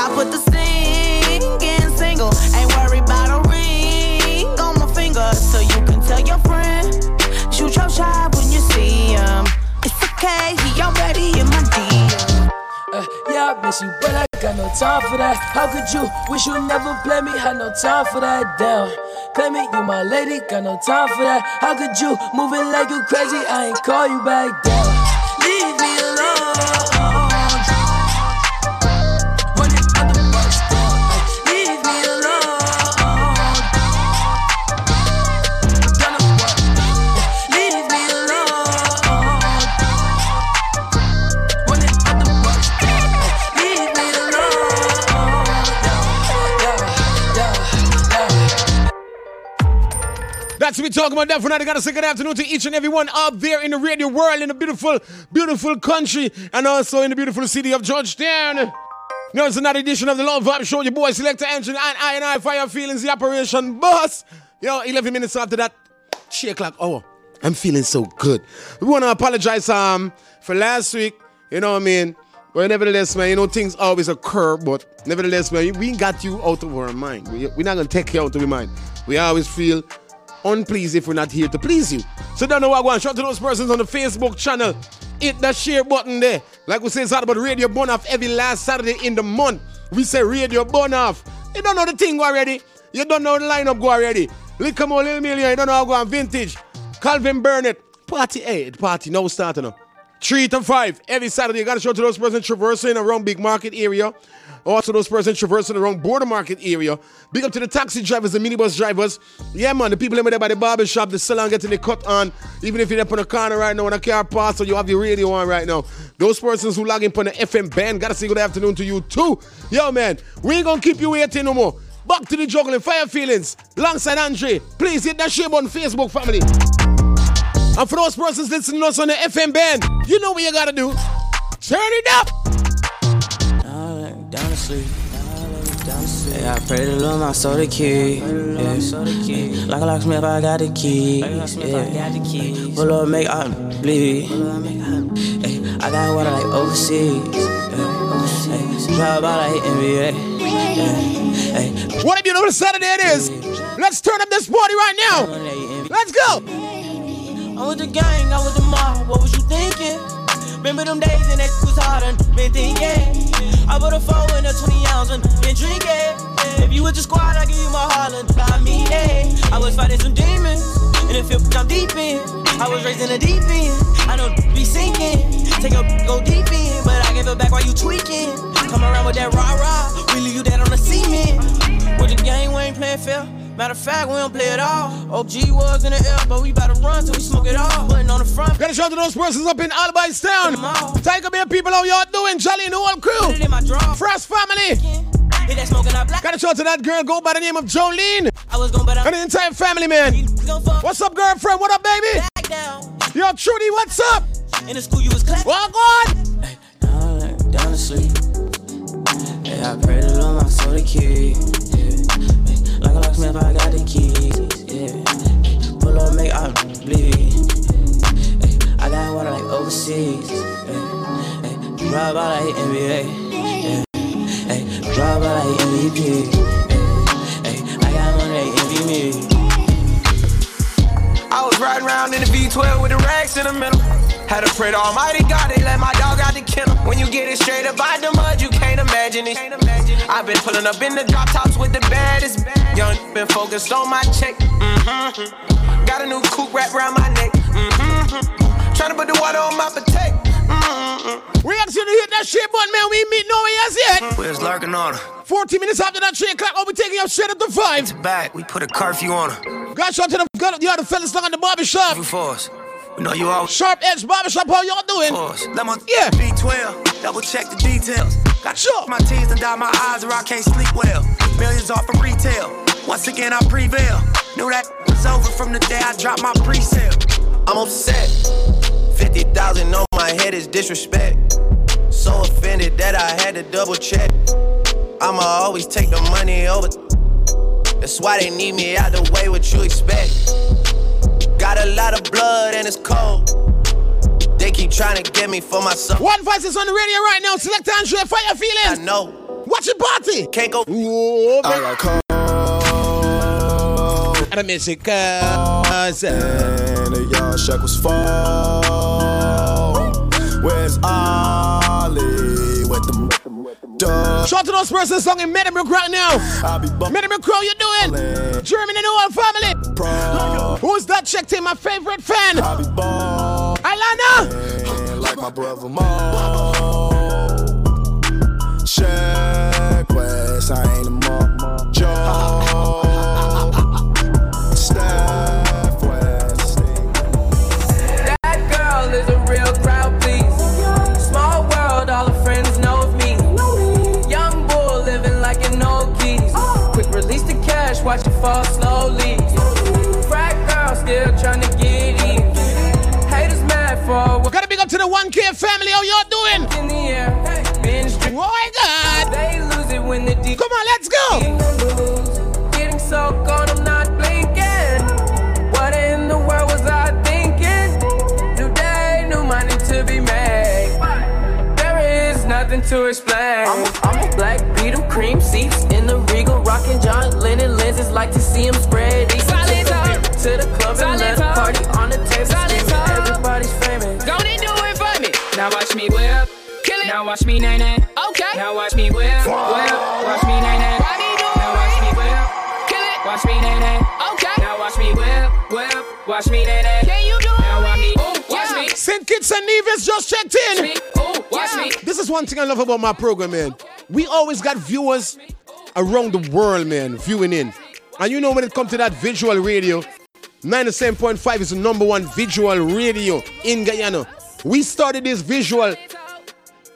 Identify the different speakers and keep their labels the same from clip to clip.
Speaker 1: I put the singing single. Ain't worried about a ring on my finger. So you can tell your friend. Shoot your shot when you see him. It's okay, he already in my DM.
Speaker 2: Uh, yeah, I miss you, but I got no time for that. How could you wish you never play me? Had no time for that. Damn, claim it, you my lady, got no time for that. How could you moving like you crazy? I ain't call you back. Damn,
Speaker 3: That's what we're talking about. That for now, I got a second afternoon to each and every one out there in the radio world, in the beautiful, beautiful country, and also in the beautiful city of Georgetown. Know, it's another edition of the Love Vibe Show. Your boy Selector Engine and I and I Fire Feelings, the operation boss. Yo, 11 minutes after that, 3 o'clock hour. I'm feeling so good. We want to apologize um for last week. You know what I mean? But nevertheless, man, you know, things always occur, but nevertheless, man, we got you out of our mind. We, we're not to take you out of our mind. We always feel unpleased if we're not here to please you. So don't know what I want. Shout to those persons on the Facebook channel. Hit that share button there. Like we say, it's all about Radio Burn Off every last Saturday in the month. We say Radio Burn Off. You don't know the thing already. You don't know the lineup go already. Little more little million. You don't know how go on vintage. Calvin Burnett. Party 8. Party now starting up. 3 to 5 every Saturday. You got to show to those persons traversing around big market area. Also, those persons traversing around Bourda market area. Big up to the taxi drivers, the minibus drivers. Yeah, man, the people in there by the barber shop, the salon getting the cut on. Even if you're up on the corner right now and a car pass, so you have your radio on right now. Those persons who log in on the FM band, gotta say good afternoon to you too. Yo, man, we ain't gonna keep you waiting no more. Back to the juggling, fire feelings, alongside Andre. Please hit that share on Facebook, family. And for those persons listening to us on the FM band, you know what you gotta do. Turn it up.
Speaker 4: Down to sleep. Yeah, I pray to Lord my soul the key. Yeah. Like a locksmith, I got the key. Yeah. Pull up, make I bleed. Hey, I got water like overseas. Yeah. Hey, drop out like NBA. Yeah. Hey.
Speaker 3: What a beautiful Saturday it is. Let's turn up this party right now. Let's go.
Speaker 4: I'm with the gang, I'm with the mob. What was you thinking? Remember them days and that was hard and been thinking. Put a four in a 20 ounce and been drinking. If you with the squad, I give you my Harlan. I mean, hey, I was fighting some demons. And it feel I'm deep in. I was raised in the deep end. I know be sinking. Take a go deep in, but I give it back while you tweaking. Come around with that rah rah. We leave you dead on the cement. With the game, we ain't playing fair. Matter of fact, we don't play it all. OG was in the air, but we about to run till we smoke it all. Putting on the front.
Speaker 3: Gotta shout to those persons up in Albouystown. Tiger Bay people, how y'all doing? Jolly and the whole crew. Frost family.
Speaker 4: Hit that smoking out black.
Speaker 3: Gotta shout to that girl go by the name of Jolene.
Speaker 4: I was going, but I'm
Speaker 3: And the entire family, man. What's up, girlfriend? What up, baby?
Speaker 4: back down.
Speaker 3: Yo, Trudy, what's up?
Speaker 4: In the school, you was clapping.
Speaker 3: Walk on.
Speaker 4: Down, down to sleep. Yeah, I pray to Lord my soul the key. Like a locksmith, I got the keys. Yeah. Pull up, make I bleed. I got water like overseas. Drive out like NBA. Drive out like MVP. I got money, envy me.
Speaker 5: I was riding around in the V12 with the racks in the middle. Had to pray to Almighty God, they let my dog out the kennel. When you get it straight up out the mud, you can't imagine it. I've been pulling up in the drop tops with the baddest. Young been focused on my check. Mm-hmm. Got a new coupe wrapped around my neck. Mm-hmm. Trying to put the water on my potato. Mm-hmm.
Speaker 3: We actually hit that shit button, man. We meet no one else yet.
Speaker 5: We was lurking on her.
Speaker 3: 14 minutes after that 3 o'clock, I'll be taking you straight up to 5.
Speaker 5: Back, we put a curfew on her.
Speaker 3: Got shout to the, the other fellas down in the barbershop.
Speaker 5: You for us. We know you all
Speaker 3: Sharp Edge Barbershop, how y'all doing?
Speaker 5: for us. Let
Speaker 3: Yeah.
Speaker 5: B12, double check the details. Got
Speaker 3: Sure.
Speaker 5: my T's and dot my eyes or I can't sleep well. Millions off of retail. Once again, I prevail. Knew that was over from the day I dropped my pre-sale. I'm upset. 50,000 on my head is disrespect. So offended that I had to double check. I'ma always take the money over. That's why they need me out the way, what you expect.
Speaker 6: Got a lot of blood and it's cold. They keep trying to get me for myself.
Speaker 3: One voice is on the radio right now. Select Andre, fire your feelings.
Speaker 6: I know.
Speaker 3: Watch your party.
Speaker 6: Can't go.
Speaker 3: Whoa,
Speaker 7: I got cold.
Speaker 3: And the music.
Speaker 7: And the yard shack was fall. Where's Ollie dog?
Speaker 3: shout to those persons song in Meadowbrook right now.
Speaker 7: I be bumping
Speaker 3: Meadowbrook, how you doing? German and whole family.
Speaker 7: pro.
Speaker 3: Who's that check team? My favorite fan. Alana.
Speaker 7: like my brother Mo. Shaq West, I ain't a. Joe.
Speaker 2: Watch it fall slowly. Frat girl still trying to get in. Haters mad for what
Speaker 3: Gotta big up to the 1K family. How y'all doing?
Speaker 2: in the air. Binge
Speaker 3: Oh my God.
Speaker 2: They lose it when the deep
Speaker 3: Come on, let's go.
Speaker 2: Getting so gone, I'm not blinking. What in the world was I thinking? New day, new money to be made. There is nothing to explain. I'm a, I'm a black beetle, cream seats in the regal, rocking John Lennon lenses. Like to see him spread eagle. Took a to the club and let a party on the table. Screaming, everybody's famous.
Speaker 8: Don't it do it for me? Now watch me whip. Kill it. Now watch me nay nay. Okay. Now watch me whip. Whip. Watch me nay nay. Why me do Now watch me whip. Kill it. Watch me nay nay. Okay. Now watch me whip. Whip. Watch me nay nay. Can you do it? Now watch me. Ooh, Watch yeah. me.
Speaker 3: St. Kitts and Nevis just checked in.
Speaker 8: Me. Ooh, watch yeah. me.
Speaker 3: This is one thing I love about my program, man. We always got viewers around the world, man, viewing in. And you know when it comes to that visual radio, 97.5 is the number one visual radio in Guyana. We started this visual,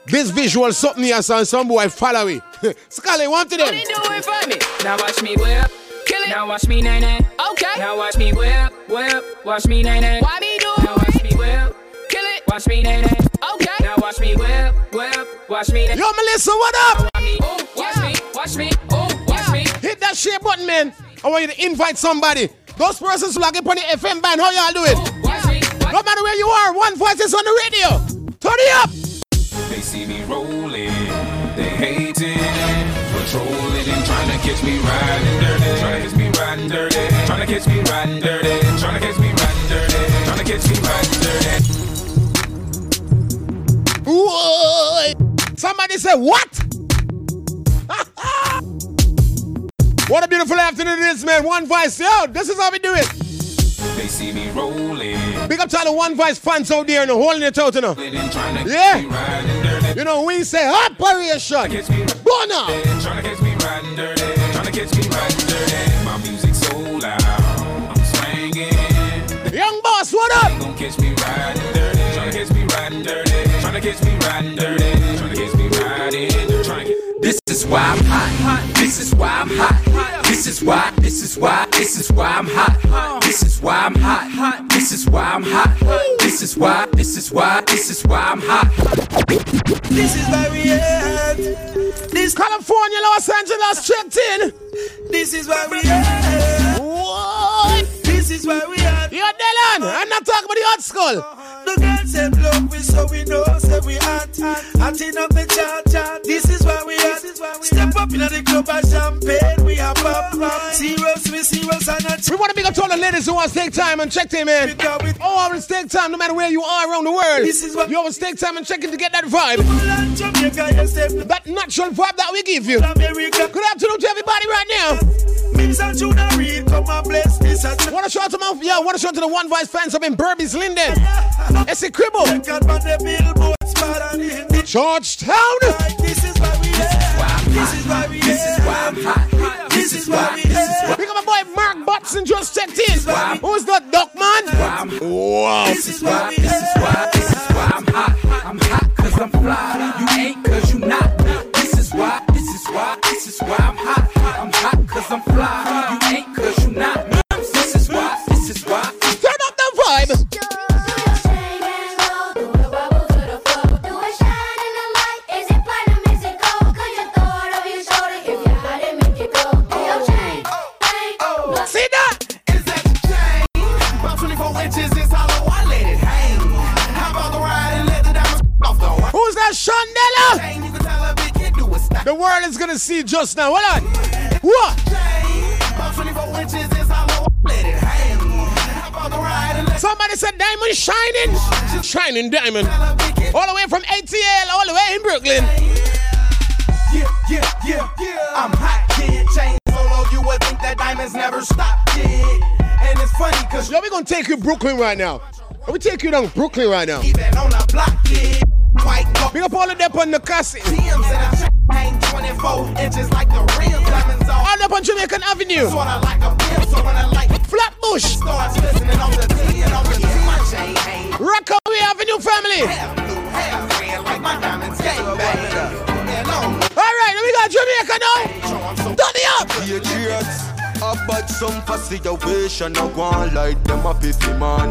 Speaker 3: this visual something here, son. Some boy follow it. Scully, one to them.
Speaker 8: Don't it for me? Now watch me whip. Kill it. Now watch me nay nay. Okay. Now watch me whip. Whip. Watch me nay nay. Why me do Now watch me whip. Kill it. Watch me nay nay. Okay. Now watch me whip. Whip. Watch me nay.
Speaker 3: Yo, Melissa, what up?
Speaker 8: Watch me. Ooh, watch me. Watch me. Ooh, watch me.
Speaker 3: Hit that share button, man. I want you to invite somebody. Those persons who like it on the FM band, how y'all doing?
Speaker 8: Watch me.
Speaker 3: No matter where you are, one voice is on the radio. Turn it up.
Speaker 9: They see me rolling, they hating, patrolling and trying to catch me riding dirty, trying to catch me riding dirty, trying to catch me riding dirty, trying to catch me riding dirty, trying to catch me riding dirty.
Speaker 3: Whoa. Somebody say what? What a beautiful afternoon it is, man. One Vice. yo, this is how we do it.
Speaker 9: They see me rolling,
Speaker 3: Big up to all the one Vice fans out there and holding it out, you know. Yeah.
Speaker 9: catch me riding dirty,
Speaker 3: You know, we say operation. Bona.
Speaker 9: trying to catch me riding dirty, trying to catch me riding dirty. My music so loud, I'm swinging.
Speaker 3: Young boss, what up?
Speaker 9: Gon' catch me riding dirty, tryna catch me riding dirty, tryna catch me riding dirty, tryna catch me riding dirty. Tryna get
Speaker 10: This is why I'm hot. This is why I'm hot. This is why. This is why. This is why I'm hot. This is why I'm hot. This is why I'm hot. This is why. This is why. This is why I'm hot.
Speaker 6: This is where we at. This,
Speaker 3: California, Los Angeles checked in.
Speaker 6: this is where we at.
Speaker 3: What?
Speaker 6: This is where we at.
Speaker 3: Yo, Dylan, uh-huh. I'm not talking about the hot school. Uh-huh.
Speaker 6: The girls say look we so we know say we hot. Hot enough the chat chat. This is where we at. Step up in the club and champagne we are pop. Serious we serious and a
Speaker 3: We want to big up to all the ladies who want to take time and check them in, man.
Speaker 6: with
Speaker 3: Oh, always take time, no matter where you are around the world.
Speaker 6: This is what-
Speaker 3: you always take time and check in to get that vibe,
Speaker 6: Poland, Jamaica, yes, step
Speaker 3: that natural vibe that we give you.
Speaker 6: America.
Speaker 3: Good afternoon to everybody right now.
Speaker 6: Mims and Juna Reed come and bless this
Speaker 3: to shout to my, yeah, want to shout to the One Voice fans up in Burbies, Linden. It's a cribble.
Speaker 6: God on the billboard spot and in the
Speaker 3: Georgetown.
Speaker 6: This is why we. This is why we
Speaker 10: This is why I'm hot.
Speaker 6: This is why we.
Speaker 3: Pick up my boy Mark Butson just checked in. Who's that, Duck Man? Wow.
Speaker 6: This is why
Speaker 10: This is why. This is why I'm hot. I'm hot cause I'm fly. You ain't cause you not. This is why. This is why. This is why I'm hot. I'm fly.
Speaker 3: Shining diamond. All the way from ATL, all the way in Brooklyn.
Speaker 11: Yeah, yeah, yeah, yeah. I'm hot, kid. Chain solo, you would think that diamonds never stop, kid. And it's funny cause
Speaker 3: Yo, we gonna take you Brooklyn right now. We take you down Brooklyn right now.
Speaker 11: even on the block, kid. White
Speaker 3: Big up all of them on the castle.
Speaker 11: TMs and a check hang 24 inches like the rims. Diamonds all
Speaker 3: All up on Jamaican Avenue.
Speaker 11: sorta like a pimp. So when I like
Speaker 3: Flatbush.
Speaker 11: starts listening on the T and on the T, my chain
Speaker 3: Rockaway Avenue family.
Speaker 11: half blue, half red like my diamonds gang bang. And on
Speaker 3: All right, we got Jamaica now.
Speaker 11: I'm
Speaker 3: Turn it up.
Speaker 7: Patriots, about some for situation, I on like them a piffy man.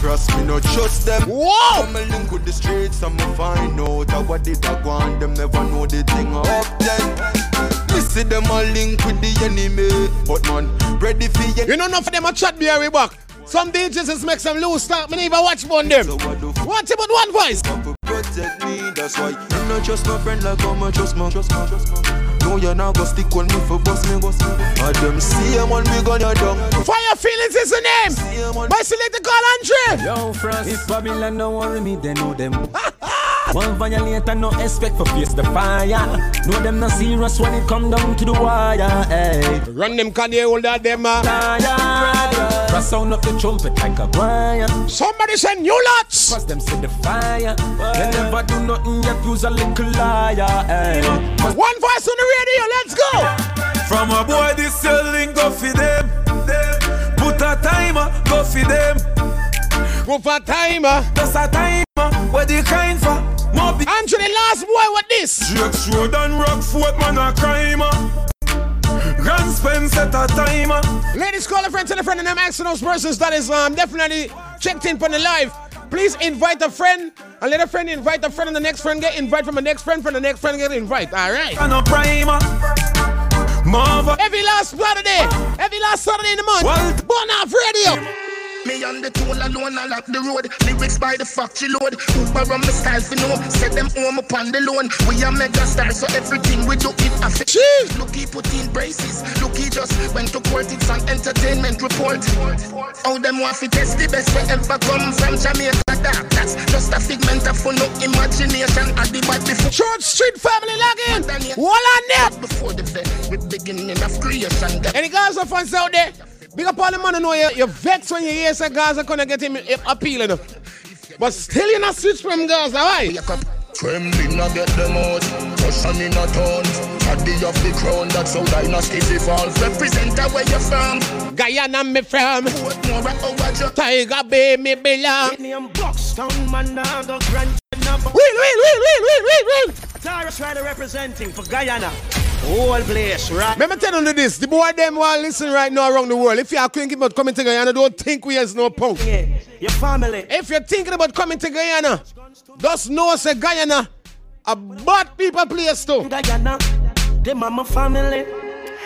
Speaker 7: Trust me, no trust them.
Speaker 3: Whoa.
Speaker 7: Come a link with the streets, I'ma find out what did I on. Them never know the thing up then. Me see them a link with the enemy, but man, ready for you.
Speaker 3: You know, enough of them a chat behind we back. Some DJs just make some loose talk. Me never watch one them.
Speaker 7: So what the
Speaker 3: Watch it but one voice.
Speaker 7: to protect me? That's why you not trust my friend like I'm a trust my trust my trust my. No, you're not gonna stick on me for bust me, bust me. I them see him when we gonna down.
Speaker 3: Fire Feelings is the name.
Speaker 7: See select when
Speaker 3: My selector call Andre.
Speaker 12: Yo, France, if Babylon don't worry me, they know them. One violator, no expect for face the fire. No, them not serious when it come down to the wire. Hey,
Speaker 3: Run them Kanye older them. Uh.
Speaker 12: fire. Press sound up the trumpet like a choir.
Speaker 3: Somebody send new lots.
Speaker 12: Cause them see the fire. They never do nothing yet use a little liar. Eh? Hey.
Speaker 3: One voice on the radio. Let's go.
Speaker 13: From a boy, this selling go for them. Put a timer, go for them.
Speaker 3: Go for timer.
Speaker 13: Just a timer, where the kind for? More big
Speaker 3: Andre, the last boy, what this?
Speaker 13: Drake Road and Rockford, man a crimer. Grand Spence set a timer.
Speaker 3: Ladies, call a friend, tell a friend, and I'm asking those persons that is um, definitely checked in for the live. Please invite a friend, and let a friend invite a friend, and the next friend get invite from the next friend, from the next friend get invite. All right.
Speaker 13: And a primer. Marva.
Speaker 3: Every last Saturday, every last Saturday in the month,
Speaker 13: What?
Speaker 3: Off Radio.
Speaker 11: Me on the tool alone, I lock the road. Lyrics by the factory load. Uber on my style for no. Set them home upon the loan. We are mega stars, so everything we do it affect.
Speaker 3: Jeez.
Speaker 11: Looky put in braces. Looky just went to court. It's an entertainment report. All them want to test the best wherever come from Jamaica. That, that's just a figment of no imagination. At the bad before.
Speaker 3: Church Street family login. Wall on net.
Speaker 11: Before the vet, with beginning of creation.
Speaker 3: Any Gaza fans out there? Big up all the man who know you, you vex when you hear say Gaza gonna get him him appealing. But still you not switch from Gaza, why?
Speaker 11: Wake up. Trembling, I get them out. Caution in a tone. Caddy of the crown, that's how dynasties evolve. Represent where you're from.
Speaker 3: Guyana me from.
Speaker 11: What more over just
Speaker 3: Tiger Bay me belong.
Speaker 11: name Buxton, man, now the grand number.
Speaker 3: Wheel, wheel, wheel, wheel, wheel, wheel, wheel.
Speaker 11: Tyrus Rider representing for Guyana. Whole place, right?
Speaker 3: Let me tell you this. The boy them want listen right now around the world. If you are thinking about coming to Guyana, don't think we has no punk.
Speaker 11: Yeah, your family.
Speaker 3: If you're thinking about coming to Guyana, just know say Guyana a bad people place too.
Speaker 11: Guyana, the mama family.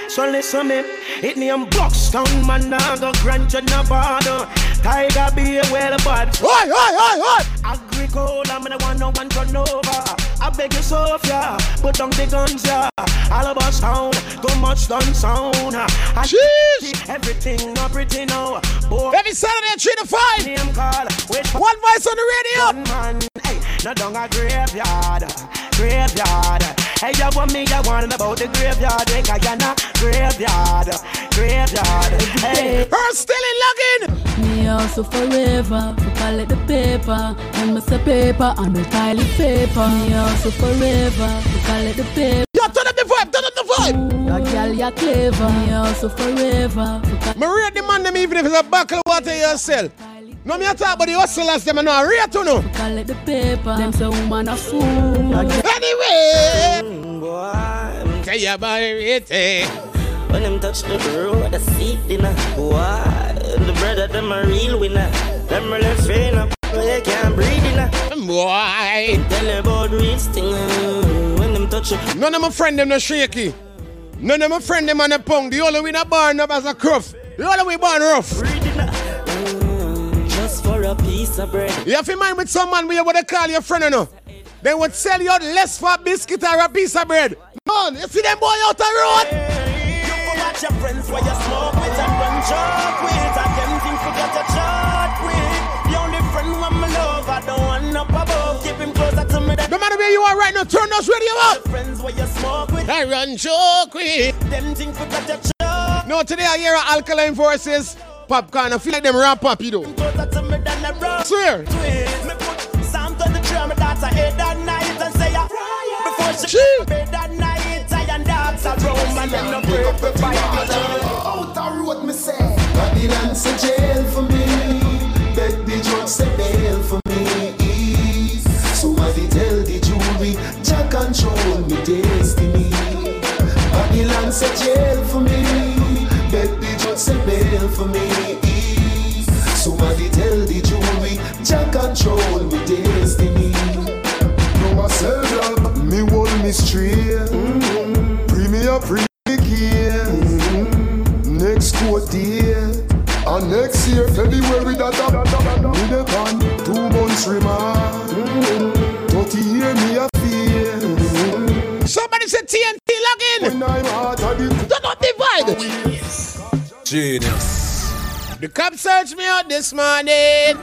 Speaker 11: So listen me, it name Buxton, man, now the grand border. Tiger be well bad.
Speaker 3: Oi, oi, oi, oi.
Speaker 11: Agricola, I'm the one no one turn over. I beg you, Sophia, put down the guns, yeah. All of us down, too much done sound. I
Speaker 3: Jeez.
Speaker 11: everything not pretty now. Boy,
Speaker 3: Every Saturday at 3 to 5.
Speaker 11: name call, wait for
Speaker 3: One voice on the radio.
Speaker 11: one man. Hey, no down a graveyard, graveyard. Hey, you want me, you want about the graveyard. Hey, Guyana, graveyard, graveyard. Hey.
Speaker 3: Her still in login.
Speaker 14: Me also forever, for collect the paper. And me say paper, and the toilet paper. Me also forever, for collect the paper.
Speaker 3: Yo, turn up the vibe, turn up the vibe.
Speaker 14: That girl, you clever. Me also forever, Maria demand
Speaker 3: Me rate the man them even if it's a buckle of water yourself. No me a talk about the hustlers them and no rate to no.
Speaker 14: collect the paper. Them say woman a fool. That girl-
Speaker 3: Anyway.
Speaker 11: Mm, boy,
Speaker 3: Say ya boy rate it. Eh.
Speaker 11: When them touch the road, the seat dinner. Why? The brother, them a real winner. Them really fain up, they can't breathe in.
Speaker 3: Boy.
Speaker 11: Tell about real thing. When them touch it,
Speaker 3: None of my friend them no shaky. None of my friend them on the pong. The only we not born up as a cruff. The only we born rough.
Speaker 11: breathe in. Mm, Just for a piece of bread.
Speaker 3: You have to mind with some man where what they call your friend, you know. They would sell you less for a biscuit or a piece of bread. No, on. You see them boy out the road?
Speaker 12: Watch your friends where you smoke with and run joke with. And them things forgot to chat with. The only friend when my love, I don't want up above. Keep him closer to me.
Speaker 3: No matter where you are right now, turn those radio up.
Speaker 12: Friends where you smoke with.
Speaker 3: I run joke with.
Speaker 12: Them things forgot to chat.
Speaker 3: No, today I hear alkaline forces. Popcorn, I feel like them rap up, you know.
Speaker 12: Closer to me than a.
Speaker 3: Swear.
Speaker 12: Me put Sam to the tree, me a head that night and say a Before she
Speaker 3: Gee.
Speaker 12: And dance a room and then no pray for fight.
Speaker 15: Out the road, me say. Babylon say jail for me. Bet the judge say bail for me. Somebody tell the jury, Jack control me destiny. Babylon say jail for me. Bet the judge say bail for me. So somebody tell the jury, Jack control me destiny.
Speaker 3: Somebody said TNT login.
Speaker 16: When I'm hard, I be
Speaker 3: Do not divide.
Speaker 17: Genius.
Speaker 3: The cops searched me out this morning.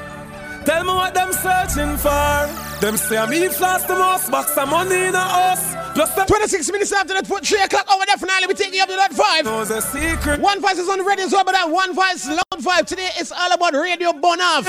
Speaker 17: Tell me what them searching for. Them say I'm eat fast the most box of money in a house. Plus the
Speaker 3: 26 minutes after that, foot 3 o'clock over definitely be taking you up to that 5.
Speaker 17: knows a secret.
Speaker 3: One Voice is on the radio as well, but that One Voice Loud 5. Today it's all about Radio Bon Off.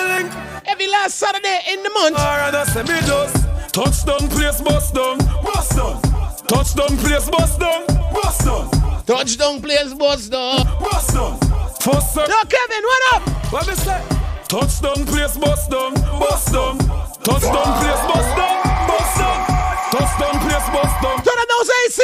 Speaker 3: Every last Saturday in the month.
Speaker 17: Alright, I say me just touchdown place bust down, bust down. Touchdown place bust down, bust down,
Speaker 3: Touchdown players, boss, though.
Speaker 17: bust down. First sir,
Speaker 3: Yo, Kevin, what up?
Speaker 17: what me say? Touchdown place bust down, bust down. Touchdown place bust down, bust down. Touchdown place bust down.
Speaker 3: Turn on those AC.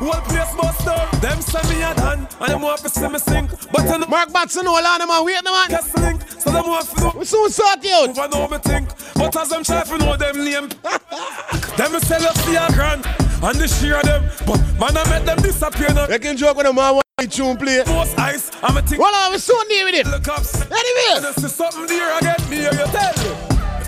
Speaker 17: Whole place bust. Them send me a done, and them want to see me sink. But I know
Speaker 3: Mark Batson, hold on, man. Wait, man.
Speaker 17: the link, so them want to know.
Speaker 3: We soon sort you out.
Speaker 17: I know me think, but as them try to know them name, them me sell up the grand and the share them. But man, I make them disappear now.
Speaker 3: You can joke with a man tune play.
Speaker 17: Most ice, I'm a think.
Speaker 3: Well, uh, I was soon deal with it.
Speaker 17: The cops.
Speaker 3: Anyway.
Speaker 17: And I see something there again, me you tell you.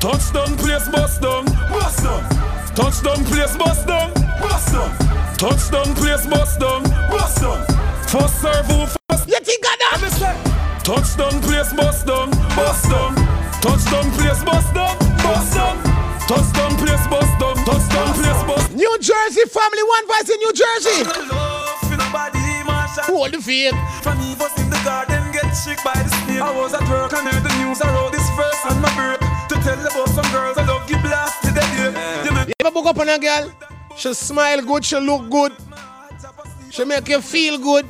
Speaker 17: Touchdown place bust down, bust down. Touchdown place bust down, bust down. Touchdown place bust down, bust down. First serve who first.
Speaker 3: You think I
Speaker 17: Let me say. Touchdown place bust down, bust down. Touchdown place bust down, bust down. Touchdown place bust down, touchdown place bust.
Speaker 3: New Jersey family, One Voice in New Jersey.
Speaker 17: Love for nobody, Marsha.
Speaker 3: Hold the faith.
Speaker 17: From me bust in the garden, get shook by the snake. I was at work and heard the news. I wrote this verse on my break to tell about some girls I love you blast to the day. You make
Speaker 3: You ever book up on a girl? She smile good, she look good. She make you feel good.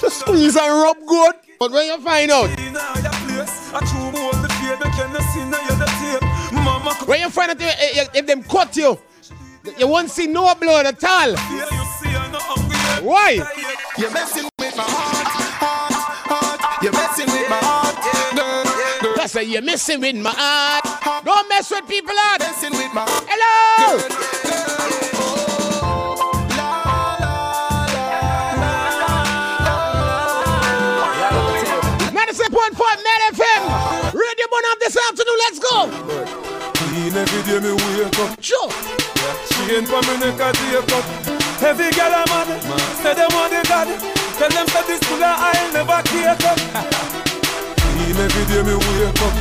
Speaker 3: She squeeze and rub good. But when you find out,
Speaker 17: me in a place. I true hold the fear, they see now you're the tape. Mama,
Speaker 3: when you find out if, if, them cut you, you won't see no blood at all.
Speaker 17: here you see I'm not hungry yet.
Speaker 3: Why?
Speaker 15: You're messing with my heart, girl, girl.
Speaker 3: That's why you're messing with my heart. Don't mess with people heart.
Speaker 15: Messing with my heart.
Speaker 3: Hello! Ninety-seven point five Net FM. Radio Bon Up this afternoon. Let's go.
Speaker 17: Clean every day me wake up.
Speaker 3: Sure.
Speaker 17: Chain for me neck a take up. Every girl I'm mad. Say them want the God. Tell them say this fool I'll never cake up. Clean every day me wake up.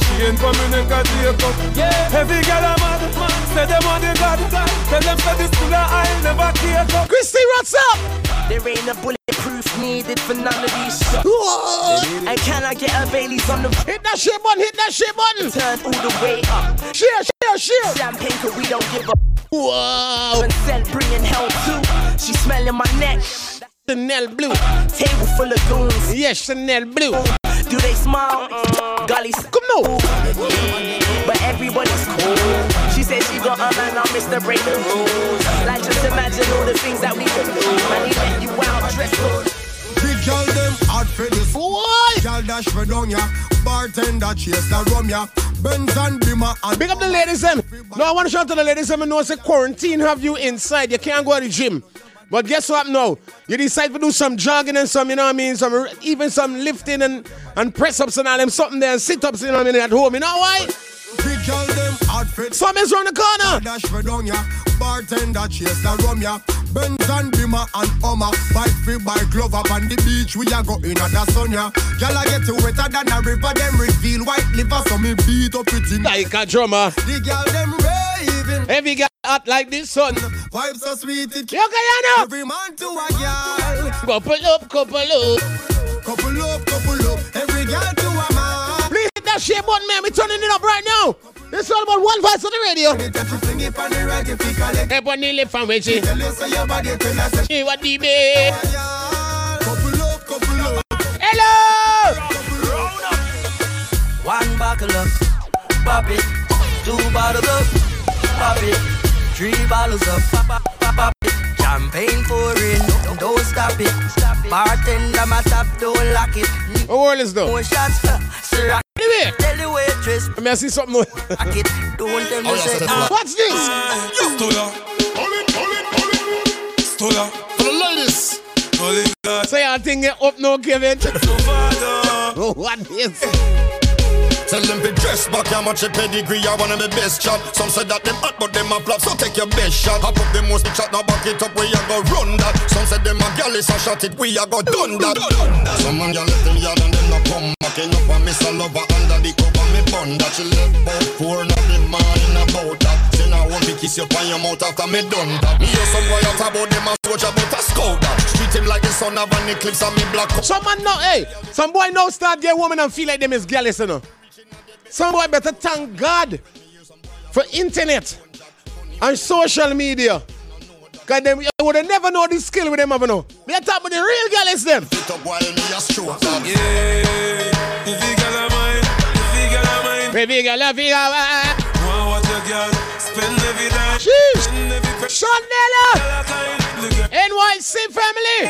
Speaker 17: Chain for me neck a take up. Every girl I'm mad. Say them want the God. Tell them say this fool I'll never cake up.
Speaker 3: Christy, what's up?
Speaker 12: There ain't a bulletproof needed for none of these shots.
Speaker 3: Whoa.
Speaker 12: And can I get a Bailey's on the
Speaker 3: Hit that shit button, hit that shit button.
Speaker 12: turn all the way up?
Speaker 3: Share, share, share.
Speaker 12: Champagne, cause we don't give a
Speaker 3: Whoa.
Speaker 12: and scent bringing hell too. She smelling my neck.
Speaker 3: Chanel Blue.
Speaker 12: Table full of goons.
Speaker 3: Yes, Chanel Blue.
Speaker 12: Do they smile? Mm-hmm. Golly,
Speaker 3: Come on.
Speaker 12: but everybody's cool. She said she got a man, I'm Mr. Break the rules. Like just imagine all the things that we can do. Man, he let you out dressed up.
Speaker 18: Big girl them hard for this.
Speaker 3: What?
Speaker 18: Girl dash for down ya. Bartender chase the rum ya. Benz and Bimmer and
Speaker 3: Big up the ladies them. No, I want to shout to the ladies them and know say quarantine have you inside. You can't go to the gym. But guess what now? You decide to do some jogging and some, you know what I mean? Some even some lifting and, and press ups and all them something there and sit ups, you know what I mean, at home. You know why?
Speaker 18: Big girl them hard fit.
Speaker 3: Some is round the corner.
Speaker 18: Dash down ya. Bartender chase the rum ya. Benz and Beamer and Hummer. Bike free by glove up on the beach. We a go in at the sun ya. Gyal a get wetter than a river. Them reveal white liver. So me beat up it in.
Speaker 3: Like a drummer.
Speaker 18: The gyal them raving.
Speaker 3: Every guy hot like this son.
Speaker 18: Vibes so sweet it.
Speaker 3: Yo, Guyana.
Speaker 18: Every man to a gyal.
Speaker 3: Couple up, couple up.
Speaker 18: Couple up, couple up. Every gyal to a man.
Speaker 3: Please hit that shit button, man. We turning it up right now. This is all about one voice on the radio. Hey, one nearly from where she. She what the babe. Hello.
Speaker 19: One buckle up, pop it. Two bottles up, pop it. Three bottles up, pop, pop, pop, pop. Champagne pouring, don't stop it. Bartender, my top, don't lock it.
Speaker 3: What world is though?
Speaker 19: More shots, Ciroc.
Speaker 3: Anyway.
Speaker 19: Tell the waitress,
Speaker 3: Let me see something. more.
Speaker 19: lock it. Don't tell me say, ah.
Speaker 3: What's this?
Speaker 17: Stola. Stola. For the ladies.
Speaker 3: Say I think it up now, Kevin. Oh, what is?
Speaker 11: Tell them to dress back, how much a pedigree, I want them the best shot. Some said that them hot, but them a flop, so take your best shot. Hop up the most shot, now back it up, we a go run that. Some said them a gal is a shot it, we a go done that. Some man gal left them yard and them no come back. End up and miss a lover under the cover, me bun that. She left about four, not the morning about that. Now I want to kiss you on your mouth after me done that. Me hear some boy out about them a soldier, but a scout that. Treat him like the son of an eclipse and me black.
Speaker 3: Some man now, hey, some boy now start get woman and feel like them is jealous, you know. Some boy better thank God for internet and social media. Cause them you would have never know this skill with them have no. Me a talk about the real jealous them. Baby girl, love you. Jeez. Chanela. NYC family.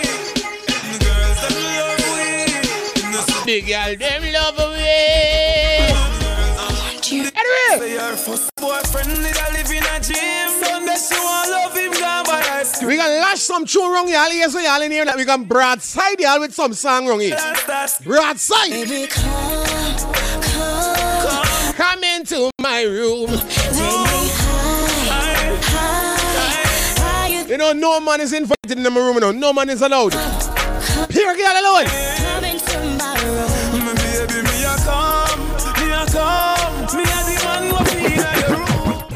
Speaker 3: The girl them love
Speaker 19: boyfriend need a live in a gym. Sunday she want love him gone, but I still
Speaker 3: We can lash some tune wrong, y'all. Yes, so y'all in here that we can broadside y'all with some song wrong here. Broadside.
Speaker 10: Baby, come, come,
Speaker 3: Come into my room. You know, no man is invited in my room. You know, no man is allowed. Pure girl alone.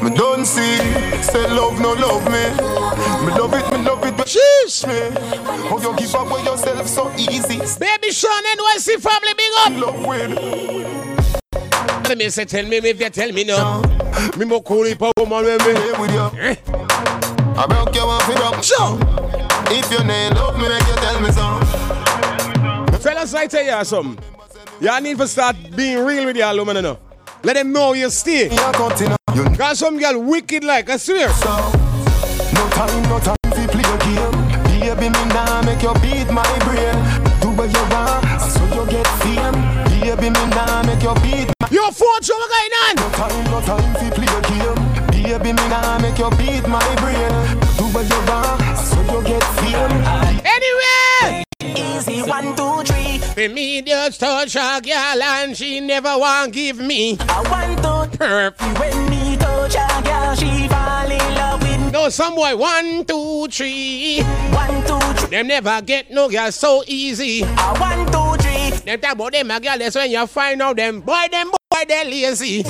Speaker 19: Me
Speaker 15: don't see, say love no love me. Me love it, me love it, but
Speaker 3: Sheesh.
Speaker 15: me. How you give away yourself so easy?
Speaker 3: Baby Sean NYC family, big up.
Speaker 15: Love with.
Speaker 3: Let me say, tell me if you tell me no. Me more cool if a woman with me.
Speaker 15: With you.
Speaker 3: Eh?
Speaker 15: I broke your one for broke.
Speaker 3: Sure.
Speaker 15: If you ain't love me, make you tell me so.
Speaker 3: Fellas, I tell you something. Y'all need to start being real with y'all women, you know. Let them know you stay.
Speaker 15: Me a continue. You know
Speaker 3: Cause some girl wicked like, I swear.
Speaker 15: so. No time, no time to play a game. Baby, me nah make you beat my brain. Do what you want, and so you get fame. Baby, me nah make you beat
Speaker 3: Yo, phone show what going on?
Speaker 15: No time, no time to play a game. Baby, me nah make you beat my brain. Do what you want, and so you get fame.
Speaker 3: Anyway.
Speaker 19: Easy one, two, three.
Speaker 3: For me, just touch a girl and she never want give me.
Speaker 19: I want to
Speaker 3: Perp.
Speaker 19: when me touch a girl, she fall in love with me.
Speaker 3: No, some boy, one, two, three.
Speaker 19: One, two, three.
Speaker 3: Them never get no girl so easy.
Speaker 19: I one, two, three.
Speaker 3: Them talk about them a girl, that's when you find out them boy, them boy, they lazy.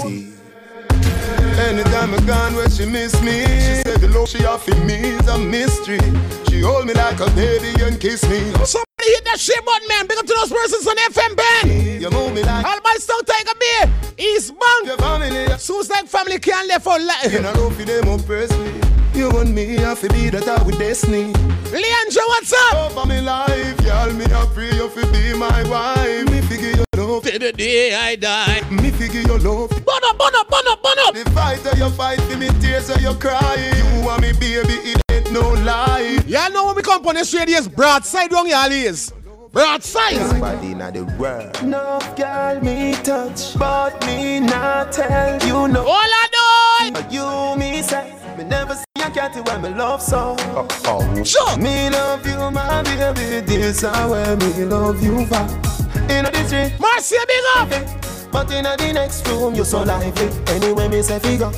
Speaker 15: Anytime I gone where she miss me She said the love she offer me is a mystery She hold me like a baby and kiss me
Speaker 3: Somebody hit that shit button, man. Big up to those persons on FM band.
Speaker 15: You move me like
Speaker 3: All my South Tiger Bay, East Bank.
Speaker 15: your family
Speaker 3: Suits like family can't live for life.
Speaker 15: a row for them personally You and me have to be that out with destiny
Speaker 3: Leandro, what's up?
Speaker 15: Over me life, y'all me a pray you fi be my wife Me figure your love,
Speaker 3: To the day I die.
Speaker 15: me figure your love
Speaker 3: Bun up, bun up, bun up, bun up.
Speaker 15: The fight that you fight me tears that you cry You and me baby it no lie
Speaker 3: Y'all know when we come on this radio is broadside wrong y'all is. Broadside.
Speaker 15: Everybody in the world No girl me touch But me not tell you no
Speaker 3: All I know.
Speaker 15: You me say Me never see a cat when me love so
Speaker 3: Sure.
Speaker 15: Me love you my baby This is where me love you for In the street
Speaker 3: Marcia, big up.
Speaker 15: But in the next room you so lively Anyway me say figure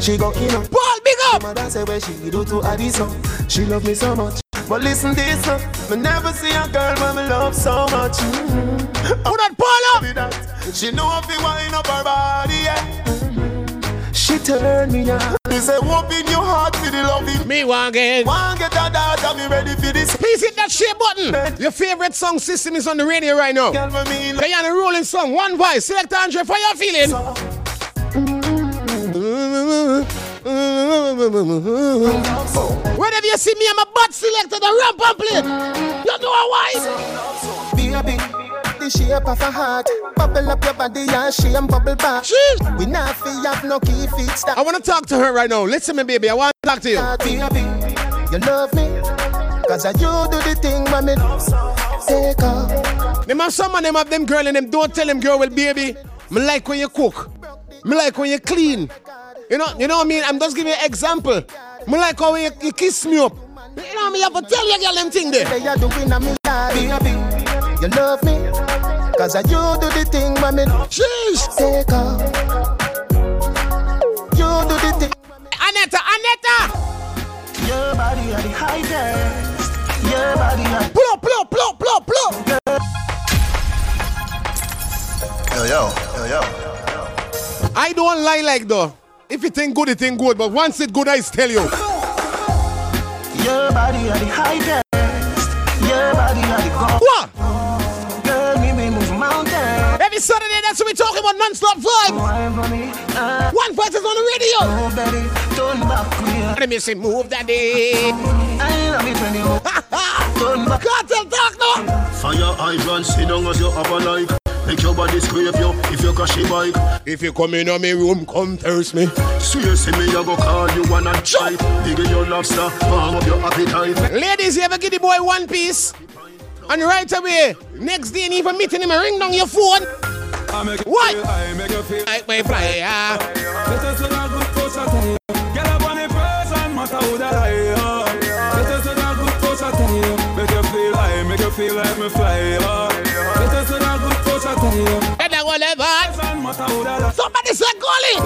Speaker 15: She go in up.
Speaker 3: Paul, big up.
Speaker 15: Mother say where she do to Addison. She love me so much. But listen this, uh, me never see a girl when me love so much. Mm-hmm.
Speaker 3: Put that Paul
Speaker 15: up. She know if you wind up her body, yeah. She turn me on. Me say, open your heart for the loving.
Speaker 3: Me want get.
Speaker 15: Want get a daughter, me ready for this.
Speaker 3: Please hit that share button. Your favorite song system is on the radio right now.
Speaker 15: Girl, me,
Speaker 3: on a rolling song, one voice. Select Andre for your feeling. Whenever you see me, I'm a butt selector, the ramp and play. You know why?
Speaker 15: Baby, the shape of a heart. Bubble up your body and she and bubble back.
Speaker 3: Jeez.
Speaker 15: We not fi have no key feet stop.
Speaker 3: I want to talk to her right now. Listen, me, baby. I want to talk to you.
Speaker 15: Baby, you love me. Cause I you do the thing me take off.
Speaker 3: Them have some of them have them girl and them don't tell them girl, well, baby, me like when you cook. Me like when you clean. You know, you know what I mean? I'm just giving you an example. Me like how you, you kiss me up. You know what I mean? You have to tell your girl them thing there.
Speaker 15: Say you doing a me. Baby, you love me. Cause I you do the thing when me
Speaker 3: Jeez.
Speaker 15: take off. You do the thing.
Speaker 3: Aneta, Aneta!
Speaker 15: Your body are the highest. Your body are
Speaker 3: Pull up, pull up, pull up, pull up, pull up.
Speaker 20: Yo, yo, yo, yo.
Speaker 3: I don't lie like though. If you think good, it think good. But once it good, I tell you.
Speaker 15: Your body are the highest. Your body are the gold.
Speaker 3: What?
Speaker 15: Girl, me me move mountains.
Speaker 3: Every Saturday, that's what we talking about non-stop vibe.
Speaker 15: Wine for me. Uh,
Speaker 3: One voice is on the radio.
Speaker 15: oh, baby, turn back here.
Speaker 3: Let me say, move daddy.
Speaker 15: I love it when you. Turn back.
Speaker 3: Cartel talk now.
Speaker 20: Fire hydrant, sit down as you have a like. Make your body scrape you if you crash your bike.
Speaker 3: If you come in on me room, come thirst me.
Speaker 20: So you see me, I go call you one and try. Dig your lobster, warm up your appetite.
Speaker 3: Ladies, you ever give the boy one piece? And right away, next day, and even meeting him, I ring down your phone.
Speaker 17: I make
Speaker 3: What?
Speaker 17: I make it feel.
Speaker 3: Like my flyer. Somebody say goalie.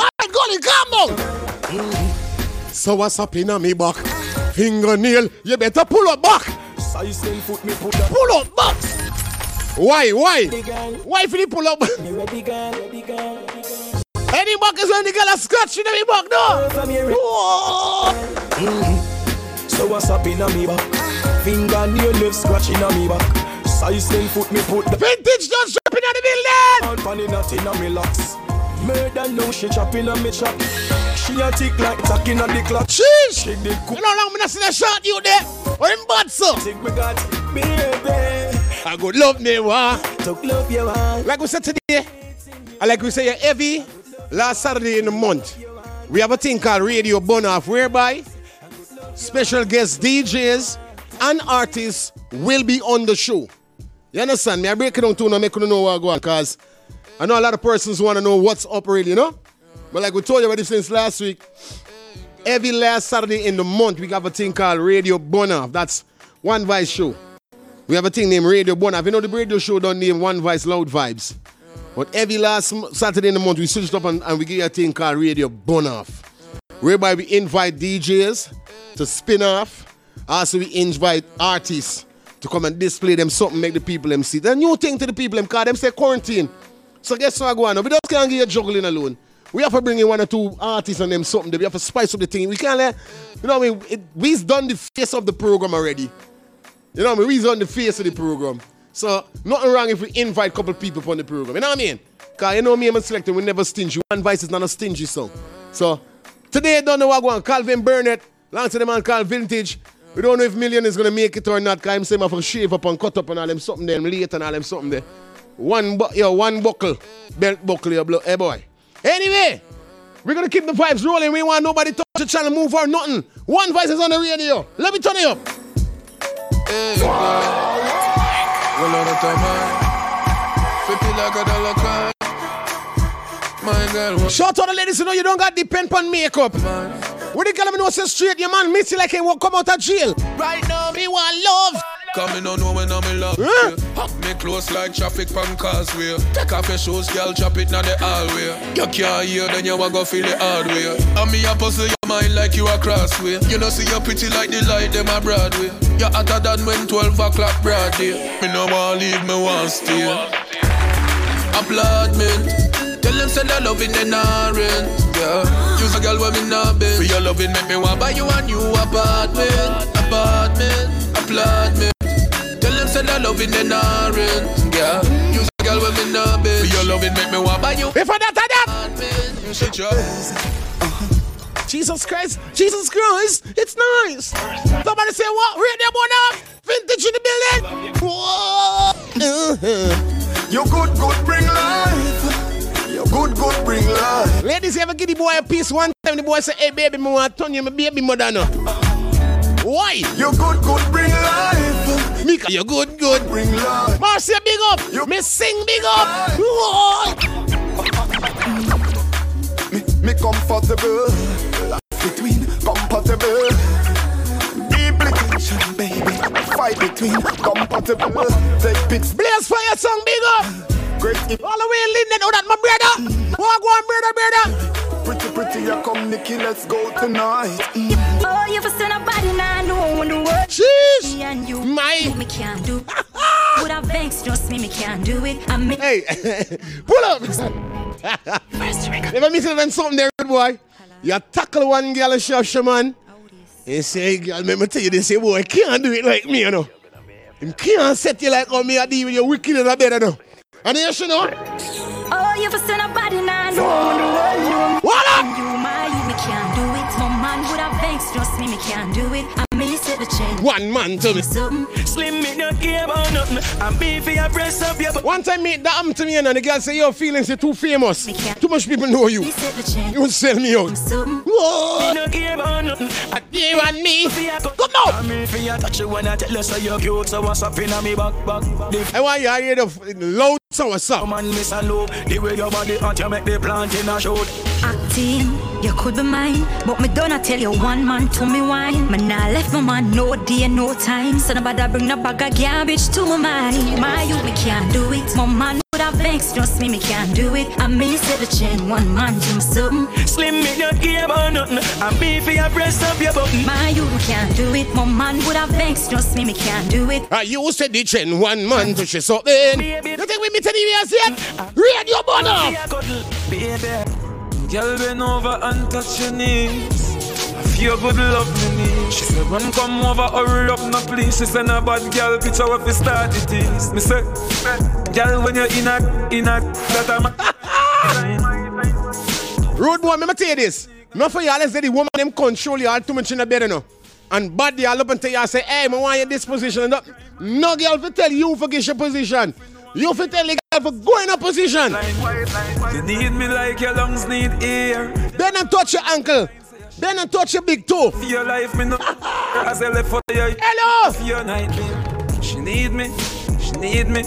Speaker 3: All right, goalie, come on. So what's up in a me back? Fingernail, you better pull up back.
Speaker 17: Size ten foot me put that.
Speaker 3: Pull up back. Why, why? Why if you pull up?
Speaker 15: Me.
Speaker 3: Any back is when the girl a scratch in the back, no? Whoa.
Speaker 17: So what's up in a me back? Fingernail left scratching on me back. Size ten foot me put that.
Speaker 3: Vintage just dropping on the building.
Speaker 17: Out pan in a tin a me locks. Murder now she chopping on me chop. She a tick like tacking on the clock.
Speaker 3: Sheesh.
Speaker 17: She did
Speaker 3: You
Speaker 17: cook.
Speaker 3: know how many see that shot you there? Or him bad, sir?
Speaker 17: Think we got baby.
Speaker 3: I go love me, wa.
Speaker 17: Took love you want.
Speaker 3: Like we said today, and like we say every last Saturday in the month, we have a thing called Radio Bun Off, whereby special guest DJs and artists will be on the show. You understand me? I break it down to now, make you know what I go on, because I know a lot of persons want to know what's up really, you know? But like we told you already since last week, every last Saturday in the month, we have a thing called Radio Bun That's One Vice Show. We have a thing named Radio Bun You know the radio show don't name One Vice Loud Vibes. But every last Saturday in the month, we switch it up and, and we get a thing called Radio Off. Whereby we invite DJs to spin off. Also, we invite artists to come and display them something, make the people them see. The new thing to the people them, because them say quarantine. So guess what I go on? We just can't you juggling alone. We have to bring in one or two artists and them something. We have to spice up the thing. We can't let, you know what I mean? It, we've done the face of the program already. You know what I mean? We're on the face of the program. So, nothing wrong if we invite a couple people on the program. You know what I mean? Because you know me and my selector, we never stingy. One Vice is not a stingy song. So, today, I don't know what going. Calvin Burnett, long to the man called Vintage. We don't know if Million is going to make it or not. Because I'm saying I for shave up and cut up and all them something there, and late and all them something there. One, bu- yo, one buckle, belt buckle, yo, blo- hey boy. Anyway, we're to keep the vibes rolling. We want nobody touch the channel, move or nothing. One Vice is on the radio. Let me turn it up.
Speaker 17: Hey, what
Speaker 3: Shout out the ladies you know you don't got depend on makeup. What the girl know say straight, your man miss you like he won't come out of jail. Right now, me want love.
Speaker 21: Come me no know when I'm in love. Yeah. Hop me close like traffic from causeway. Take off your shoes, girl, chop it now the hallway. You can't hear, then you a go feel the hard way. And me a puzzle your mind like you a crossway. You know see you pretty like the light them a Broadway. You hotter than when 12 o'clock broad day. Me no want leave, me want stay. Applaudment. Tell them send a love in the rent. Yeah. Use a girl when me not been. For your loving make me want buy you a new apartment. Apartment. Applaudment. Tell them send a love in the rent. Yeah. Use a girl when me not been. For your loving make me want buy you.
Speaker 3: If I that, I
Speaker 21: that. Shut your.
Speaker 3: Jesus Christ, Jesus Christ, it's nice. Somebody say what? Radio one up, vintage in the building. Whoa. Uh-huh.
Speaker 15: You good, good, bring life. You good, good, bring life.
Speaker 3: Ladies, you ever give the boy a piece one time? The boy say, "Hey baby, me want to turn you, my baby mother now." Why?
Speaker 15: You good, good, bring life.
Speaker 3: Mika, you good, good,
Speaker 15: bring life.
Speaker 3: Marcia, big up. You me sing big up. Whoa.
Speaker 15: Me, me comfortable. Life between compatible. Deeply tension, baby. Fight between compatible. Take pics.
Speaker 3: Blaze fire song, big up.
Speaker 15: Great.
Speaker 3: All the way in Linden, oh that my brother. Walk one, brother, brother.
Speaker 15: Pretty, pretty, you come, Nikki, let's go tonight.
Speaker 10: Oh, you for send a body now, no one the world.
Speaker 3: Jeez.
Speaker 10: Me and you,
Speaker 3: My.
Speaker 10: me can't do. Would have banks, trust me, me can't do it. I mean,
Speaker 3: Hey, pull up. Never miss even something there, good boy. You tackle one girl and she man. You say, girl, let me tell you this, say, boy, can't do it like me, you know. Him can't set you like how me I deal with your wicked in a bed, you know. And you should know.
Speaker 10: oh, you for send a body now, no one the world.
Speaker 3: What up? One man to me.
Speaker 10: Something.
Speaker 6: Slim me not care about nothing. I'm beefy, I press up your
Speaker 3: One time me that happened to me and the girl say your feelings are too famous. Too much people know you.
Speaker 10: Set the chain.
Speaker 3: You sell me out.
Speaker 10: Something.
Speaker 3: Whoa.
Speaker 6: Me not care about nothing. I
Speaker 3: You and me.
Speaker 6: Come
Speaker 3: on.
Speaker 6: I'm here for you touch you when I tell you so you're cute. So what's up in me back back? The
Speaker 3: I want you to hear the loud sound what's up.
Speaker 6: man miss a look. The way your body hot, you make the plant in a shoot.
Speaker 10: Acting, you could be mine, but me don't tell you one man to me wine. Me nah left my man no day, no time. So nobody bring no bag of garbage to my mind. My you, me can't do it. My man would have vex, trust me, me can't do it. I may set the chain, one man to me something.
Speaker 6: Slim me not care about nothing. I'm beefy, I press up your button.
Speaker 10: My you, can't do it. My man would have vex, trust me, me can't do it.
Speaker 3: Ah, you said the chain one man to she something. You think we meet any years yet? Radio Bono.
Speaker 6: Baby.
Speaker 17: Girl, bend over and touch your knees. I feel good love me need. She said, run come over, hurry up, no please. She said, no bad girl, picture what we start it is. Me say, girl, when you're in a, in a, that I'm
Speaker 3: Road boy, let me tell you this. Not for y'all, let's say the woman them control you all too much in the bed, you know. And bad y'all up and tell you and say, hey, I want you this position. And that. No girl for tell you for get your position. You for tell the girl for go in a position.
Speaker 17: You need me like your lungs need air.
Speaker 3: Then and touch your ankle. Then and touch your big toe.
Speaker 17: For your life, me no as I left for your
Speaker 3: Hello.
Speaker 17: For your nightmare. She need me, she need me.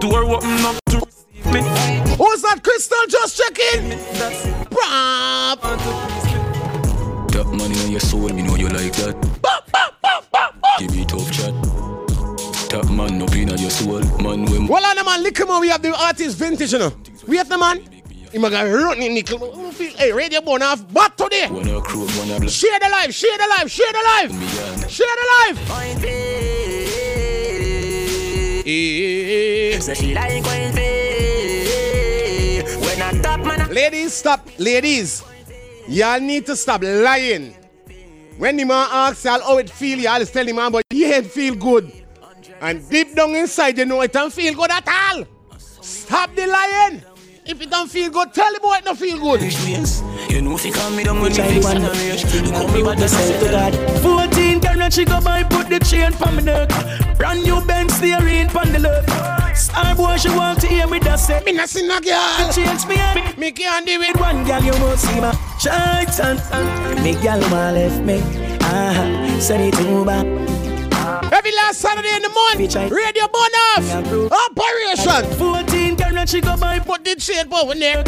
Speaker 17: Door open up to receive me.
Speaker 3: Who's that crystal just checking? Brap.
Speaker 22: That money on your soul, me know you like that. Give me tough chat. That man up in your soul, man. When
Speaker 3: Well, on the man, look him on, we have the artist vintage, you know. We have the man. He might got running nickel. Who feel- Hey, radio born off. But today.
Speaker 22: when I crew, when I bless.
Speaker 3: Share the life, share the life, share the life. Share the life.
Speaker 6: So she like when pay. When I top man,
Speaker 3: Ladies, stop. Ladies, y'all need to stop lying. When the man asks y'all how it feel, y'all tell the man, but he ain't feel good. And deep down inside, you know it don't feel good at all. Stop the lying. If it don't feel good, tell the boy it don't feel good.
Speaker 6: You know if you come me down with me
Speaker 23: Try
Speaker 6: fix and. You come me back to
Speaker 23: yourself to God.
Speaker 6: 14 carat she go buy put the chain for me neck. Brand new Benz steering pon the left. Star boy she want to hear me that say.
Speaker 3: Me not see no girl.
Speaker 6: She Change me up.
Speaker 3: Me can't do it.
Speaker 6: One girl you must see my Titan. Me girl my left me. Ah, send it to back.
Speaker 3: Every last Saturday in the morning, radio burn off. Operation.
Speaker 6: 14 carat she go buy
Speaker 3: Put the chain over there.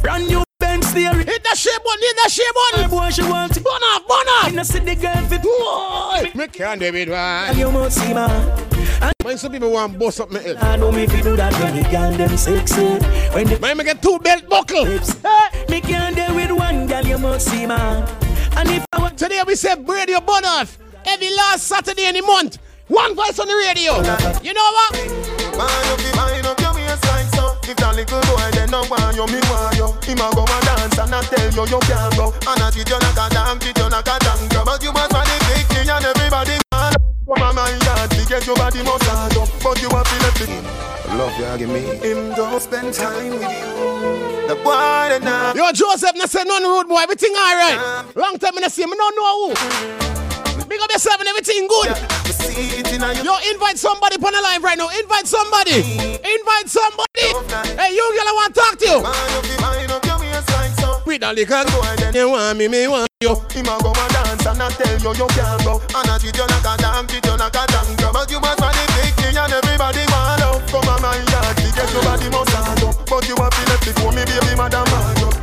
Speaker 6: brand new Benz steering.
Speaker 3: Hit the shea bun, need that shea bun.
Speaker 4: Boy, she want it.
Speaker 3: Bun off, bun off.
Speaker 4: I know see the girl fit.
Speaker 3: Boy, me can't do it,
Speaker 4: And you must see man.
Speaker 3: Man, some people want to bust up my head.
Speaker 4: I know me fi do that when the girl them sexy. When the
Speaker 3: Man, me get two belt buckle.
Speaker 4: me can't deal with one girl, you must see man. And if I want
Speaker 3: Today we say radio bun off. Every last Saturday in the month. One voice on the radio. You know what?
Speaker 15: Man up the mind up your waistline so. If that little boy then no want you, me want you? Him a go and dance and I tell you you can't go. And I treat you like a damn, treat you like a damn girl. But you must find the victory and everybody man Woman my yard, to get your body most hard up. But you have to let it Love you give me. Him go spend time with you. The boy that now
Speaker 3: Yo, Joseph, no say none rude boy. Everything alright. Long time I see him, I don't know who. Big up yourself and everything good. Yo, invite somebody on the live right now. Invite somebody. Invite somebody. Hey, you girl, I want to talk to you. With a little, you want me, me want you.
Speaker 15: Him a go and dance and I tell you you can't go And I treat you like a damn, treat you like a damn girl But you must find the victory and everybody want love Come on my yard, to get your body must up But you have to let it go, me baby madam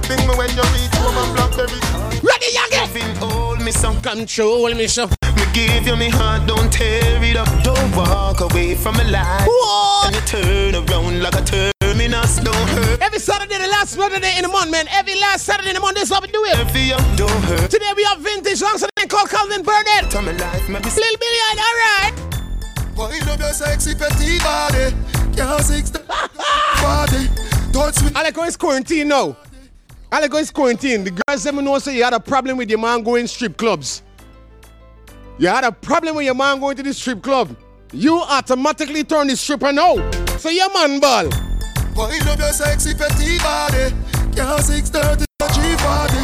Speaker 15: Bring me when you reach home and blackberry
Speaker 3: Ready, youngin?
Speaker 15: Loving me some
Speaker 3: Control me, so.
Speaker 15: Me give you me heart, don't tear it up Don't walk away from my life
Speaker 3: What?
Speaker 15: And you turn around like a terminus, don't hurt
Speaker 3: Every Saturday, the last Saturday in the month, man. Every last Saturday in the month, this is how we do it.
Speaker 15: Every young don't hurt
Speaker 3: Today we have vintage songs and called Calvin Burnett.
Speaker 15: Tell me life, maybe
Speaker 3: Lil Million, alright.
Speaker 15: Wind up your sexy petite body Girl, six body Touch me
Speaker 3: I like how it's quarantine now. I like how it's quarantine. The girls them know say you had a problem with your man going strip clubs. You had a problem with your man going to the strip club. You automatically turn the stripper now. So your man ball.
Speaker 15: Wind up your sexy petite body six thirty, G body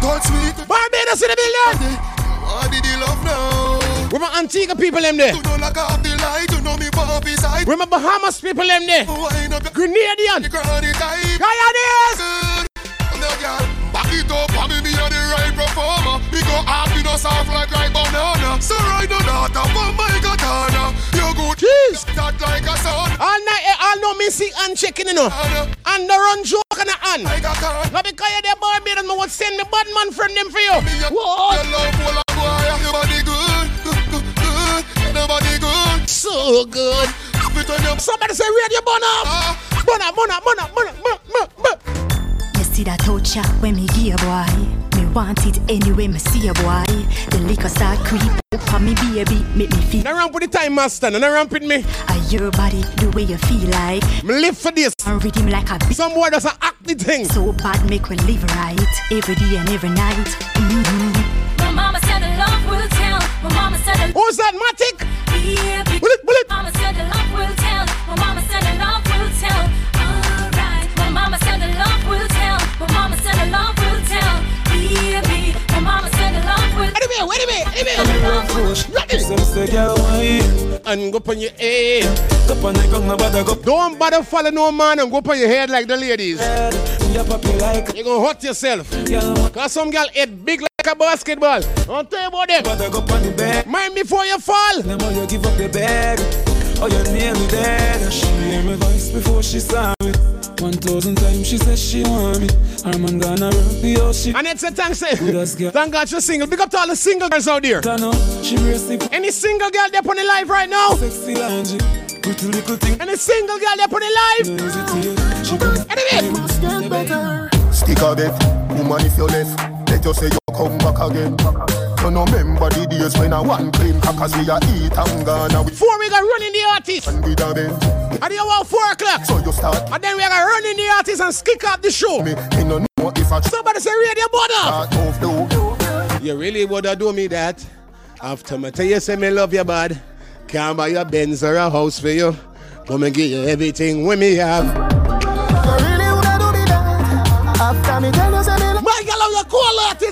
Speaker 15: Touch me
Speaker 3: Barbados in the building.
Speaker 15: What did you love now?
Speaker 3: Where my Antigua people them there?
Speaker 15: You know like off the light, you know me pop side
Speaker 3: Where my Bahamas people them there?
Speaker 15: Wind up your
Speaker 3: Grenadian.
Speaker 15: chronic type
Speaker 3: Coyotes.
Speaker 15: Now, girl, Back it up, and me a the right performer. Me go hard, me no soft like right banana. So right now, daughter, from my katana. You good,
Speaker 3: Jeez.
Speaker 15: that like a son.
Speaker 3: All night, eh, all know me see and checking, you know. And the run joke and the hand.
Speaker 15: Like a car.
Speaker 3: Now because you're there, Barbados, me would send me bad man friend them for you.
Speaker 15: Me a-
Speaker 3: What?
Speaker 15: Your love full of boy, your body good, good, good, good. Your body good.
Speaker 3: So good.
Speaker 15: On
Speaker 3: Somebody say radio bun up. Bun up, bun up, bun up, bun up, bun up, bun up, bun up.
Speaker 24: You see that touch ya when me give a boy. Me want it anyway, me see a boy. The liquor start creep up on me baby, make me feel.
Speaker 3: Now ramp with the time master, now ramp with me.
Speaker 24: I your body the way you feel like.
Speaker 3: Me live for this.
Speaker 24: And him like a beat.
Speaker 3: Some boy does a act the thing.
Speaker 24: So bad make we live right every day and every night. Mm-hmm.
Speaker 10: My mama said the love will tell. My mama said the
Speaker 3: Who's that, Matic?
Speaker 10: yeah,
Speaker 3: minute, wait a minute, wait a minute.
Speaker 4: love push
Speaker 3: Ready?
Speaker 4: Some say girl wine
Speaker 3: And go on your head.
Speaker 4: Go on the gun, nobody go
Speaker 3: Don't bother follow no man and go on your head like the ladies.
Speaker 4: head Yeah, pop you like
Speaker 3: You're gonna hurt yourself. Cause some girl head big like a basketball. Don't tell about them.
Speaker 4: nobody go on the bed
Speaker 3: Mind before you fall.
Speaker 4: Them all you give up your bag Oh, you're nearly dead She hear my voice before she saw me One thousand times she said she want me Her man gonna rock the ocean
Speaker 3: And it's a thanks. Eh?
Speaker 4: Good as girl.
Speaker 3: Thank God you're single. Big up to all the single girls out there.
Speaker 4: I know she brace the
Speaker 3: Any single girl there on the live right now?
Speaker 4: sexy lingerie Pretty little thing
Speaker 3: Any single girl there on the live?
Speaker 4: No hesitate She come
Speaker 3: Anyway.
Speaker 15: Stick a bet, woman if you left Let you say you come back again You no remember the days when I one clean Cause we a eat and gonna we
Speaker 3: Four we got running the artist.
Speaker 15: and with a bend
Speaker 3: And you about four o'clock.
Speaker 15: So you start
Speaker 3: And then we got running the artist and kick up the show.
Speaker 15: me Me no know if I
Speaker 3: Somebody say radio butter.
Speaker 15: start move
Speaker 3: You really woulda do me that? After me tell you say me love you bad. Can't buy a Benz or a house for you. But me give you everything when me have.
Speaker 15: You really wanna do me that After me tell you say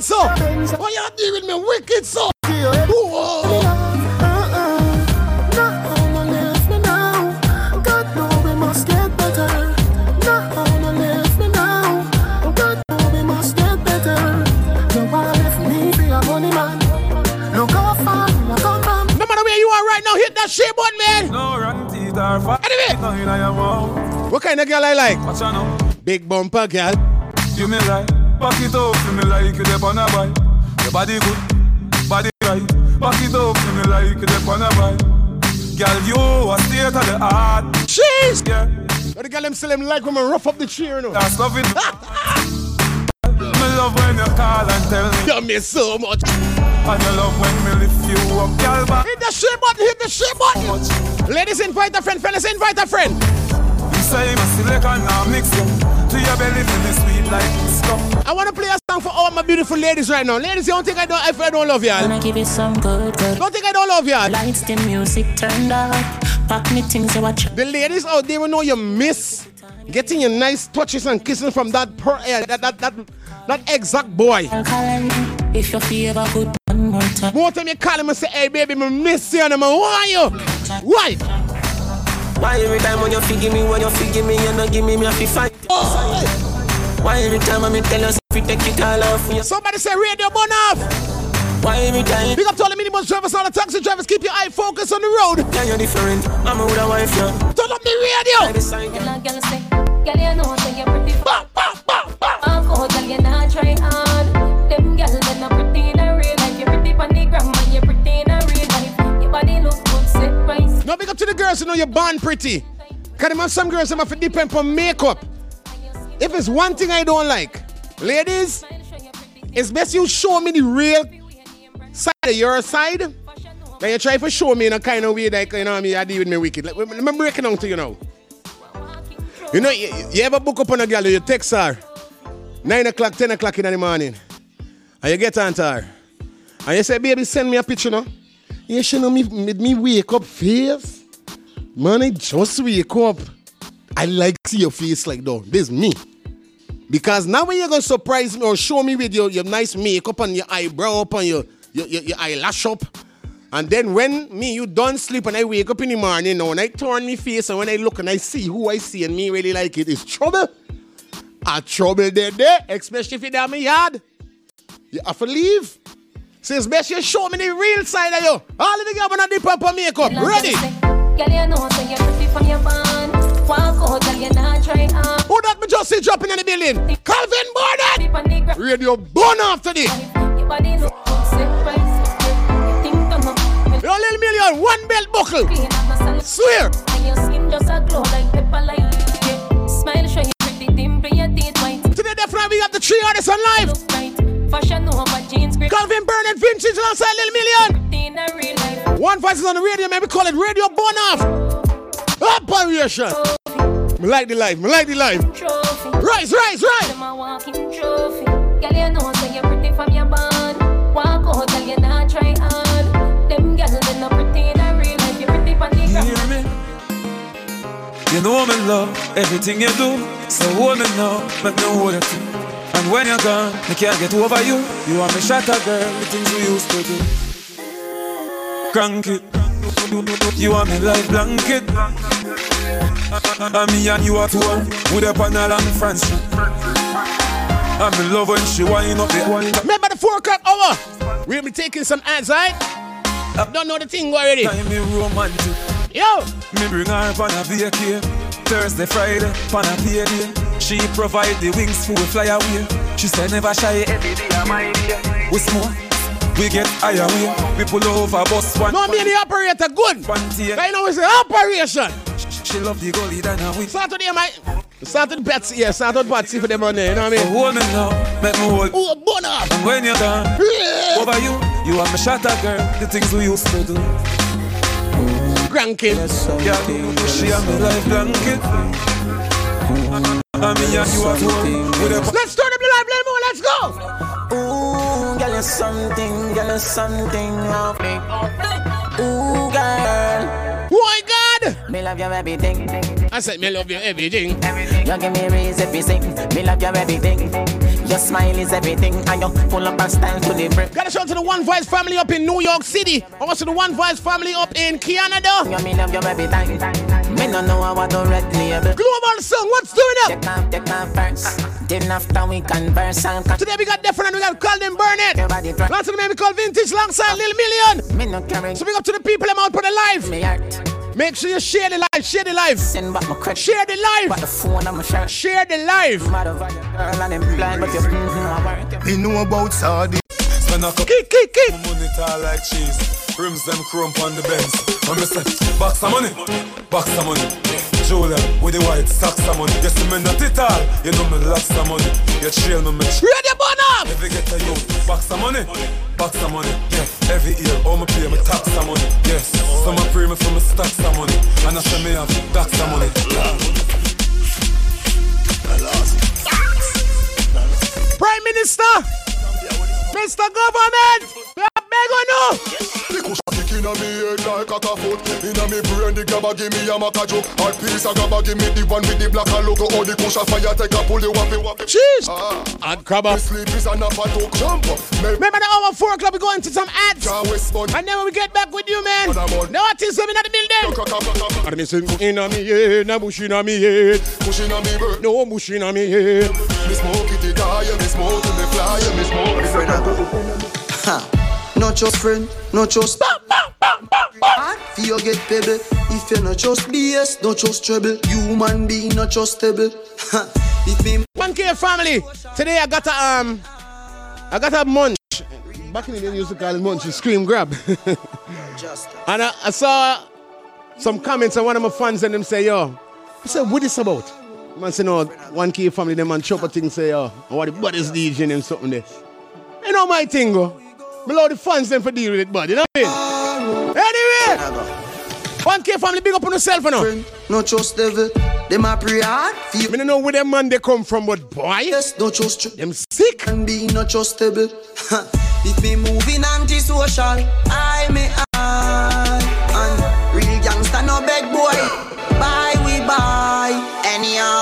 Speaker 3: it so? Why you deal with me wicked so? Whoa. No matter where you are right now, hit that button, man.
Speaker 4: No run teeth or fat
Speaker 3: Anyway.
Speaker 4: No in your mouth
Speaker 3: What kind of girl I like?
Speaker 4: Watch out now
Speaker 3: Big bumper girl.
Speaker 4: You me like
Speaker 17: Back it up to me like you dep on a bike. Your body good, body right. Back it up to me like you dep on a bike. Girl, you a state of the art.
Speaker 3: Jeez.
Speaker 17: Yeah.
Speaker 3: But the girl them still them like when I rough up the chair, you know.
Speaker 17: That's love it. me love when you call and tell me.
Speaker 3: You miss so much.
Speaker 17: And you love when me lift you up, girl. Back.
Speaker 3: Hit the shit button, hit the shit button. Ladies, invite a friend. Fellas, invite a friend.
Speaker 17: You say my silicon now mix you. To your belly feel me sweet like stuff.
Speaker 3: I want to play a song for all my beautiful ladies right now. Ladies, you don't think I don't, if I don't love y'all?
Speaker 25: Wanna give you some good, good.
Speaker 3: Don't think I don't love y'all?
Speaker 25: Lights, the music turned up. Pack me things you watch.
Speaker 3: The ladies out there will know you miss getting your nice touches and kissing from that per, uh, that, that, that, that exact boy.
Speaker 25: If you feel a good one more time.
Speaker 3: More time you call him and say, hey baby, me miss you and I'm why you? Why?
Speaker 4: Why every time when you forgive me, when you forgive me, you not give me me a fi fight. Why every time I'm tell us if you take it all off you.
Speaker 3: Somebody say radio burn off.
Speaker 4: Why every time?
Speaker 3: Big up to all the minibus drivers, all the taxi drivers. Keep your eye focused on the road.
Speaker 4: Yeah, you're different. I'm a with a wife, yeah.
Speaker 3: Turn up the radio.
Speaker 10: Girl, girl say, girl, you know say you're pretty. Alcohol, girl, you not try hard. Them girl,
Speaker 3: No, big up to the girls who know you're born pretty. Cause them have some girls that have to depend on makeup. If it's one thing I don't like, ladies, it's best you show me the real side of your side. Then you try to show me in a kind of way that you know what I mean, you deal with me wicked. Let, let me break it down to you now. You know, you, you ever book up on a girl, you text her 9 o'clock, 10 o'clock in the morning, and you get on to her, and you say, baby, send me a picture now. Should know me, made me wake up face. Man, I just wake up. I like see your face like that. This me. Because now when you're gonna surprise me or show me with your, your nice makeup and your eyebrow up and your, your, your, your eyelash up. And then when me, you don't sleep and I wake up in the morning now and I turn my face and when I look and I see who I see and me really like it, it's trouble. A trouble there there, especially if you're down my yard. You have to leave. It's best you show me the real side of you. All of the girls wanna dip up on makeup. Ready?
Speaker 10: Girl, you know say you're pretty from your band. Walk out, girl, you not try hard.
Speaker 3: Who that me just see dropping in the building? Calvin Borden! Radio born after this.
Speaker 10: Your body look good, set right. You think I'm a
Speaker 3: Your little million, one belt buckle. Swear.
Speaker 10: And your skin just a glow like pepper light. Smile, show you pretty dimple, your teeth white.
Speaker 3: Today, definitely, we got the three artists on live.
Speaker 10: Fashion over jeans, grip.
Speaker 3: Calvin Burnett, Vintage, alongside Little Million.
Speaker 10: In a real life.
Speaker 3: One voice is on the radio, man. We call it Radio Born Off. Operation. Me like the life, me like the life.
Speaker 10: Trophy.
Speaker 3: Rise, rise, rise.
Speaker 10: Them a walking trophy. Girl, you know say you're pretty from your band. Walk out, girl, you not try hard. Them girls, they not pretty in a real life. You're pretty from the
Speaker 17: You hear me? You know me love everything you do. So hold me now, make me hold you too. And when you're gone, I can't get over you. You are my shatter girl, the things we used to do. Crank it. You are my life blanket. And me and you are two with a panel France Street. I'm in love when she wind up the.
Speaker 3: Remember the four o'clock hour? We'll be taking some ads, right? Uh, Don't know the thing already.
Speaker 17: Me romantic.
Speaker 3: Yo!
Speaker 17: Me bring her on a vacay. Thursday, Friday, on a payday. She provide the wings for we fly away. She said never shy every day day. We smoke, we get higher way. We pull over bus one.
Speaker 3: No, me the operator good. I know it's an operation.
Speaker 17: She love the gully than a wing.
Speaker 3: Saturday, my Saturday Betsy, yeah, Saturday Betsy for them on there, you know what I
Speaker 17: So
Speaker 3: mean?
Speaker 17: hold me now, make me hold.
Speaker 3: Oh, burn up.
Speaker 17: And when you're gone, over you, you are my shatter girl. The things we used to do.
Speaker 3: Grandkid.
Speaker 17: Yeah, she and me life blanket. And me and you are two
Speaker 3: Let's turn up the live, play more, let's go!
Speaker 4: Ooh, girl, you're something, girl, you're something of me. Ooh, girl.
Speaker 3: Why God?
Speaker 4: Me love your everything.
Speaker 3: I said me love you everything.
Speaker 4: You give me reason to sing. Me love your everything. Your smile is everything, and you full of style to the brim.
Speaker 3: Got a shout to the One Voice family up in New York City. Also the One Voice family up in Canada.
Speaker 4: You me love your everything. Me no know how to red label.
Speaker 3: Global song, what's doing up?
Speaker 4: Take off, take off first. Then after we converse and catch
Speaker 3: Today we got different, we got Calvin Burnett.
Speaker 4: your body drop.
Speaker 3: Lots of the man we call Vintage alongside Lil Million.
Speaker 4: Me no carry
Speaker 3: So big up to the people I'm out for the live.
Speaker 4: me heart.
Speaker 3: Make sure you share the live, share the live.
Speaker 4: Send back my credit.
Speaker 3: Share the live.
Speaker 4: But the phone I'm a share.
Speaker 3: Share the live.
Speaker 4: Mad girl and them blind, but you mm-hmm,
Speaker 15: Me know about Saudi.
Speaker 17: Spend a couple
Speaker 3: kick, kick, kick.
Speaker 17: money tall like cheese. Rims them chrome on the Benz. And me say, box of money, box of money. Julia with the white socks of money. You see me not it all, you know me lots of money. You trail me, me
Speaker 3: Ready, burn up.
Speaker 17: Every get a youth, box of money, box of money. Yeah, every year, all me pay me tax of money. Yes, some a pray me for me stacks of money, and I say me have stacks of money.
Speaker 3: Prime Minister, Mr. Government, we are beg on you.
Speaker 13: The cushion kick inna me head like a foot. Inna me brain the grabber give me a maca joke. Hard piece of grabber give me the one with the black and logo. Oh the cushion fire take a pull the wappy wappy.
Speaker 3: Cheese.
Speaker 13: Ah.
Speaker 3: And crabber.
Speaker 13: Me sleep is a nap a talk. Jump up. Me
Speaker 3: Remember the hour four o'clock we go into some ads.
Speaker 13: Jah West Bun.
Speaker 3: And then when we get back with you, man. No artists coming at the building. And me sing inna me head, na bush inna me head.
Speaker 13: Push inna me bird.
Speaker 3: No bush inna me head.
Speaker 13: Me smoke it the guy, me smoke it me fly, me smoke it friend.
Speaker 26: Ha. Not just friend, not just For you get pebble If you not just BS, not just trouble Human being not just stable Ha. If me
Speaker 3: One K family. Today I got a um, I got a munch. Back in the day, they used to call it munch. You scream grab. and I, I saw some comments on one of my fans and them say, yo, I said, what is about? Man say, no, one key family, them man chop a thing say, yo, what the body's DJ and something there. You know my thing, go. Me love the fans them for deal with it, bud. You know what I mean? Anyway, one K family, big up on yourself, you know.
Speaker 26: Not just devil Them a pray hard for you
Speaker 3: Me don't know where them man they come from, but boy,
Speaker 26: Yes, not just tr-
Speaker 3: them sick.
Speaker 26: And being not trustable. If me moving anti-social I me I And real gangster no beg boy Buy we buy Anyhow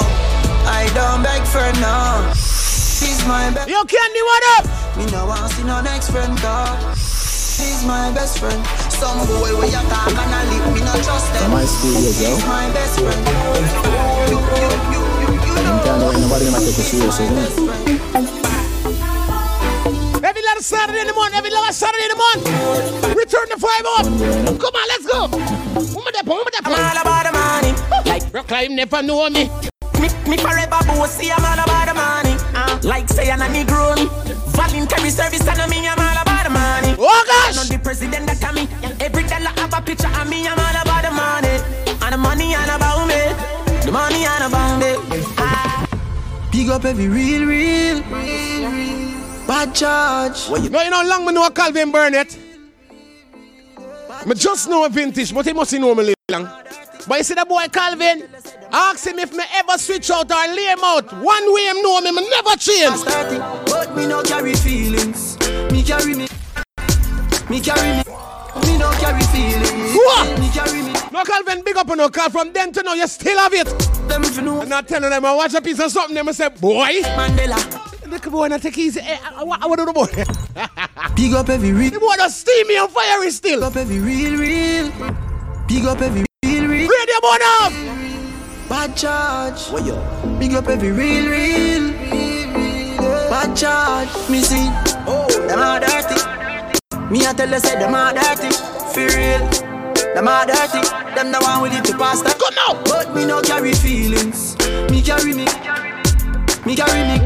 Speaker 26: my best
Speaker 3: Yo, Candy, what up?
Speaker 26: Me no want see no next friend car He's my best friend Some boy where you talk and a lip Me no trust them
Speaker 27: My school years, yo.
Speaker 26: He's my best friend You, you, you, you, you
Speaker 27: Them can't let nobody gonna take you serious, isn't it?
Speaker 3: Every last Saturday in the morning, every last Saturday in the month, return the five up. Come on, let's go. Woman, that woman, that
Speaker 4: I'm all about the money.
Speaker 3: Like, rock climb never know me.
Speaker 4: Me, me forever bossy, I'm all about the money. Like say I'm a Negro. Voluntary service, and me, I'm all about the money.
Speaker 3: Oh gosh!
Speaker 4: I know the president that come me. Every dollar have a picture of me, I'm all about the money. And the money and about me. The money and about me. Ah.
Speaker 26: Big up every real, real, real, real. bad charge.
Speaker 3: No, you know, long me know Calvin Burnett. Me just know a vintage, but he must know me long. But you see that boy Calvin? Ask him if me ever switch out or lay him out. One way him know me, me never change.
Speaker 26: But me no carry feelings. Me carry me. Me carry me. Me no carry feelings.
Speaker 3: What?
Speaker 26: Me carry me.
Speaker 3: No Calvin, big up on no call from then to now, you still have it.
Speaker 26: Them if you know.
Speaker 3: I'm not telling them, I watch a piece of something, them I say, boy.
Speaker 26: Mandela.
Speaker 3: Look boy, not take easy. Eh, I, I, I want to do the boy.
Speaker 26: Big up every real.
Speaker 3: The boy just steam me on fire still.
Speaker 26: Big up every real, real. Big up every real.
Speaker 3: Radio off.
Speaker 26: Bad charge. Big up every real, real. Bad charge. Me see. Oh, them are dirty. Me I tell you say them are dirty. For real. Them are dirty. Them the one with it to pasta.
Speaker 3: Come now.
Speaker 26: But me no carry feelings. Me carry me. Me carry me.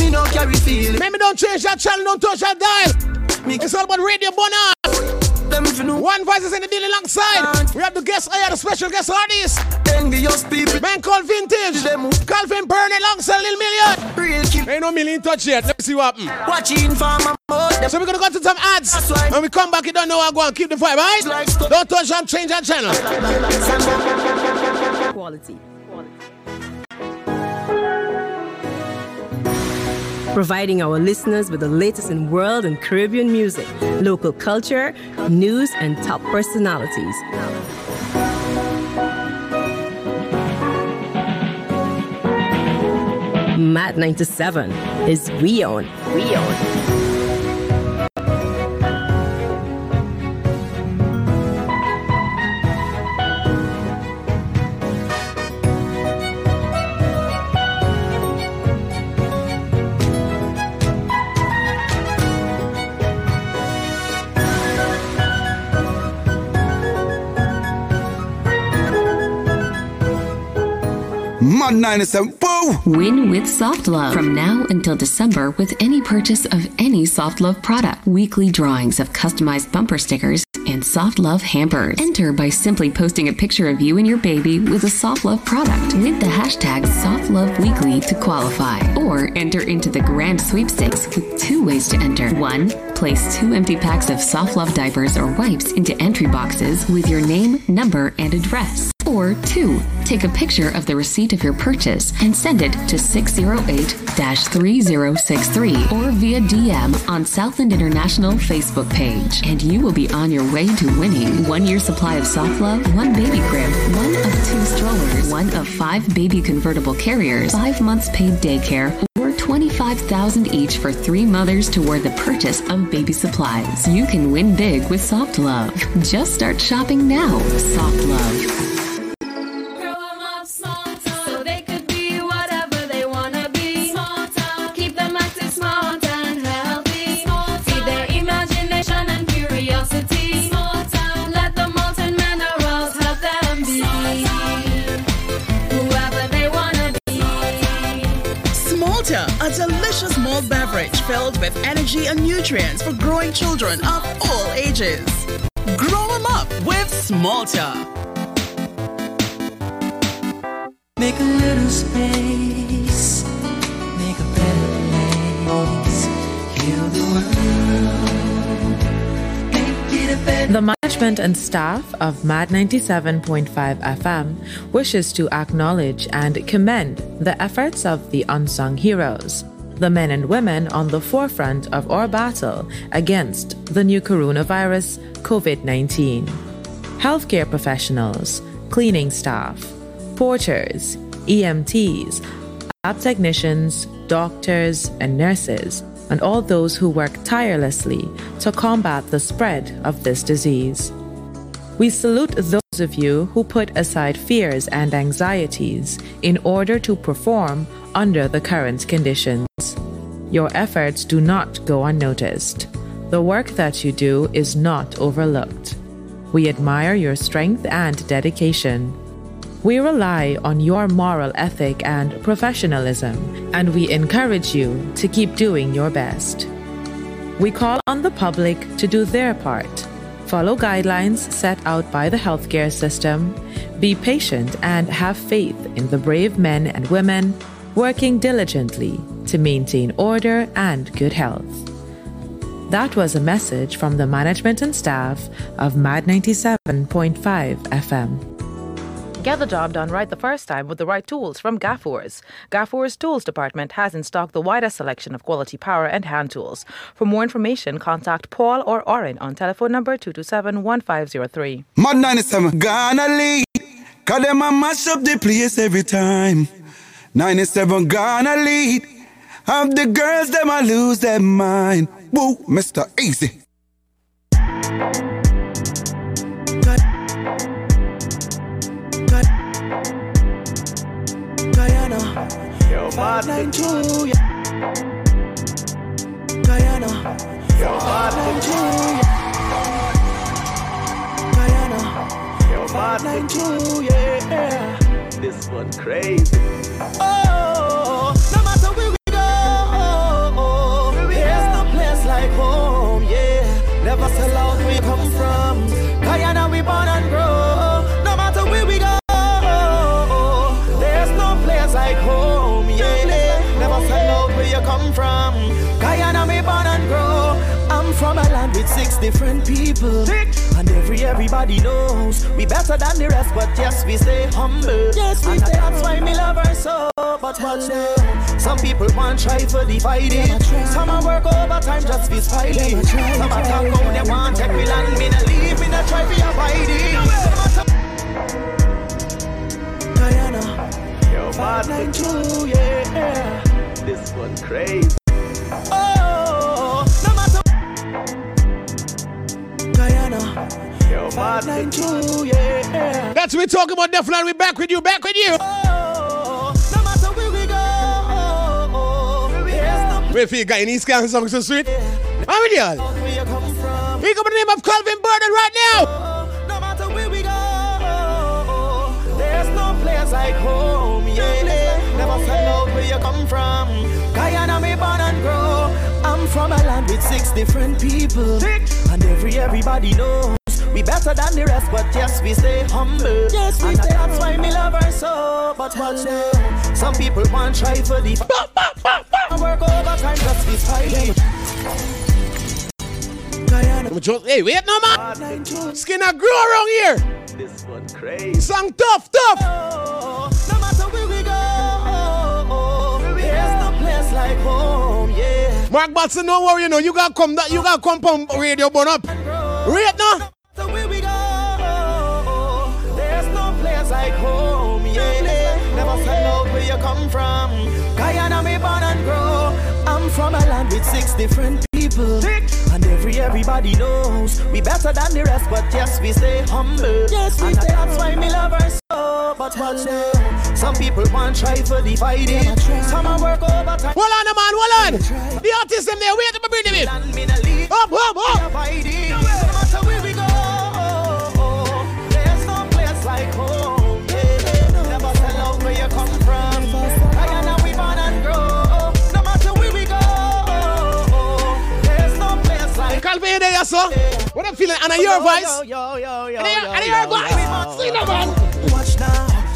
Speaker 26: Me no carry feelings.
Speaker 3: Maybe don't change that channel, don't touch that dial.
Speaker 26: Me
Speaker 3: It's all about radio bonus.
Speaker 26: Them if you know.
Speaker 3: One voice is in the building alongside. We have the guest, I have the special guest artist.
Speaker 26: Envious people.
Speaker 3: Man called Vintage.
Speaker 26: Them
Speaker 3: Calvin Burnett alongside Lil Million.
Speaker 26: real
Speaker 3: Ain't no million touch yet. Let's see what happen.
Speaker 26: watching for my.
Speaker 3: So we're gonna go to some ads. When we come back, you don't know how to go and keep the vibe, alright?
Speaker 26: Like.
Speaker 3: Don't touch and change that channel.
Speaker 28: Quality. Providing our listeners with the latest in world and Caribbean music, local culture, news, and top personalities. MAD 97 is We Own. We Own.
Speaker 29: MAD 97. Whoa!
Speaker 30: Win with Soft Love from now until December with any purchase of any Soft Love product. Weekly drawings of customized bumper stickers and Soft Love hampers. Enter by simply posting a picture of you and your baby with a Soft Love product with the hashtag Soft Love Weekly to qualify. Or enter into the grand sweepstakes with two ways to enter. One, place two empty packs of Soft Love diapers or wipes into entry boxes with your name, number, and address. Or two, take a picture of the receipt of your purchase and send it to 608-3063 or via DM on Southland International Facebook page. And you will be on your way to winning one year supply of soft love, one baby crib, one of two strollers, one of five baby convertible carriers, five months paid daycare, or 25000 each for three mothers toward the purchase of baby supplies. You can win big with Soft Love. Just start shopping now. Soft Love.
Speaker 31: Malt beverage filled with energy and nutrients for growing children of all ages. Grow them up with Smolter.
Speaker 19: Make a little space, make a better place. Heal the world, make it a better
Speaker 32: The management and staff of MAD 97.5 FM wishes to acknowledge and commend the efforts of the unsung heroes, the men and women on the forefront of our battle against the new coronavirus COVID 19. Healthcare professionals, cleaning staff, porters, EMTs, lab technicians, doctors, and nurses, and all those who work tirelessly to combat the spread of this disease. We salute those of you who put aside fears and anxieties in order to perform under the current conditions. Your efforts do not go unnoticed. The work that you do is not overlooked. We admire your strength and dedication. We rely on your moral ethic and professionalism, and we encourage you to keep doing your best. We call on the public to do their part. Follow guidelines set out by the healthcare system, be patient, and have faith in the brave men and women working diligently to maintain order and good health. That was a message from the management and staff of MAD 97.5 FM.
Speaker 33: Get the job done right the first time with the right tools from Gafoors. Gafoors Tools Department has in stock the widest selection of quality power and hand tools. For more information, contact Paul or Oren on telephone number 227 1503.
Speaker 29: MAD 97, gonna lead. Cause them a mash up the place every time. 97, gonna lead. Have the girls, them a lose their mind. Woo, Mr. Easy.
Speaker 6: Guyana, yo, bad nine two, yeah. Guyana, yo, bad nine two, yeah. Guyana, yo, bad yeah. This one crazy. Oh, no matter where we go, there's no place like home, yeah. Never sell out where you come from Guyana we born and grow, no matter where we go, There's no place like home, yeah. Never sell out where you come from. With six different people. And every everybody knows we better than the rest, but yes, we stay humble. Yes, we and stay that's why me love her so. But watch now, some people want try for dividing. Some a work overtime just for spiling. Some a talk how they want take me land, me no leave, me no try for abiding. Guyana, yo, bad nine yeah. This one crazy. Oh, bad nine yeah.
Speaker 3: That's what we're talking about, Deflin. We're back with you, back with you.
Speaker 6: Oh, no matter where we go, there's no
Speaker 3: Wait for you, guy. Any scan song so sweet? How many y'all?
Speaker 6: where you come from.
Speaker 3: Pick up the name of Calvin Burden right now.
Speaker 6: No matter where we go, there's no place like home, yeah. Never find out where you come from. Guyana, me born and grow. I'm from a land with six different people. And every everybody knows. We better than the rest, but yes, we stay humble. Yes, we and stay that's why me love her so. But watch some people want try for the I work overtime just be fighting.
Speaker 3: Just, hey, wait no man. Skin a grow around here.
Speaker 6: This one crazy.
Speaker 3: Song tough, tough.
Speaker 6: No matter where we go, there's no place like home. Yeah.
Speaker 3: Mark Batson, don't worry, you know, you gotta come that you gotta come from radio burn up. Wait now.
Speaker 6: So where we go, there's no place like home. Yeah. Never sell out where you come from. Guyana, me born and grow. I'm from a land with six different people. And every everybody knows we better than the rest, but yes, we stay humble. Yes, we and stay that's why me love her so. But watch now, some people want try for the fighting. Some a work overtime.
Speaker 3: Hold on, man, hold on. The artist them there, wait, let me bring them in. Up, up, up.
Speaker 6: Like home. Yeah. Never sell out where you come from. Guyana, we born and grow. No matter where we go, there's no place like
Speaker 3: Calvin, there, yes, sir. What I'm feeling, and I hear your oh, voice.
Speaker 6: Yo, yo, yo, yo,
Speaker 3: And I hear-
Speaker 6: yo,
Speaker 3: and I hear your voice. See that, man.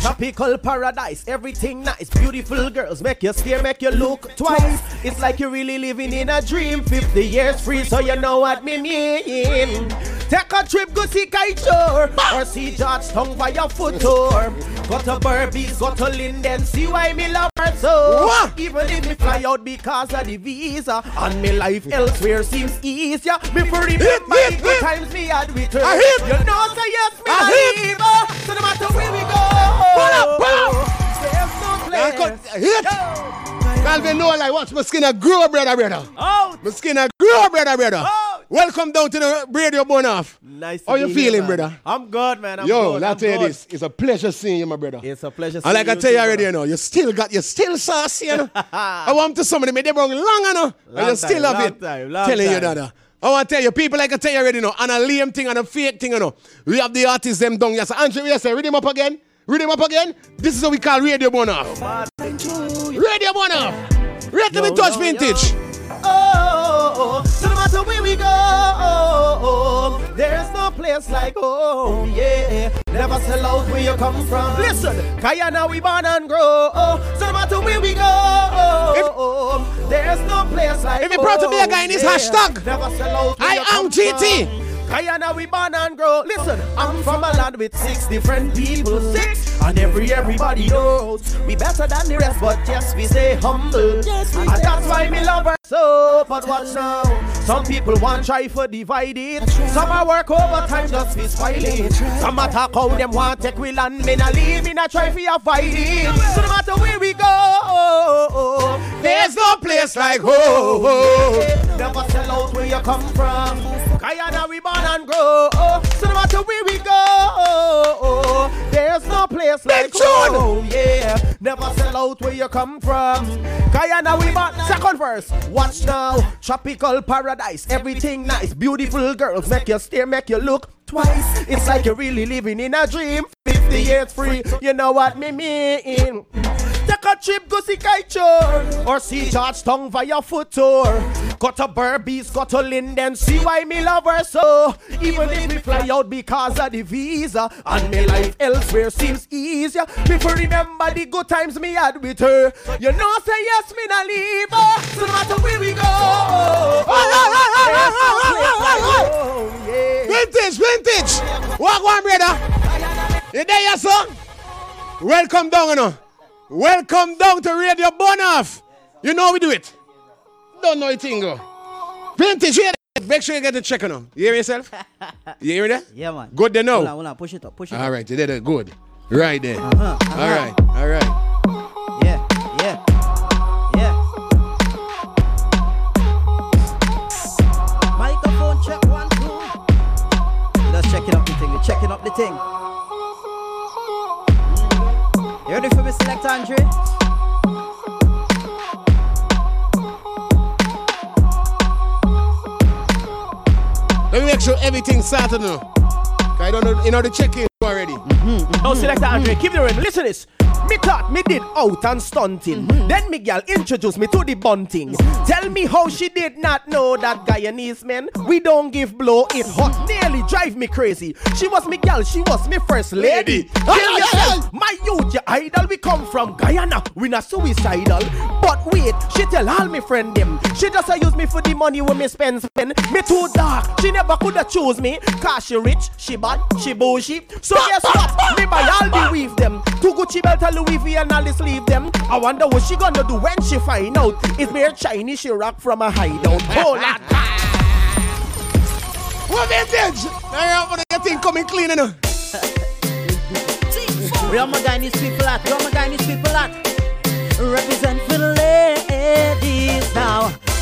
Speaker 6: Tropical paradise, everything nice. Beautiful girls make you stare, make you look twice. It's like you're really living in a dream. 50 years free, so you know what me mean. Take a trip, go see Kaieteur or see Georgetown by your foot tour. Go to Berbice, go to Linden, see why me love her so. Even if me fly out because of the visa, and me life elsewhere seems easier. Before remember the good times me had with her. You know, say yes, me not leave her. Uh, so no matter where we go, there's no place.
Speaker 3: Hit. Calvin, no lie, watch my skin a grow, brother, brother.
Speaker 6: Oh.
Speaker 3: My skin a grow, brother, brother. Welcome down to the radio burn off.
Speaker 6: Nice. to
Speaker 3: How you
Speaker 6: here,
Speaker 3: feeling,
Speaker 6: man.
Speaker 3: brother?
Speaker 6: I'm good, man. I'm
Speaker 3: Yo,
Speaker 6: good.
Speaker 3: let
Speaker 6: I'm
Speaker 3: tell you this. It's a pleasure seeing you, my brother.
Speaker 6: It's a pleasure.
Speaker 3: And like I
Speaker 6: seeing
Speaker 3: tell you already,
Speaker 6: brother.
Speaker 3: you know, you still got, you still saucy, you know. I want to somebody, me they bring long, you know. and
Speaker 6: Long
Speaker 3: you still
Speaker 6: long
Speaker 3: it.
Speaker 6: time,
Speaker 3: Telling you
Speaker 6: time.
Speaker 3: that. uh. I want to tell you, people like I tell you already, you know, and a lame thing and a fake thing, you know. We have the artists them down. Yes, Andrew, yes. Read him up again. Read him up again. This is what we call radio off. Radio off. Rate them in touch vintage.
Speaker 6: Oh, so no matter where we go, there's no place like home. Yeah, never sell out where you come from. Listen, Guyana we born and grow. So no matter where we go, there's no place like
Speaker 3: If you're proud to be a guy in this
Speaker 6: Yeah,
Speaker 3: hashtag,
Speaker 6: never sell out where
Speaker 3: I
Speaker 6: you
Speaker 3: am GT.
Speaker 6: from. Guyana we born and grow. Listen, I'm from a land with six different people. Six, and every everybody knows we better than the rest. But yes, we stay humble, yes and that's why me love her so. But watch now, some people want try for divide it. Some a work overtime just be spoiling. Some a talk how them want take we land. Me nah leave, me nah try for fight it. So no matter where we go,
Speaker 3: There's no place like home.
Speaker 6: Never sell out where you come from. Guyana we born and grow. So no matter where we go, there's no place like home. Yeah, never sell out where you come from. Guyana we born. Second verse. Watch now, tropical paradise. Everything nice, beautiful girls make you stare, make you look twice. It's like you're really living in a dream. 50 years free, you know what me mean. Take a trip, go see Kaieteur Or see Georgetown via foot tour Go to Berbice, go to Linden See why me love her so Even if we fly out because of the visa And me life elsewhere seems easier Before remember the good times me had with her You know say yes, me not leave her So no matter where we go oh,
Speaker 3: Vintage, vintage. Walk one, brother. You there, yes, sir? Welcome down, you know. Welcome down to Radio Bonoff. You know we do it. Don't know it, go. Vintage, that? Make sure you get the check on them. You hear yourself? You hear that?
Speaker 19: Yeah, man.
Speaker 3: Good to know.
Speaker 19: Hold on, hold on. Push it up. Push it
Speaker 3: All
Speaker 19: up.
Speaker 3: right, you did it. Good. Right there.
Speaker 19: Uh-huh,
Speaker 3: All right, all right.
Speaker 19: Yeah, yeah, yeah. Microphone check one, two. Just checking up the thing. We're checking up the thing. Ready for me, select Andre?
Speaker 3: Let me make sure everything's now. Cause I don't know, you know the check-in already. Mm-hmm, mm-hmm.
Speaker 6: Oh, Selector Andre, keep the rhythm. Listen this. Me thought me did out and stunting. Mm-hmm. Then me gal introduced me to the bunting. Tell me how she did not know that Guyanese man. we don't give blow. It hot nearly drive me crazy. She was me gal, she was me first lady. Kill yourself, my youth, your idol. We come from Guyana, we not suicidal. But wait, she tell all me friend them. She just a use me for the money when me spend spend. Me too dark, she never coulda choose me. Cause she rich, she bad, she bougie. So guess what? Me buy all the weave them. Two Gucci belt, a Louis V and all the sleeve them. I wonder what she gonna do when she find out. It's mere Chinese she rock from a hideout. Oh, Lord.
Speaker 3: What vintage? Now you're your thing coming clean, you know.
Speaker 19: Real my guy needs people at, real my guy needs people at. Represent for the ladies now.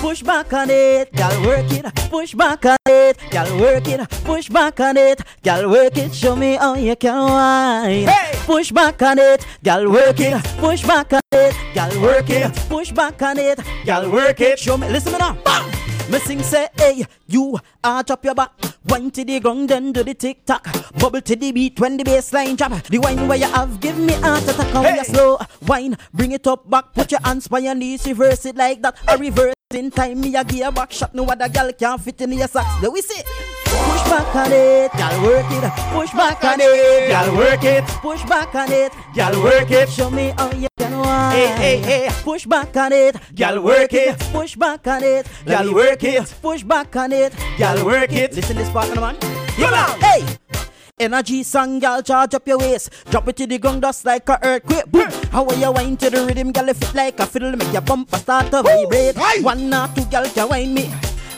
Speaker 19: Push back on it, gal work it. Push back on it, gal work it. Push back on it, gal work it. Show me how you can wine. Push back on it, gal work it. Push back on it, gal work it. Push back on it, gal work it. Show me, listen me now. Bam! Me sing say, hey, you ah, arch up your back. Wine to the ground, then do the tick tock. Bubble to the beat when the bass line drop. The wine where you have, give me heart attack. And hey. you slow wine, bring it up back. Put your hands by your knees, reverse it like that. A reverse in time, me a gear back shot. No other gal can fit in your socks. Let we see. Push back on it, gal work it. Push back on it, gal work it. Push back on it, gal work it. Show me how you can wine. Hey, hey, hey. Push back on it, gal work it. Push back on it, gal work it. Push back on it, gal work it. Listen this part, man. You know, hey. Energy song, gal, charge up your waist. Drop it to the ground, just like a earthquake. Boom. How are you wine to the rhythm, gal? Fit like a fiddle, make your bumper start to vibrate. One or two, gal, can wine me.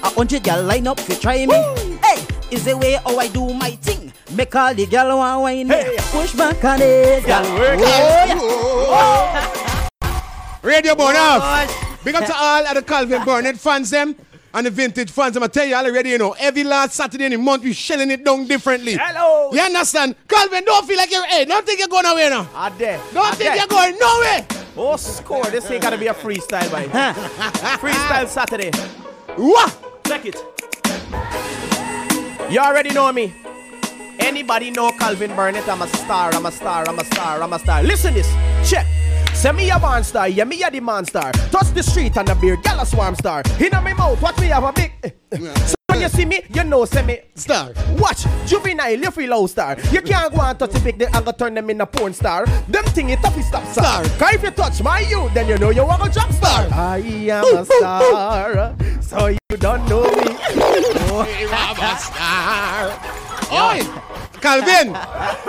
Speaker 19: A hundred gal line up, you try me. Hey, is the way how I do my thing. Make all the gal want wine me. Push back on it, gal.
Speaker 3: work
Speaker 19: Oh, yeah. Oh.
Speaker 3: Radio oh, burn off. Big up to all of the Calvin Burnett fans them and the vintage fans. I'm gonna tell you already, you know, every last Saturday in the month we shelling it down differently.
Speaker 6: Hello.
Speaker 3: You understand? Calvin, don't feel like you're hey, don't think you're going nowhere now.
Speaker 6: I dare.
Speaker 3: Don't
Speaker 6: I
Speaker 3: think
Speaker 6: dare.
Speaker 3: you're going nowhere.
Speaker 6: Oh, score. This ain't gotta be a freestyle, boy. freestyle Saturday.
Speaker 3: What?
Speaker 6: Check it. You already know me. Anybody know Calvin Burnett? I'm a star, I'm a star, I'm a star, I'm a star. Listen this. Check. Send me a barn star, yeah, me a the man star. Touch the street and a beer, gal a swarm star. In my mouth, watch me have a big. eh, eh. So when you see me, you know, send me
Speaker 3: star.
Speaker 6: Watch, juvenile, you feel low star. You can't go and touch the big, they and go turn them in a porn star. Them thing it tough, stop star. Cause if you touch my you, then you know you want a drop star. I am a star, so you don't know me.
Speaker 3: I'm a star. Oi, Calvin,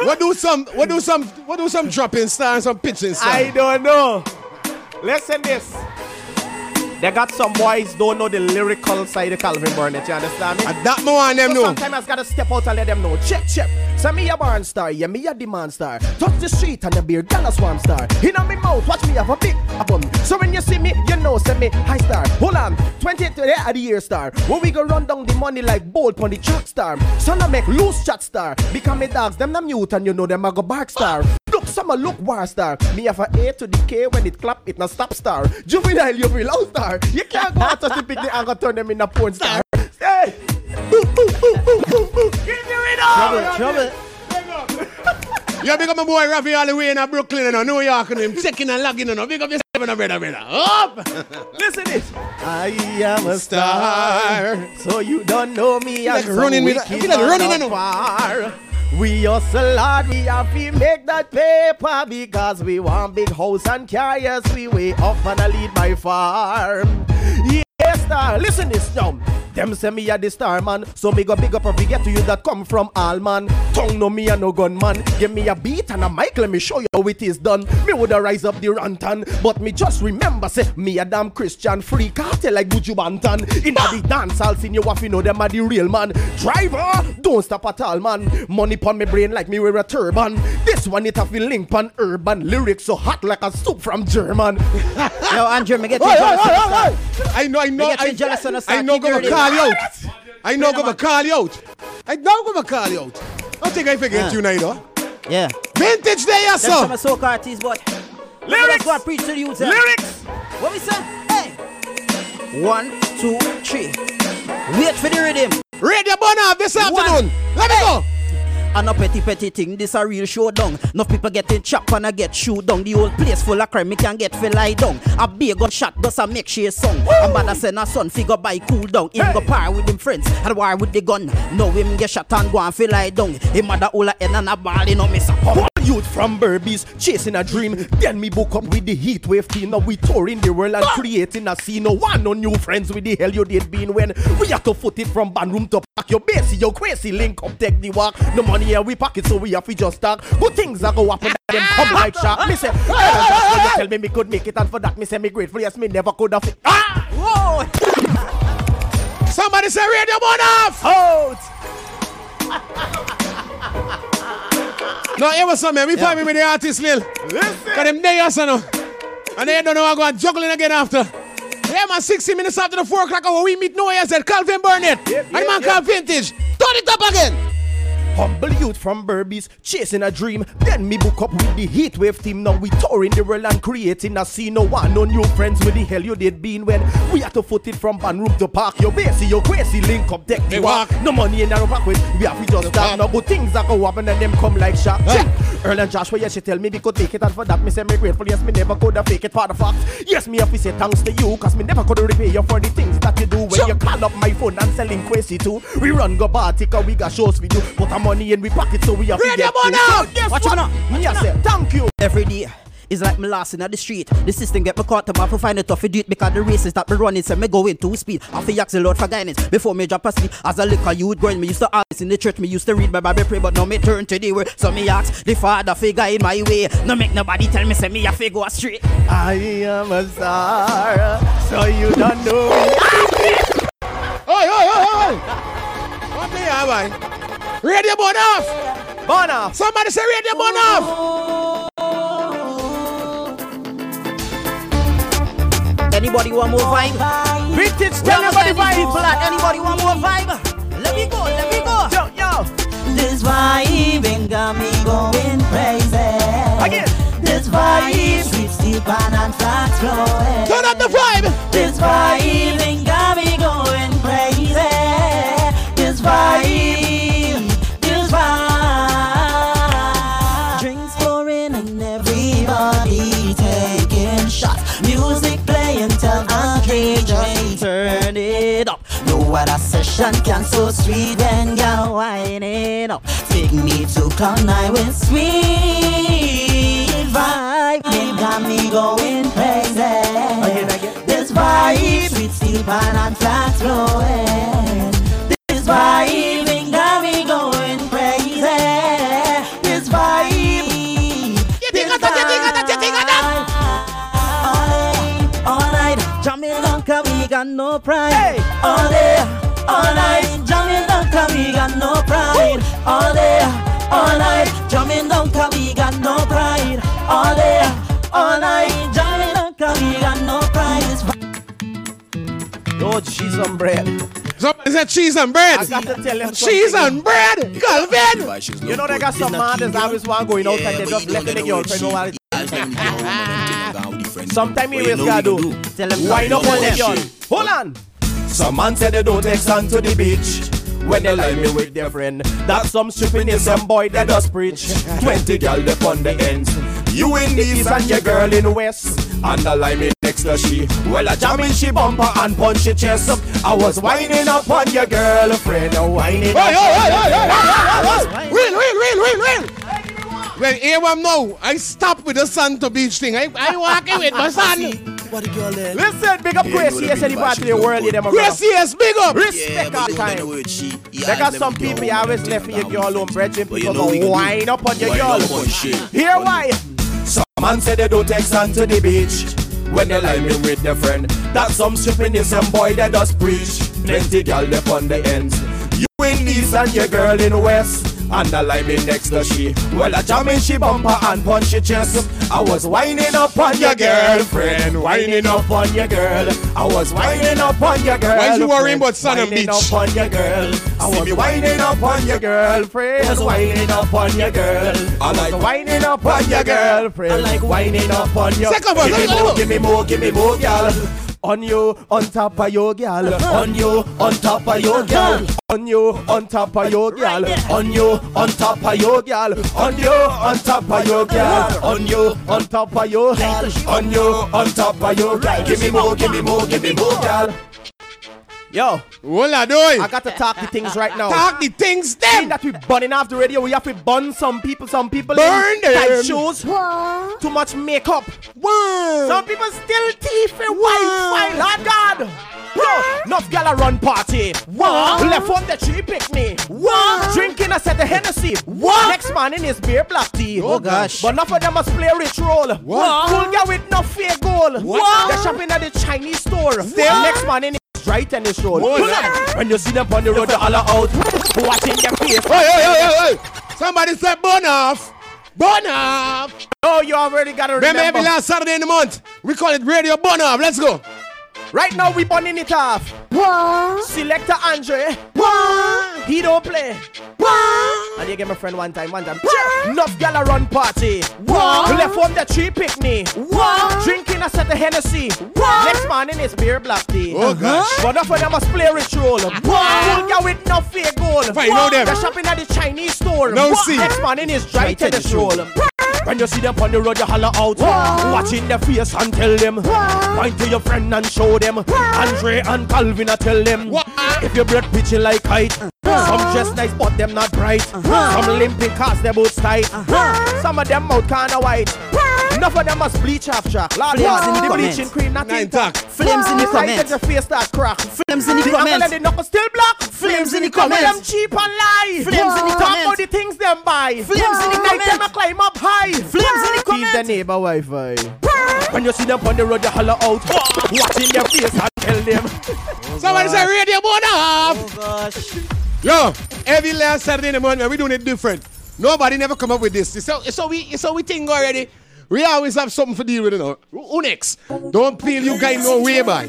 Speaker 3: what do some, what do some, what do some dropping star and some pitching star?
Speaker 6: I don't know. Listen this. They got some boys don't know the lyrical side of Calvin Burnett, you understand me?
Speaker 3: And that more on them
Speaker 6: so
Speaker 3: know.
Speaker 6: Sometimes I gotta step out and let them know. Check, check. Send me a barn star, yeah, me a demand star. Touch the street and the beer, gal a swarm star. In on me mouth, watch me have a big a bum. So when you see me, you know, send me high star. Hold on, 28 today at the year star. When we go run down the money like bolt on the track star. Son I make loose chat star. Become me dogs, them na mute and you know them a go bark star. Look, some a look war star. Me have a A to the K when it clap, it na stop star. Juvenile, you feel low star. You can't go out to the picnic and go turn them in a porn star. Hey! Give me it all!
Speaker 19: Trouble, trouble.
Speaker 3: Yeah, big up my boy Rafi all the way in Brooklyn and uh, New York and him checking and logging and uh, big up yourself and brother, brother. Up!
Speaker 6: Listen this. I am a star, so you don't know me
Speaker 3: Like
Speaker 6: as some
Speaker 3: running with- I feel like running,
Speaker 6: of
Speaker 3: you know.
Speaker 6: We hustle hard, we have to make that paper because we want big house and carriers. We way up and a lead by far. Yes, star. Listen this now. Them say me a the star man, so me go big up every get to you that come from all man. Tongue no me a no gun man. Give me a beat and a mic, let me show you how it is done. Me woulda rise up the rantan, but me just remember say me a damn Christian free cartel like Buju Banton. In the dance I'll seen you have to know them are the real man. Driver, don't stop at all man. Money pon me brain like me wear a turban. This one it have to link pon urban lyrics so hot like a soup from German.
Speaker 19: Yo, Andrew, me get you
Speaker 6: Oi, oi, oi, oi.
Speaker 3: I know, I know,
Speaker 19: Me get
Speaker 3: I,
Speaker 19: you on
Speaker 3: I know gonna call you out. I know gonna call you out. I know gonna call you out. I think I forget
Speaker 19: Yeah.
Speaker 3: you now, you know.
Speaker 19: Yeah.
Speaker 3: Vintage there, yes,
Speaker 19: some
Speaker 3: sir.
Speaker 19: of soca artists, but
Speaker 6: Lyrics.
Speaker 19: Go preach to the youth.
Speaker 6: Lyrics.
Speaker 19: What we say? Hey. One, two, three. Wait for the rhythm.
Speaker 3: Radio burn this
Speaker 19: One.
Speaker 3: afternoon. Let me go.
Speaker 19: And a petty petty thing, this a real showdown. Enough people getting chopped and I get shoot down. The whole place full of crime, me can get feel lie down. A big gunshot does a make she a song. And bad send a son figure by cool down. Him go par with him friends and war with the gun. Now him get shot and go and feel lie down. Him mother all a head and a ball, you know miss a pump.
Speaker 6: Youth from Berbice, chasing a dream. Then me book up with the heat wave team. Now we touring the world and creating a scene. No one no new friends with the hell you did been when we have to foot it from band room to pack your base, your crazy link up, take the walk. No money here we pack it, so we have to just talk. Good things are go up and them come like shot. Me say, "Hey, just when you tell me me could make it, and for that me say me grateful. Yes, me never could have. It. Ah,
Speaker 19: whoa.
Speaker 3: Somebody say radio one off. No, here was some man. We
Speaker 6: Yeah.
Speaker 3: find me with the artist Lil.
Speaker 6: Listen.
Speaker 3: Cause them day us, you know. And they don't know I'm going juggling again after. Yeah, man, 60 minutes after the 4 o'clock hour, we meet Noah said Calvin Burnett. and the man
Speaker 6: yep,
Speaker 3: called Vintage. Turn it up again.
Speaker 6: Humble youth from Berbice, chasing a dream. Then me book up with the heatwave team. Now we touring the world and creating a scene. No one, no new friends with the hell you did been when we had to foot it from band room to park. Your base, your crazy link up, deck the walk. No money in our pocket, we have to just start. No good things that go happen and them come like shock. Check. Earl and Joshua, yes, she tell me we could take it, and for that me say me grateful. Yes, me never could have fake it for the fact. Yes, me have to say thanks to you, cause me never could repay you for the things that you do. When you call up my phone and selling crazy too. We run go bar, take a we got shows we do. Put our money in we pocket so we have to
Speaker 19: Radio
Speaker 6: get
Speaker 19: up!
Speaker 6: So Guess
Speaker 19: Watch out now.
Speaker 6: Me I say thank you.
Speaker 19: Every day. It's like me last in the street. The system get me caught to have to find it tough to do it because the races that me running say me going too speed. I feel ask the Lord for guidance before me drop asleep. As a little youth growing, me used to ask in the church, me used to read my Bible pray, but now me turn to the word. So me ask the Father for guide my way. No make nobody tell me say me a to go astray.
Speaker 6: I am a star, so you don't know me.
Speaker 3: Oi, oi, oi, oi. What the hell, man? Radio burn off.
Speaker 6: Burn off.
Speaker 3: Somebody say radio burn off.
Speaker 19: Anybody want more vibe?
Speaker 6: Vintage,
Speaker 19: tell
Speaker 6: everybody
Speaker 19: everybody
Speaker 6: vibe.
Speaker 19: People. Anybody want more vibe? Let me go, let me go.
Speaker 6: Yo, yo.
Speaker 19: This vibe ain't got me going crazy.
Speaker 6: Again.
Speaker 19: This vibe sweet, deep and flat flowing.
Speaker 3: Turn up the vibe.
Speaker 19: This vibe ain't got me going crazy. This vibe, No other session can so sweet when you're winding up. Take me to cloud nine with sweet vibe. It got me going crazy. This vibe, sweet steel pan and flat flowing. This vibe got no pride. All day, all night, jamming on cause we got no pride. All day, all night, jamming on cause we got no pride. All day, all night, jamming on cause we got no pride. This
Speaker 6: Yo, cheese and bread.
Speaker 3: Somebody said cheese and bread.
Speaker 6: I got to tell you
Speaker 3: Cheese
Speaker 6: something.
Speaker 3: and bread. Calvin.
Speaker 6: You know they got some man that's always want going out and they just left the girlfriend know what it Sometime he always gotta do.
Speaker 19: Tell them
Speaker 6: Wind up
Speaker 19: tell
Speaker 6: on the
Speaker 19: them.
Speaker 6: Hold on. Some man said they don't take son to the beach. When they lie me with their friend, that's some stupidness, some boy that does preach. Twenty gal up on the ends. You in east and your girl in the west. And the line me next to she. Well, a jamming she bumper and punch your chest up. I was winding up on your girlfriend,
Speaker 3: oi. Real, real, real, real, real. Well, here I'm now. I stop with the Santa Beach thing. I, I walking with my son.
Speaker 6: What the girl there? Listen, big up Gracie, yes, any part of the world, you them a
Speaker 3: Gracie, yes, big up.
Speaker 6: Respect all the time. They got some people you always left for your girl alone, brethren. People go wind up on your girl.
Speaker 15: up.
Speaker 6: Here why? Some man say they don't take son to the beach. When they lie me with their friend, that's some stupidness, some boy that does preach. Plenty girl up on the ends. You in east and your girl in west. And the lie me next to she. Well, I jamming she bumper and punch your chest. I was winding up on your girlfriend, winding up on your girl. I was winding up on your girl.
Speaker 3: Why you worrying about Sun and
Speaker 6: Winding
Speaker 3: Beach?
Speaker 6: up on your girl. I was winding up on your girlfriend. Was winding up on your girl. I like winding up on your girlfriend. I like winding up on your.
Speaker 3: Second verse,
Speaker 6: Give me
Speaker 3: let me
Speaker 6: more, give me more, give me more, girl. On you, on top of your gal. On you, on top of your gal. On you, on top of your gal. On you, on top of your gal. On you, on top of your gal. On you, on top of your gal. On you, on top of your gal. Give me more, give me more, give me more, gal. Yo,
Speaker 3: what I doing?
Speaker 6: I got to talk the things right now.
Speaker 3: Talk the things them.
Speaker 6: Seeing that we burning off the radio, we have to burn some people. Some people
Speaker 3: Burn
Speaker 6: in tight
Speaker 3: them.
Speaker 6: shoes, too much makeup. Some people still teeth and white. Lord God. Yo, enough gal a run party.
Speaker 34: What?
Speaker 6: Left on the tree picnic.
Speaker 34: What?
Speaker 6: Drinking a set of Hennessy.
Speaker 34: What?
Speaker 6: Next man in his beer black tea.
Speaker 34: Oh, gosh.
Speaker 6: But enough of them must play rich role.
Speaker 34: What?
Speaker 6: Cool girl with no fake goal.
Speaker 34: What?
Speaker 6: They're shopping at the Chinese store.
Speaker 34: What?
Speaker 6: Next man in his dry tennis roll.
Speaker 3: What?
Speaker 6: Pull up. When you see them on the road, they holler out. Watching their face.
Speaker 3: Hey, hey, hey, hey, hey. Somebody said burn off. Burn off.
Speaker 6: Oh, you already got to remember.
Speaker 3: Remember every last Saturday in the month? We call it Radio Burn Off. Let's go.
Speaker 6: Right now we burning it off.
Speaker 34: What?
Speaker 6: Selector Andre.
Speaker 34: What?
Speaker 6: He don't play.
Speaker 34: What?
Speaker 6: And you get my friend one time, one time. Enough gal a run party.
Speaker 34: What?
Speaker 6: Left on the tree picnic.
Speaker 34: What?
Speaker 6: Drinking a set of Hennessy.
Speaker 34: What?
Speaker 6: Next man in his beer black tea.
Speaker 3: Oh, uh-huh. gosh.
Speaker 6: But enough of them must play rich role.
Speaker 34: What?
Speaker 6: Cool girl with no fake goal.
Speaker 3: Fine, know them.
Speaker 6: They're shopping at the Chinese store.
Speaker 3: No
Speaker 6: What?
Speaker 3: see.
Speaker 6: Next man in his dry
Speaker 34: Dry
Speaker 6: tennis
Speaker 34: tennis
Speaker 6: roll. When you see them on the road, you holler out. Watching their face and tell them. Point to your friend and show them. Andre and Calvin, I tell them. If your breath pitching like kite. Some dress nice, but them not bright. Uh-huh. Some limping cause their boots tight. Uh-huh. Some of them mouth kinda white. Enough of them must bleach half track. Lord,
Speaker 19: Flames
Speaker 6: God,
Speaker 19: in the
Speaker 6: the
Speaker 19: comments.
Speaker 6: bleaching cream not
Speaker 3: Nine
Speaker 6: intact.
Speaker 19: Flames in the comments.
Speaker 6: that your face start crack.
Speaker 19: Flames in the
Speaker 6: The angle
Speaker 19: comments.
Speaker 6: and the knuckle still black.
Speaker 19: Flames in the
Speaker 6: Some of them cheap and lie.
Speaker 19: Flames in the
Speaker 6: Talk
Speaker 19: comments.
Speaker 6: about the things them buy.
Speaker 19: Flames in the comments.
Speaker 6: Night them a climb up high.
Speaker 19: Flames in the comments.
Speaker 6: Keep the neighbor Wi-Fi. When you see them on the road, you holler out. Watching their face and tell them.
Speaker 3: Somebody say Radio Burn Off.
Speaker 19: Oh gosh.
Speaker 3: Yo, every last Saturday in the morning, man, we doing it different. Nobody never come up with this. So, it's so we, so we think already. We always have something for deal with, you know. Who next? Don't feel you guys no way by.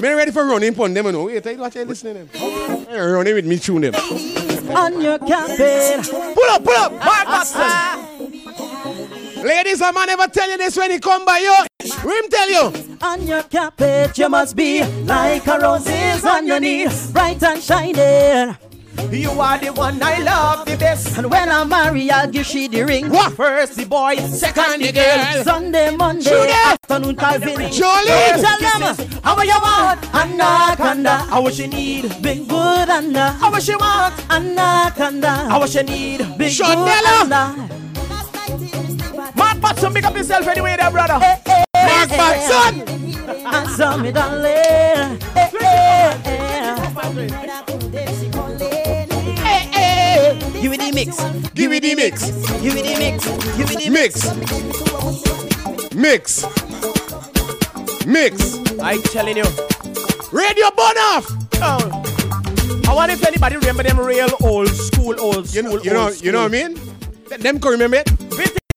Speaker 3: Me ready for running upon them, you know. Wait, I watch you listening to them. Running with me, tune them.
Speaker 19: On your carpet.
Speaker 6: Pull up, pull up. Mark ah, ah, Watson.
Speaker 3: Ladies, a man never tell you this when he come by you. Him tell you.
Speaker 19: On your carpet, you must be like a roses on your knee, bright and shining.
Speaker 6: You are the one I love the best.
Speaker 19: And when I marry, I'll give she the ring.
Speaker 3: What?
Speaker 6: First the boy, second the girl.
Speaker 19: Sunday, Monday,
Speaker 3: Shoot it.
Speaker 19: afternoon, Calvin.
Speaker 3: Jolly.
Speaker 19: Tell them how you want anaconda.
Speaker 6: How much you need?
Speaker 19: Big good anda.
Speaker 6: How much you want?
Speaker 19: Anaconda.
Speaker 6: How much you need?
Speaker 19: Big
Speaker 3: Chanela.
Speaker 19: good anda.
Speaker 6: Watson, pick up yourself anyway there, brother.
Speaker 3: Mark Batson.
Speaker 19: Answer me, darling. Eh, eh, eh. Give me the mix.
Speaker 3: Give me the mix.
Speaker 19: Give me the mix. Give me the
Speaker 3: Mix. Mix. Mix.
Speaker 6: I'm telling you.
Speaker 3: Radio Burn Off.
Speaker 6: Oh. I wonder if anybody remember them real old school, old school,
Speaker 3: You know, you know,
Speaker 6: old
Speaker 3: you know what I mean? Them can remember it.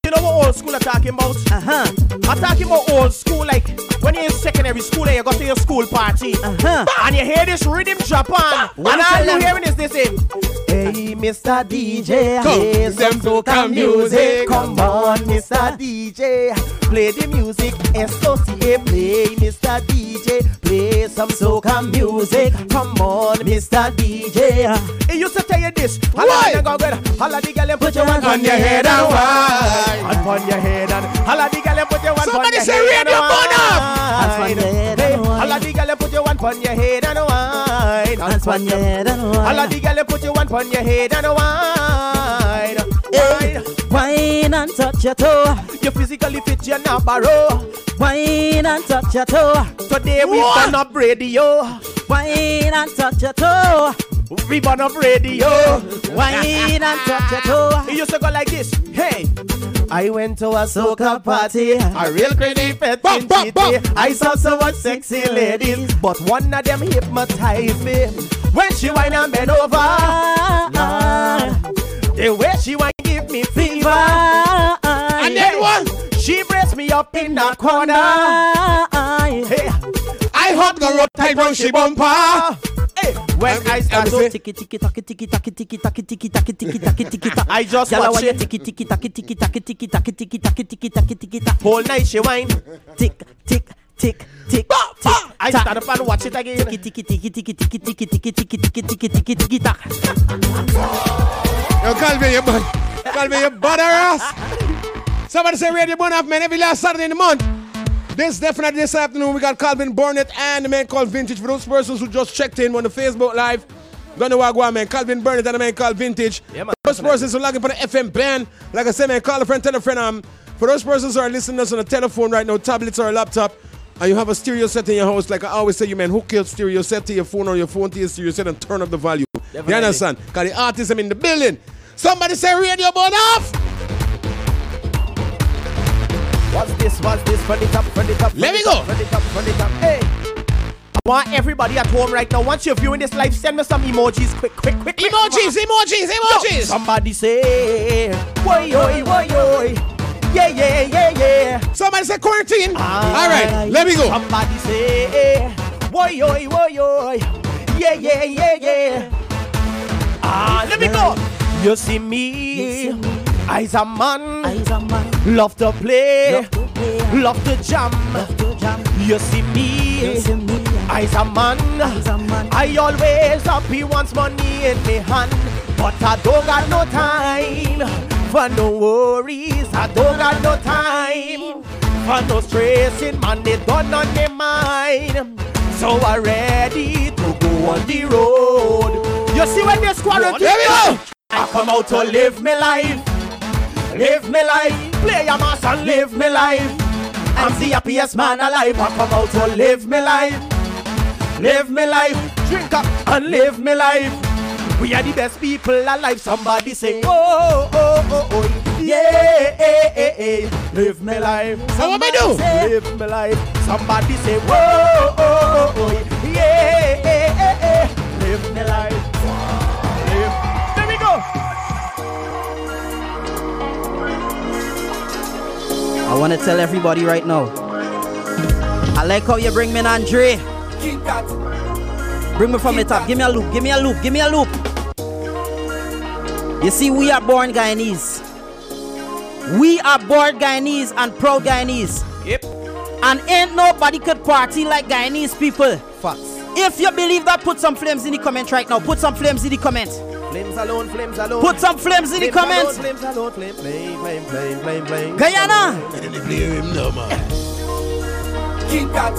Speaker 6: You know what old school I'm talking about?
Speaker 19: Uh-huh.
Speaker 6: I'm talking about old school, like when you're in secondary school and you go to your school party.
Speaker 19: Uh-huh.
Speaker 6: And you hear this rhythm drop on.
Speaker 19: What
Speaker 6: and
Speaker 19: you
Speaker 6: all you hearing is this in. Hey, Mr. DJ,
Speaker 3: Come,
Speaker 6: play some soca music. Come on, Mr. DJ, play the music. S-O-C-A, play, Mr. DJ, play some soca music. Come on, Mr. DJ. He used to tell you this.
Speaker 3: Why?
Speaker 6: Holla the girl and put your hand on your head and wine. Hand on your head and holla the girl put your hand on
Speaker 3: Somebody
Speaker 6: your
Speaker 3: say
Speaker 6: head
Speaker 3: Radio Burn Off.
Speaker 19: Hands on your head and wine.
Speaker 6: holla the girl and put your hand on your head and wine.
Speaker 19: Hands on your head and
Speaker 6: the girl put your hand on your head and wine.
Speaker 19: Hey,
Speaker 6: Wine.
Speaker 19: Wine and touch your toe.
Speaker 6: You physically fit, you're not borrow.
Speaker 19: Wine and touch your toe.
Speaker 6: Today we
Speaker 3: What?
Speaker 6: burn up radio.
Speaker 19: Wine and touch your toe.
Speaker 6: We burn up radio.
Speaker 19: Wine and touch your toe.
Speaker 6: You used to go like this. Hey, I went to a soca party, a real crazy fete
Speaker 3: Bop,
Speaker 6: in
Speaker 3: bop, bop.
Speaker 6: I saw so much sexy ladies, but one of them hypnotized me. When she whine and bend over,
Speaker 19: Ah,
Speaker 6: the way she whine in that corner.
Speaker 19: ah,
Speaker 6: Hey,
Speaker 3: I hop the rope tight round she bumper.
Speaker 6: hey, when I start to
Speaker 19: Tiki tiki taki tiki taki tiki taki tiki taki tiki taki tiki taki.
Speaker 6: I just
Speaker 19: Gyal, I
Speaker 6: watch it.
Speaker 19: Tiki tiki taki tiki taki tiki taki tiki taki tiki taki tiki taki.
Speaker 6: whole night she whine.
Speaker 19: Tick tick
Speaker 6: tick, tick, tick. I stand up and watch it again.
Speaker 19: Ticky, ticky, ticky, ticky, ticky, ticky, ticky, ticky, ticky, ticky, ticky, ticky, tack.
Speaker 3: Yo, Calvin, you bud. Calvin, you butter ass. Somebody say Radio Burn Off, man, every last Saturday in the month. This definitely this afternoon, we got Calvin Burnett and the man called Vintage. For those persons who just checked in on the Facebook Live, don't know what man. Calvin Burnett and the man called Vintage.
Speaker 6: Yeah, man.
Speaker 3: Those persons who logging for the FM band, like I said, man, call a friend, tell a friend. Um, for those persons who are listening to us on a telephone right now, tablets or a laptop, and you have a stereo set in your house, like I always say, you man, hook your stereo set to your phone or your phone to your stereo set and turn up the volume.
Speaker 6: Definitely.
Speaker 3: You understand? Because the artists are in the building. Somebody say Radio Burn Off!
Speaker 6: What's this? What's this? Front it up, front it up.
Speaker 3: Let me go.
Speaker 6: up, Front it up, front it up. Hey. I want everybody at home right now. Once you're viewing this live, send me some emojis quick, quick, quick. quick.
Speaker 3: Emojis, emojis, emojis.
Speaker 6: Yo, somebody say, boy, oi, boy, oi. Yeah, yeah, yeah, yeah.
Speaker 3: Somebody say quarantine.
Speaker 6: Ah,
Speaker 3: All right, let me go.
Speaker 6: Somebody say, boy, oi, boy, oi. Yeah, yeah, yeah, yeah. Ah, let me go. You see me, I's a man, love to play, love to jam. You see me, I's a man, I always happy once money in me hand, but I don't got no time for no worries. I don't got no time for no stressing, man. They done on their mind, so I ready to go on the road. You see when they quarantine,
Speaker 3: There we go.
Speaker 6: I come out to live me life, live me life, play a mass and live me life. I'm the happiest man alive. I come out to live me life, live me life, drink up and live me life. We are the best people alive. Somebody say, oh, oh, oh, oh, yeah, eh, eh, eh. live me life.
Speaker 3: So what
Speaker 6: Somebody
Speaker 3: do?
Speaker 6: say, Live me life. Somebody say, whoa, oh, oh, oh, yeah, eh, eh, eh. live me life.
Speaker 19: I want to tell everybody right now. I like how you bring me in Andre. Bring me from the top. Give me a loop. Give me a loop. Give me a loop. You see, we are born Guyanese. We are born Guyanese and proud Guyanese.
Speaker 6: Yep.
Speaker 19: And ain't nobody could party like Guyanese people.
Speaker 6: Facts.
Speaker 19: If you believe that, put some flames in the comment right now. Put some flames in the comment.
Speaker 6: Flames alone, flames alone.
Speaker 19: Put some flames in the
Speaker 6: Flames alone,
Speaker 19: comments.
Speaker 6: Flames alone, flame, flame, flame, flame, flame, flame.
Speaker 19: Guyana.
Speaker 6: Keep that.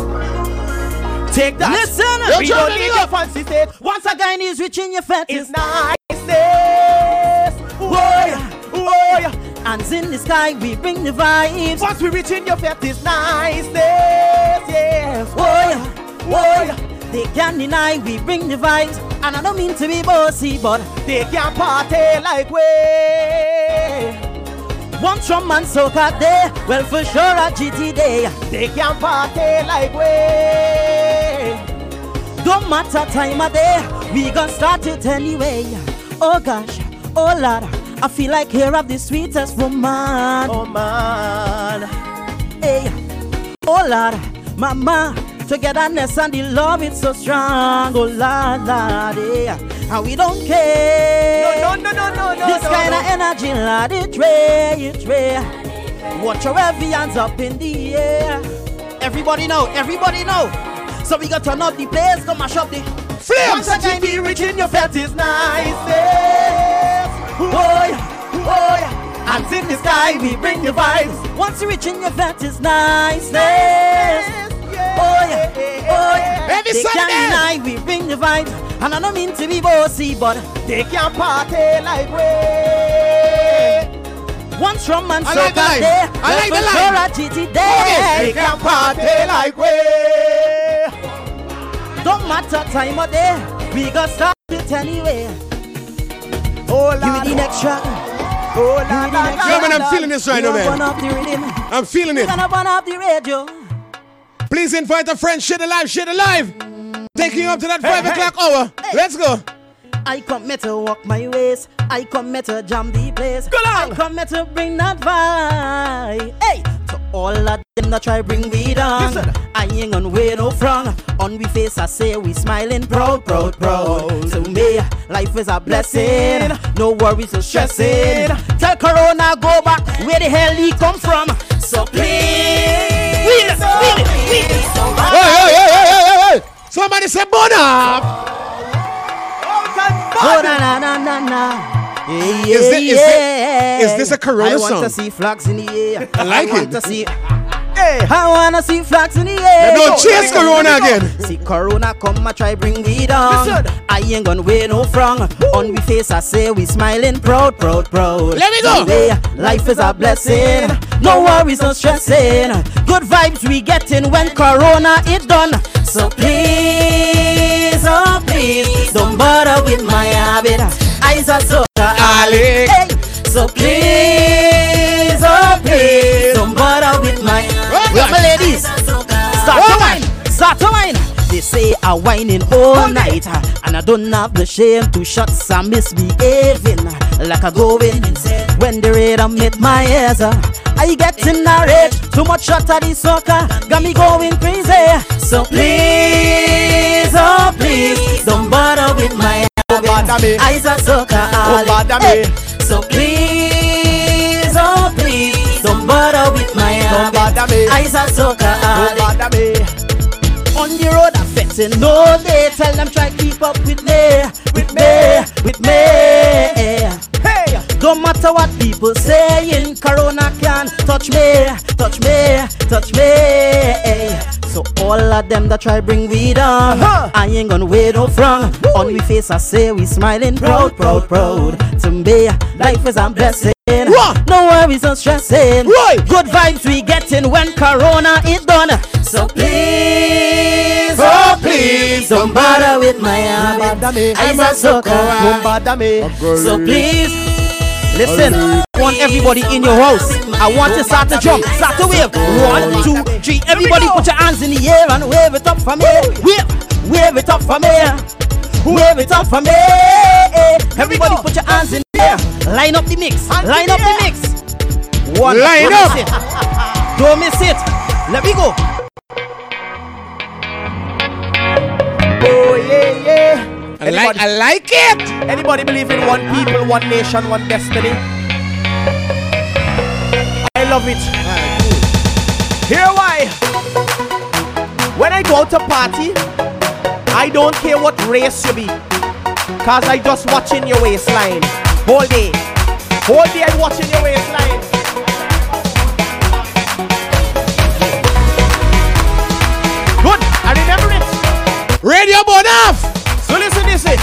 Speaker 6: Take that.
Speaker 19: Listen.
Speaker 6: We don't need your fancy state.
Speaker 19: Once a Guyanese reaching your fetish.
Speaker 6: It's niceness. Boy, boy.
Speaker 19: Hands in the sky, we bring the vibes.
Speaker 6: Once we reach in your fetish, niceness. Yes.
Speaker 19: Boy, oh, boy. Oh, oh, They can't deny we bring the vibes. And I don't mean to be bossy, but
Speaker 6: They can't party like we.
Speaker 19: one drum and soca day. Well, for sure a GT day.
Speaker 6: They can't party like we.
Speaker 19: Don't matter time of day, we gonna start it anyway. Oh gosh, oh lord, I feel like here of the sweetest woman.
Speaker 6: Oh man.
Speaker 19: Hey, oh lord, mama, togetherness and the love it's so strong. Oh lord, lord, yeah. And we don't care.
Speaker 6: No, no, no, no, no, no,
Speaker 19: This
Speaker 6: no,
Speaker 19: kind
Speaker 6: no.
Speaker 19: of energy, lord, it ray, it ray. Watch your heavy hands up in the air. Everybody know, everybody know. So we got to turn up the place, go mash up the
Speaker 6: Once a GP reaching your fetish, niceness.
Speaker 19: Boy, oh, boy, oh, hands in the sky, we bring the vibes. Once you reach in your vet is niceness. Boy, boy,
Speaker 3: Every
Speaker 19: they
Speaker 3: Saturday.
Speaker 19: can't deny we bring the vibes. And I don't mean to be bossy, but
Speaker 6: They can party like we.
Speaker 19: one drum and
Speaker 3: I
Speaker 19: soca
Speaker 3: like the line. I like the
Speaker 19: well,
Speaker 3: line.
Speaker 19: for sure a GT
Speaker 6: They can party like we.
Speaker 19: Don't matter time of day, we got start it anyway.
Speaker 6: Oh,
Speaker 19: Give me the next track.
Speaker 6: Oh,
Speaker 19: me the next
Speaker 3: Yeah, man,
Speaker 19: track,
Speaker 3: I'm feeling this right now, man.
Speaker 19: Burn up the rhythm.
Speaker 3: I'm feeling it.
Speaker 19: gonna burn up the radio.
Speaker 3: Please invite a friend. Share the live. Share the live. Taking you up to that five
Speaker 6: hey.
Speaker 3: o'clock hour. Let's go.
Speaker 19: I come here to walk my ways. I come here to jam the place.
Speaker 6: Go
Speaker 19: I come here to bring that vibe. Hey, to all of them that try bring me down.
Speaker 6: Listen.
Speaker 19: I ain't gonna wear no frown. On we face I say we smiling proud, proud, proud. To me, life is a blessing. No worries or stressing. Tell Corona go back where the hell he come from. So please,
Speaker 6: Please,
Speaker 19: Hey, hey, hey, hey, hey, hey.
Speaker 3: Somebody say Bona.
Speaker 19: Na, na, na, na,
Speaker 3: is, this, this, a Corona
Speaker 19: I want
Speaker 3: song?
Speaker 19: to see flags in the air.
Speaker 3: I like I
Speaker 19: want
Speaker 3: it.
Speaker 19: To see Hey, I wanna see flags in the air.
Speaker 3: Now don't chase
Speaker 19: Let me go,
Speaker 3: Corona
Speaker 19: go.
Speaker 3: again.
Speaker 19: See Corona come, I try bring we down.
Speaker 6: Listen.
Speaker 19: I ain't gonna wear no front. On we face, I say we smiling, proud, proud, proud.
Speaker 3: Let me go.
Speaker 19: Today, life is a blessing. No worries, no stressing. Good vibes we getting when Corona is done. So please, oh please, don't bother with my habit. Eyes are so
Speaker 3: Ali.
Speaker 19: Hey, so please, oh please, don't bother with my Where my ladies? Start to wine, start to wine. They say I whining all night, and I don't have the shame to shut some misbehaving like a going when the rhythm hit my ears. I get in a rage, too much shot of the soccer, got me going crazy. So please, oh please, don't bother with my
Speaker 6: me.
Speaker 19: Eyes are soccer,
Speaker 6: bother me.
Speaker 19: so please, oh please, don't bother with my
Speaker 6: Don't bother me.
Speaker 19: Eyes are soccer,
Speaker 6: Don't bother me.
Speaker 19: on the road I'm fetting no day. Tell them try keep up with me, with me, with me.
Speaker 6: Hey,
Speaker 19: Don't matter what people saying, Corona can touch me, touch me, touch me. So all of them that try bring we down,
Speaker 6: Uh-huh.
Speaker 19: I ain't gonna wear no front. On we face I say we smiling, proud, proud, proud. To me, life is a blessing. No worries, no stressing.
Speaker 3: Right.
Speaker 19: Good vibes we getting when Corona is done. So please, oh please, don't bother with my habit. Eyes are so
Speaker 6: Don't bother me.
Speaker 19: So please, listen. I want everybody in your house. I want to start to jump, start to wave. One, two, three. Everybody put your hands in the air and wave it up for me. Wave, wave it up for me. Wave it up for me. Eh, everybody put your hands in the air. Line up the mix. Line up the mix. One.
Speaker 3: Line
Speaker 19: Don't
Speaker 3: up.
Speaker 19: miss it. Don't miss it. Let me go.
Speaker 6: Oh yeah, yeah.
Speaker 3: I like, I like it.
Speaker 6: Anybody believe in one people, one nation, one destiny? I love it. Here why? When I go out to party, I don't care what race you be. Cause I just watching your waistline. Whole day. Whole day I watching your waistline. Good. I remember it.
Speaker 3: Radio Burn Off.
Speaker 6: So listen, listen.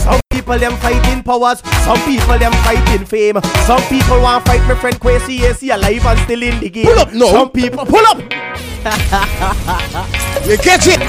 Speaker 6: Some people them fighting powers, some people them fighting fame. Some people want fight my friend Quasi AC alive and still in the game.
Speaker 3: Pull up, no.
Speaker 6: Some people pull up.
Speaker 3: You catch it.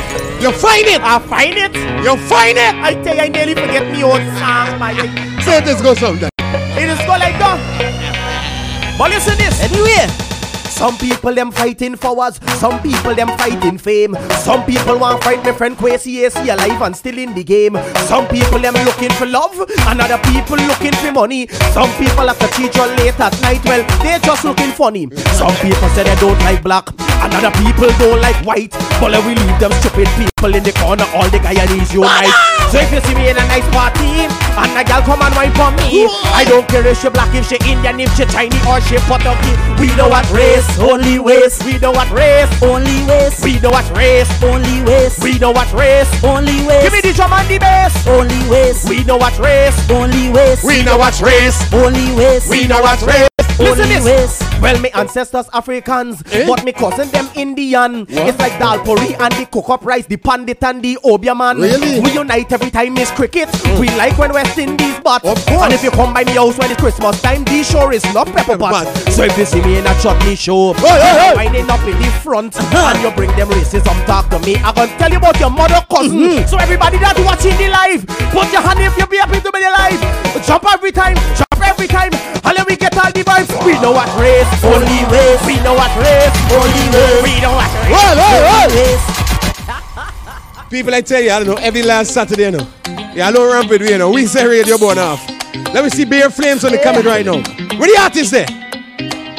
Speaker 3: You find it.
Speaker 6: I find it.
Speaker 3: You find it.
Speaker 6: I tell you, I nearly forget me own song, man.
Speaker 3: Say this goes something.
Speaker 6: It is go like that. But listen this.
Speaker 19: Anyway.
Speaker 6: Some people them fighting for us, some people them fighting fame. Some people want fight my friend Quasi AC alive and still in the game. Some people them looking for love, and other people looking for money. Some people have to teach you late at night, well, they just looking funny. Some people say they don't like black, and other people don't like white. But we leave them stupid people in the corner, all the Guyanese unite. So if you see me in a nice party, and a girl come and wine for me, I don't care if she black, if she Indian, if she Chinese, or she Portuguese. We know what race,
Speaker 19: Only waste.
Speaker 6: we know what race,
Speaker 19: Only waste.
Speaker 6: we know what race,
Speaker 19: Only waste.
Speaker 6: we know what race.
Speaker 19: Only waste.
Speaker 6: Give me the drum and the bass.
Speaker 19: Only waste.
Speaker 6: We know what race,
Speaker 19: Only waste.
Speaker 3: We know what race.
Speaker 19: Only waste.
Speaker 3: We know what race.
Speaker 6: Listen this.
Speaker 19: waste.
Speaker 6: Well, me ancestors Africans,
Speaker 3: Eh?
Speaker 6: but me cousin them Indian.
Speaker 3: What?
Speaker 6: It's like dal puri and the cook up rice, the pandit and the obeah man.
Speaker 3: Really?
Speaker 6: We unite every time it's cricket. Hmm. We like when West Indies bat.
Speaker 3: Of course.
Speaker 6: And if you come by me house when it's Christmas time, the show is not pepper pot. So if you see me in a chutney show,
Speaker 3: Hey, hey, hey.
Speaker 6: winding up in the front, uh-huh. and you bring them racism talk to me, I'm gonna tell you about your mother cousin. Mm-hmm. So everybody that's watching the live, put your hand if you be happy to be alive. Jump every time, jump every time, and then we get all the vibes. We know what race,
Speaker 19: Only waste.
Speaker 6: we know what race,
Speaker 19: Only waste.
Speaker 6: we know what race.
Speaker 3: Well, well, well. People, I tell you, I don't know, every last Saturday, you know. Yeah, I don't ramp it, you know. We say radio born off. Let me see Bear Flames on the comment right now. Where the artist there?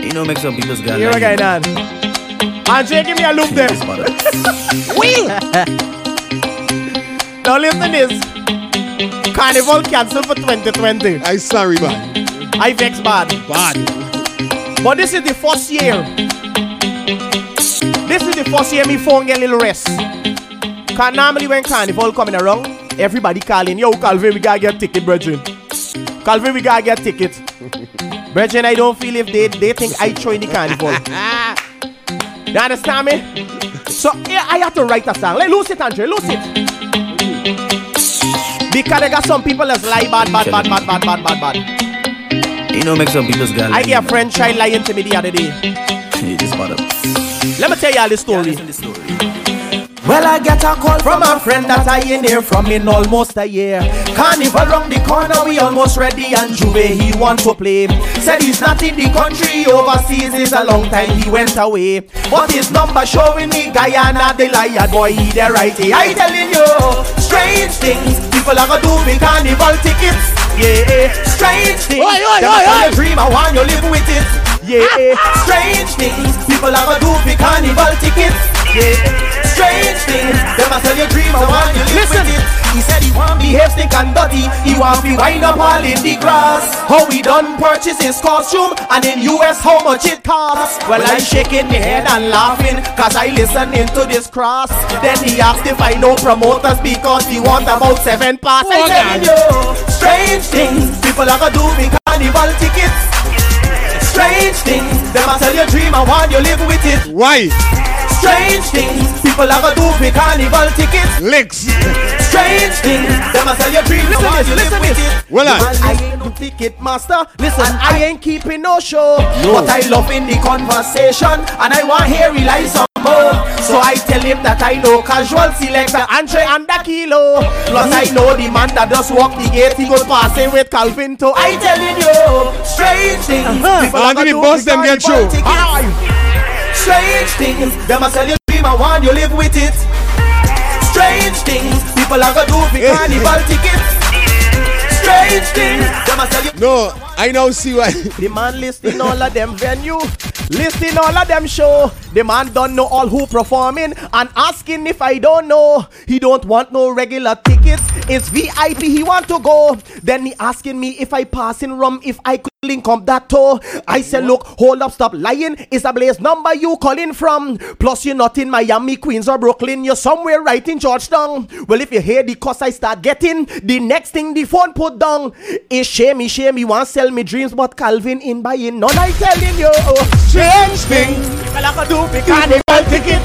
Speaker 35: You know, make some people's got
Speaker 6: Here
Speaker 35: like
Speaker 6: again, man. Andre, give me a loop there.
Speaker 3: Will.
Speaker 6: Now listen to this. Carnival cancelled for 2020.
Speaker 3: I'm sorry, man.
Speaker 6: I vex bad.
Speaker 3: Bad.
Speaker 6: But this is the first year. This is the first year me phone get a little rest. Cause normally when carnival coming around, everybody calling, yo, Calvin, we gotta get ticket, brethren. Calvin, we gotta get ticket. brethren, I don't feel if they, they think I join the carnival. you understand me? So yeah, I have to write a song. Let lose it, Andre, lose it. Because they got some people that's lie bad, bad, bad, bad, bad, bad, bad, bad.
Speaker 35: You know, make some people's girl.
Speaker 6: I get a friend child lying to me the other day.
Speaker 35: Hey, this bottom.
Speaker 6: Let me tell y'all the story.
Speaker 36: Well, I get a call from a friend that I ain't here from in almost a year. Carnival round the corner, we almost ready and Juve he want to play. Said he's not in the country, overseas is a long time he went away. But his number showing me Guyana, the liar boy, he the righty. I telling you, strange things people are gonna do with carnival tickets. Yeah, strange things.
Speaker 6: Oi, oi, oi, oi.
Speaker 36: dream, I want you live with it.
Speaker 6: Yeah, ah.
Speaker 36: strange things people are gonna do with carnival tickets. Yeah, strange things. Them a tell you dream, I want you live with it. He said he want behave stick and dirty. He want be wind up all in the grass. How he done purchase his costume and in US how much it costs. Well I shaking my head and laughing cause I listening to this cross. Then he asked if I know promoters because he want about seven pass. I
Speaker 6: Oh,
Speaker 36: telling you, strange things people are gonna do with carnival tickets. Strange things, them a tell you dream and want you live with it.
Speaker 3: Why?
Speaker 36: Strange things, people are gonna do with carnival tickets.
Speaker 3: Licks.
Speaker 36: Strange things, them a sell you dreams. and
Speaker 6: Listen
Speaker 36: want
Speaker 6: this,
Speaker 36: live
Speaker 6: listen
Speaker 36: with
Speaker 6: this.
Speaker 36: it.
Speaker 3: Well, I-
Speaker 36: man
Speaker 6: I ain't the ticket master. Listen, I ain't keeping no show. No.
Speaker 36: But I love in the conversation and I want hear rely some more. So I tell him that I know casual selector
Speaker 6: Andre and the kilo.
Speaker 36: Plus I know the man that just walk the gate He go passing with Calvin to I telling you Strange things
Speaker 6: Uh-huh.
Speaker 36: People
Speaker 3: And
Speaker 36: are
Speaker 3: the
Speaker 36: gonna
Speaker 3: boss
Speaker 36: do
Speaker 3: them get
Speaker 36: carnival
Speaker 3: through.
Speaker 36: tickets. Strange things Them a sell you dream and want you live with it Strange things People are gonna do for carnival tickets Strange things Them a sell you
Speaker 3: No, I now see why.
Speaker 6: The man listing all of them venue, listing all of them show. The man don't know all who performing and asking if I don't know. He don't want no regular tickets. It's VIP he want to go. Then he asking me if I passing rum if I could link up that toe. I said look, hold up, stop lying. It's a blaze number you calling from. Plus you're not in Miami, Queens or Brooklyn. You're somewhere right in Georgetown. Well if you hear the cost I start getting, the next thing the phone put down is shame me, shame me want sell me dreams, but Calvin in buying none. I telling you, strange thing. Are gonna do carnival ticket.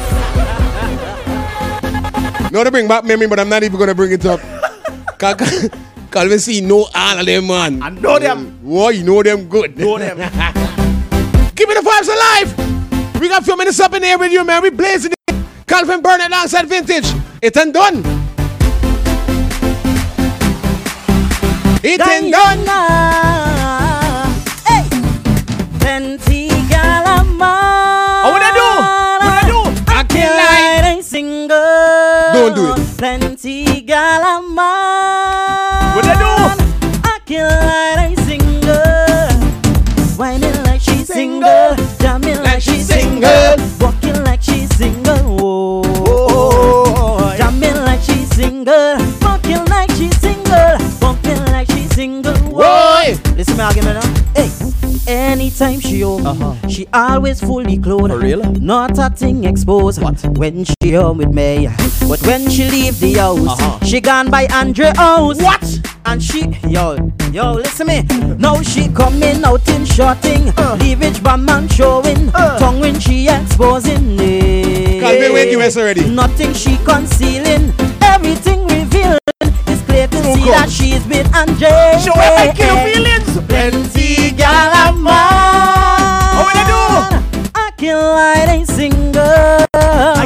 Speaker 3: No, to bring back memory, but I'm not even gonna bring it up. Cal- Cal- Calvin C know all of them, man.
Speaker 6: I know them.
Speaker 3: Whoa, you know them good.
Speaker 6: Know them.
Speaker 3: Give me the vibes alive. We got a few minutes up in here with you, man. We blazing it. Calvin Burnett alongside Vintage. It ain't done. It ain't done.
Speaker 19: Whoa. Listen me argument now. Hey. Anytime she home, uh-huh. she always fully clothed.
Speaker 6: For real?
Speaker 19: Not a thing exposed. What? When she home with me, but when she leave the house,
Speaker 6: Uh-huh.
Speaker 19: she gone by Andre house.
Speaker 6: What?
Speaker 19: And she, yo, yo, listen me. Now she coming out in shorting,
Speaker 6: Uh.
Speaker 19: leavage bomb man showing, tongue when she exposing. eh.
Speaker 3: Calvin went US already.
Speaker 19: Nothing she concealing, everything revealing. See that she's with Andre.
Speaker 6: Show her I kill feelings.
Speaker 19: Plenty galama.
Speaker 6: Oh, what I do?
Speaker 19: I can light ain't single.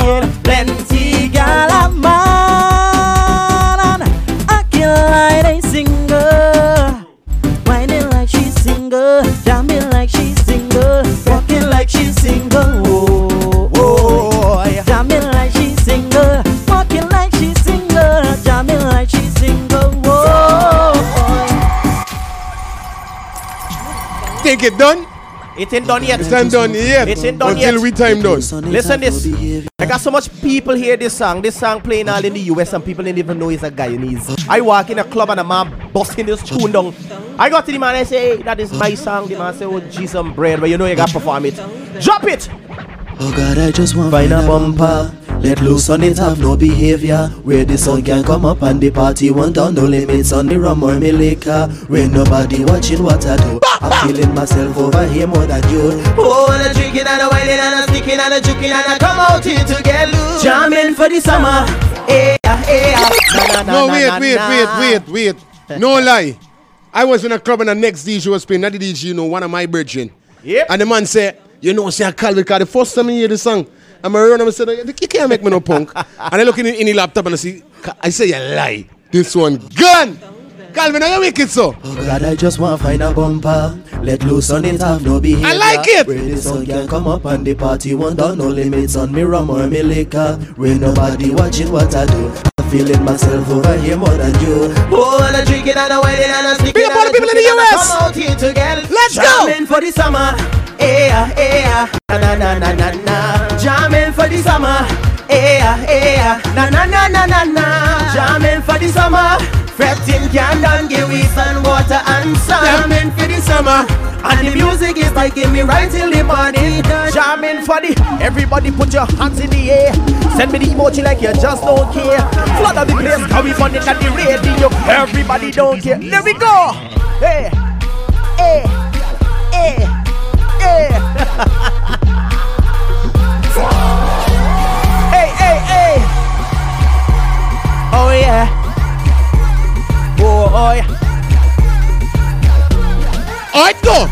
Speaker 3: Think it done?
Speaker 6: It ain't done yet.
Speaker 3: It's not done yet.
Speaker 6: It ain't done
Speaker 3: Until
Speaker 6: yet.
Speaker 3: we time done.
Speaker 6: Listen this. I got so much people hear this song. This song playing all in the US and people didn't even know it's a Guyanese. I walk in a club and a man busting this tune down. I got to the man I say, hey, that is my song. The man say, oh, G some bread, but you know you got to perform it. Drop it.
Speaker 36: Oh God, I just want to
Speaker 6: Find a bumper Let loose on it, have no behavior. Where the sun can come up and the party won't down, no limits on the rum or me liquor. When nobody watching what I do, I'm feeling myself over here more than you. Oh, and a drinking and a whining and a sticking and a juking and I come out here to get loose. Jamming for the summer. Eh, eh, na, na, na,
Speaker 3: No,
Speaker 6: na,
Speaker 3: wait,
Speaker 6: na,
Speaker 3: wait,
Speaker 6: na.
Speaker 3: wait, wait, wait. No lie. I was in a club and the next DJ was playing. Not the DJ, you know, one of my brethren.
Speaker 37: Yep.
Speaker 3: And the man said, you know, say I call because the first time I hear the song, I'm around and I said, you can't make me no punk. and I look in, in the laptop and I see, I say, you lie. This one gone. Calvin, you make it so?
Speaker 6: Oh God, I just want to find a bumper. Let loose on it, have no behavior.
Speaker 3: I like it.
Speaker 6: Where the sun can come up and the party won't down, no limits on me rum or me liquor. Where nobody watching what I do. I'm feeling myself over here more than you. Oh, and a drinking and a whining and a sticking
Speaker 3: Big up all the people in the
Speaker 6: and
Speaker 3: US.
Speaker 6: Come out here together.
Speaker 3: Let's go.
Speaker 6: Jamming for the summer. Eh, eh, na na na na na. Jamming for the summer. Eh, eh, na na na na na na. Jamming for the summer. Fretting candle, give we sun, water and sun. Jamming for the summer. And the music is taking me right till the morning.
Speaker 37: Jamming for the everybody put your hands in the air. Send me the emoji like you just don't care. Flood of the place, how we fun at the radio. Everybody don't care. There we go. Hey, hey, hey, hey. hey, hey, hey.
Speaker 6: Oh yeah.
Speaker 37: Oh, oh yeah.
Speaker 3: Alright, go.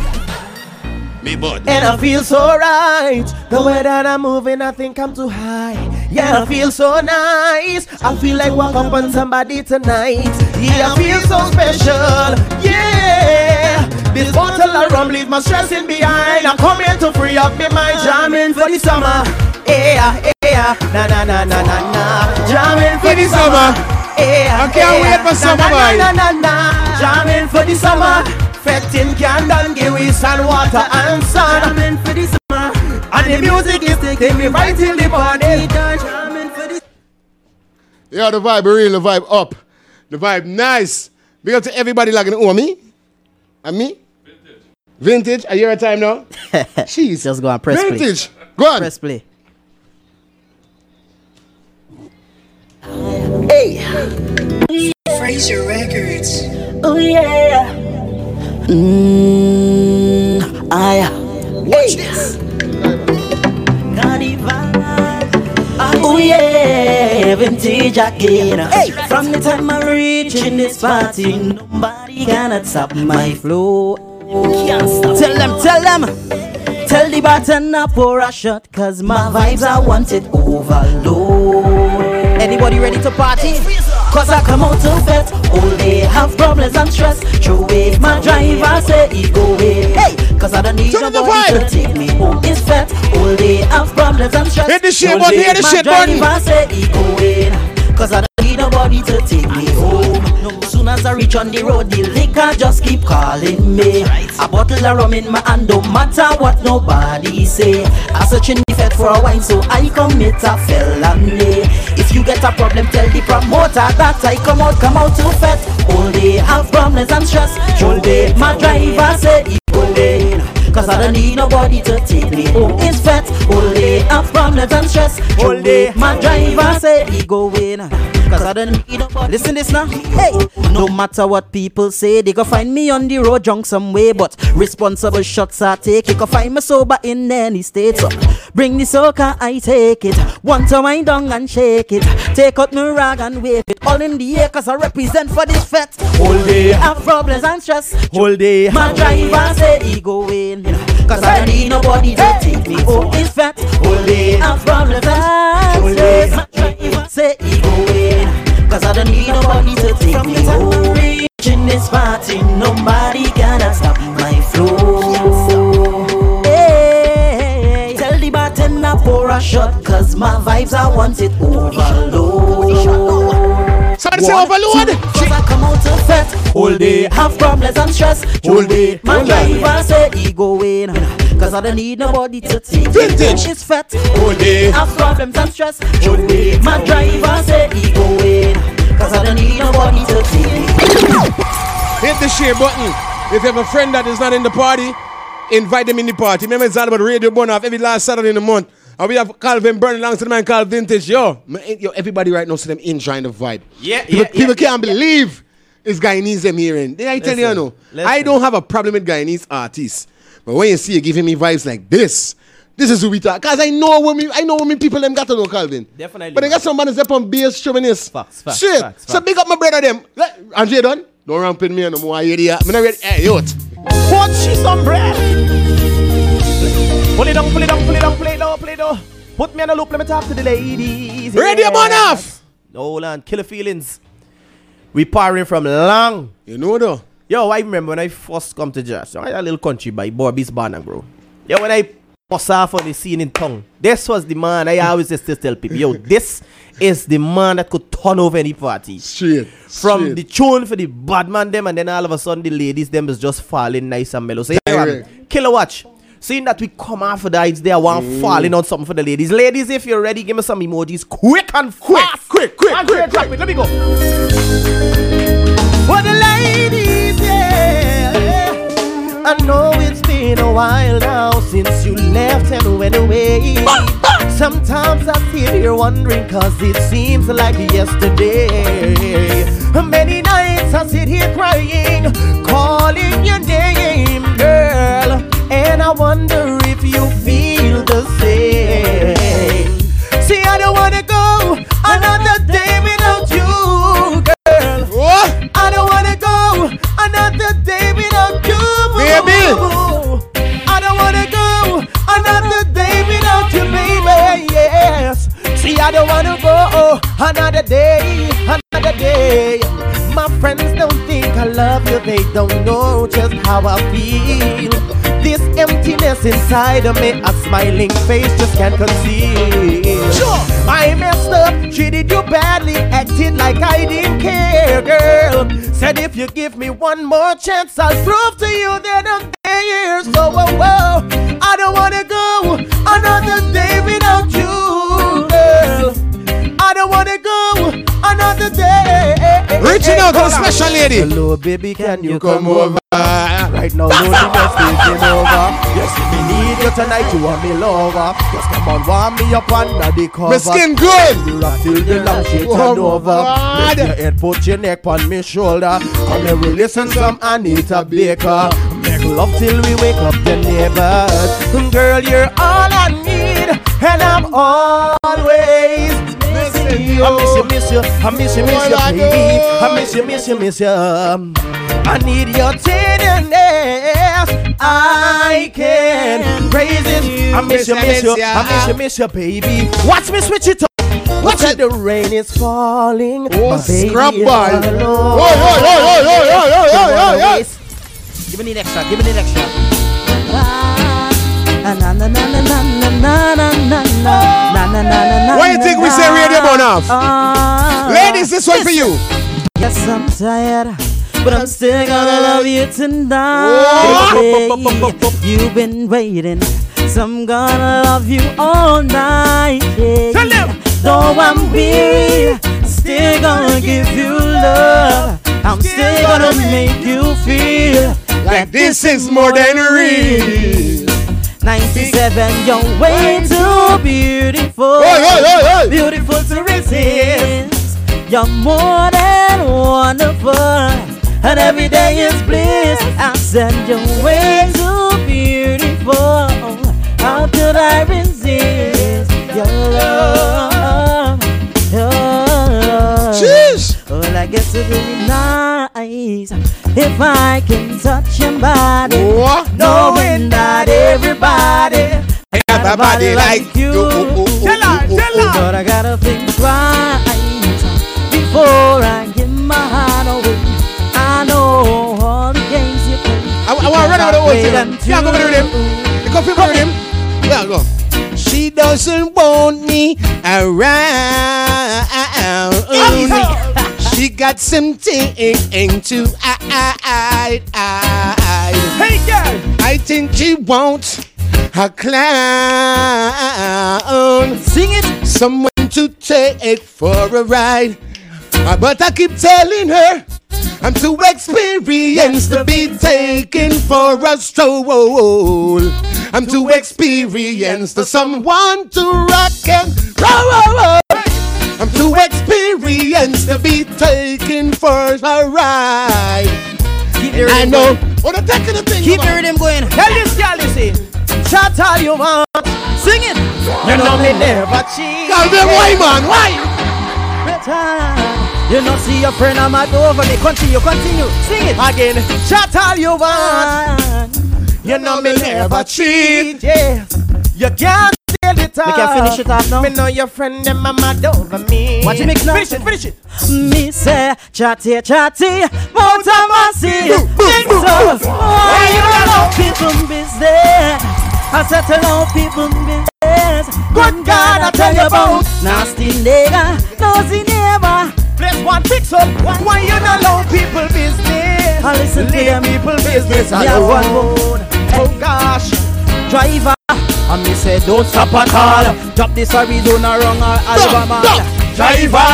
Speaker 3: Me bud.
Speaker 6: And I feel so right. The way that I'm moving, I think I'm too high. Yeah, I feel so nice. I feel like walk up on somebody tonight. Yeah, I feel so special. Yeah. This bottle of rum leave my stressing behind. I'm coming to free up my mind. Jamming for the summer. Yeah, yeah. Na na na na na na. Jamming for the summer. Yeah,
Speaker 3: I can't wait for summer,
Speaker 6: na,
Speaker 3: boy.
Speaker 6: na, na, na, na. Jamming for the summer. Fetting candle, give we sun, water and sun. Jamming for the summer. And the music is taking me right till the morning. Jamming for the
Speaker 3: Yeah, the vibe real, the vibe up. The vibe nice. Big up to everybody like an oh me. And me? Vintage. Vintage. Are you at time now? Jeez.
Speaker 19: Just go and press play.
Speaker 3: Vintage. Go on.
Speaker 19: Press play.
Speaker 6: Hey.
Speaker 38: Fraser Records.
Speaker 6: Oh yeah.
Speaker 19: Mmm, I.
Speaker 6: Watch this.
Speaker 19: Oh yeah, oh, vintage again. Hey, from the time I reach in this party, nobody cannot stop my flow. Can't stop Tell them, tell them, tell the bartender pour a shot, cause my vibes I want it overload. Anybody ready to party? Cause I come out to fet All day have problems and stress. Throw away my driver say he go away. Hey, cause I don't need
Speaker 3: Turn
Speaker 19: nobody to take me home It's fet All day have problems and stress.
Speaker 3: Hit the shit
Speaker 19: day
Speaker 3: hit the
Speaker 19: my
Speaker 3: shit button.
Speaker 19: driver say he go away. Cause I don't need nobody to take me home. No soon as I reach on the road The liquor just keep calling me. A bottle of rum in my hand Don't matter what nobody say. I search in the fed for a wine So I commit a felony. If get a problem Tell the promoter that I come out Come out to fet All day have problems and stress. All day my driver say he going Cause I don't need nobody to take me home It's fet All day have problems and stress. All day. my driver say he going Cause I don't need nobody Listen this now. Hey. No matter what people say They go find me on the road drunk some way But responsible shots I take You can find me sober in any state. So bring the soca I take it. Want to wind down and shake it. Take out my rag and wave it. All in the air cause I represent for this fet
Speaker 37: All day.
Speaker 19: Have problems and stress.
Speaker 37: All day.
Speaker 19: my driver say he going Cause I don't need nobody to take me. Home It's fat All day have problems and stress My driver say he going Cause I don't need nobody to take me. home oh, Reaching this party Nobody gonna stop my flow. Hey, Tell the bartender pour a shot Cause my vibes I want it overload
Speaker 3: Somebody say overload.
Speaker 19: Cause I come out to fet All day have problems and stress All day
Speaker 3: on.
Speaker 19: driver say he going Cause I don't need nobody to take me
Speaker 3: Vintage.
Speaker 19: It's fat
Speaker 3: All day.
Speaker 19: Have problems and stress All day My driver say he going Cause I don't need nobody to me
Speaker 3: Hit the share button. If you have a friend that is not in the party, invite them in the party. Remember, it's all about radio burn off every last Saturday in the month. And we have Calvin burning along to the man called Vintage. Yo, man, eh, yo, everybody right now see them enjoying the vibe.
Speaker 6: Yeah,
Speaker 3: people,
Speaker 6: yeah,
Speaker 3: people
Speaker 6: yeah,
Speaker 3: can't believe it's Guyanese them hearing. Then I tell you,
Speaker 6: Listen,
Speaker 3: no,
Speaker 6: listen.
Speaker 3: I don't have a problem with Guyanese artists, but when you see you giving me vibes like this, this is who we talk. Cause I know when me, I know when me people them got to know Calvin.
Speaker 6: Definitely.
Speaker 3: But they got some man up on bass chauvinist.
Speaker 6: Facts, facts,
Speaker 3: Shit.
Speaker 6: facts,
Speaker 3: So big up my brother them. Let- Andre done. Don't ramp in me no more I hear idiot. I'm not ready. Hey, yo.
Speaker 6: What she some bread? Pull it down, pull it down, pull it down, pull it down, pull it down. Put me on a loop, let me talk to the ladies.
Speaker 3: Radio man off.
Speaker 6: Hold on, killer feelings. We parring from long.
Speaker 3: You know though.
Speaker 6: Yo, I remember when I first come to Josh. I had a little country by Bobby's Banner, bro. Yo, when I bust off on the scene in tongue, this was the man I always just tell people, yo, this is the man that could turn over any party.
Speaker 3: Straight.
Speaker 6: From
Speaker 3: straight.
Speaker 6: the tune for the bad man them, and then all of a sudden the ladies them is just falling nice and mellow. So yeah, killer watch. Seeing that we come of the heights there, one
Speaker 3: Mm.
Speaker 6: falling on something for the ladies. Ladies, if you're ready, give me some emojis quick and fast.
Speaker 3: Quick, quick,
Speaker 6: And
Speaker 3: quick,
Speaker 6: drop it. Let me go. For the ladies, yeah. I know it's been a while now since you left and went away. Sometimes I sit here wondering cause it seems like yesterday. Many nights I sit here crying, calling your name. And I wonder if you feel the same. See, I don't wanna go another day without you, girl.
Speaker 3: What?
Speaker 6: I don't wanna go another day without you,
Speaker 3: Baby.
Speaker 6: I don't wanna go another day without you, baby. Yes. See, I don't wanna go another day, another day. My friends don't think I love you, they don't know just how I feel. This emptiness inside of me, a smiling face just can't conceal. Sure. I messed up, treated you badly, acted like I didn't care, girl. Said if you give me one more chance, I'll prove to you that I'm there. So, whoa, whoa, I don't wanna go another day without you, girl. I don't wanna go another day.
Speaker 3: Reaching out to the special lady.
Speaker 6: Hello, baby, can you
Speaker 3: Come
Speaker 6: come
Speaker 3: over.
Speaker 6: Right now, loneliness taking over. Yes, me need you tonight, you want me lover. Just come on, warm me up under the cover.
Speaker 3: My skin good.
Speaker 6: You rock till the lamp shade
Speaker 3: Oh,
Speaker 6: turn over.
Speaker 3: God.
Speaker 6: Lift your head, put your neck on me shoulder. Come here, we listen some Anita Baker. Make love till we wake up the neighbors. Girl, you're all I need, and I'm always missing you. I miss you, miss you, I miss you, miss you, baby. I miss you, miss you, miss you. I need your tenderness. I can praise it. I miss you, miss you, I miss you, miss you, baby. Watch me switch it up. Watch it. The rain is falling.
Speaker 3: Oh,
Speaker 6: my baby
Speaker 3: scrap
Speaker 6: is
Speaker 3: ball.
Speaker 6: all alone.
Speaker 3: Oi, oi, oi, oi, oi, oi, oi, oi, oi, oi.
Speaker 6: Give me the extra. Give me the extra.
Speaker 3: What you think we say radio burn off?
Speaker 19: Ah.
Speaker 3: Ladies, this one for you.
Speaker 19: Yes, I'm tired, but I'm still gonna love you tonight.
Speaker 3: Oh.
Speaker 19: You've been waiting, so I'm gonna love you all night. Yeah.
Speaker 6: Tell them.
Speaker 19: Though I'm weary, still gonna give you love. I'm still gonna make you feel
Speaker 3: Like this is more than real.
Speaker 19: 97, you're way too beautiful.
Speaker 3: Oi, oi, oi.
Speaker 19: Beautiful to resist. You're more than wonderful. And every day is bliss. I said you're way too beautiful. How could I resist your love? Your love.
Speaker 3: Sheesh.
Speaker 19: Well, I guess it would be nice if I can touch your body,
Speaker 3: What?
Speaker 19: knowing that everybody,
Speaker 3: Everybody like you.
Speaker 6: Tell her, tell her.
Speaker 19: But I gotta think twice before I give my heart away. I know all the games you play.
Speaker 3: I, I want to run out of the whole
Speaker 19: Wait
Speaker 3: thing.
Speaker 19: until-
Speaker 3: Yeah, go with him. Feel with him. Yeah, go. She doesn't want me around. She got something to hide.
Speaker 6: Hey, girl.
Speaker 3: I think she wants a clown.
Speaker 19: Sing it.
Speaker 3: Someone to take for a ride. But I keep telling her I'm too experienced to be taken for a stroll. I'm too experienced for someone to rock and roll. I'm too experienced to be taken for a ride.
Speaker 19: the
Speaker 3: I
Speaker 19: rhythm
Speaker 3: know.
Speaker 19: going.
Speaker 3: What the heck of the thing?
Speaker 19: Keep the rhythm going.
Speaker 6: Tell this girl, you see. Chat all you want.
Speaker 19: Sing it.
Speaker 6: You know me never cheat.
Speaker 3: Girl, them why, man? Why?
Speaker 19: You know, see your friend I'm at over me. Continue, continue. Sing it.
Speaker 6: Again, chat all you want. You know me never cheat. Yeah. You can't steal it off.
Speaker 19: We can finish it off now?
Speaker 6: Me know your friend them a mad over me.
Speaker 19: What you mix now?
Speaker 6: Finish it, finish it.
Speaker 19: Me say, chatty, chatty, mouth of mercy. Think so. Why you allow people business? I said to allow people business. Good God, I tell you about nasty nigga, nosy neighbor.
Speaker 6: Place one fix up. Why you not allow people business?
Speaker 19: I listen to them.
Speaker 6: people business
Speaker 19: Me have one.
Speaker 6: Oh gosh.
Speaker 19: Driver, and me say don't stop at all. Drop this Arizona wrong or Alabama.
Speaker 6: Driver.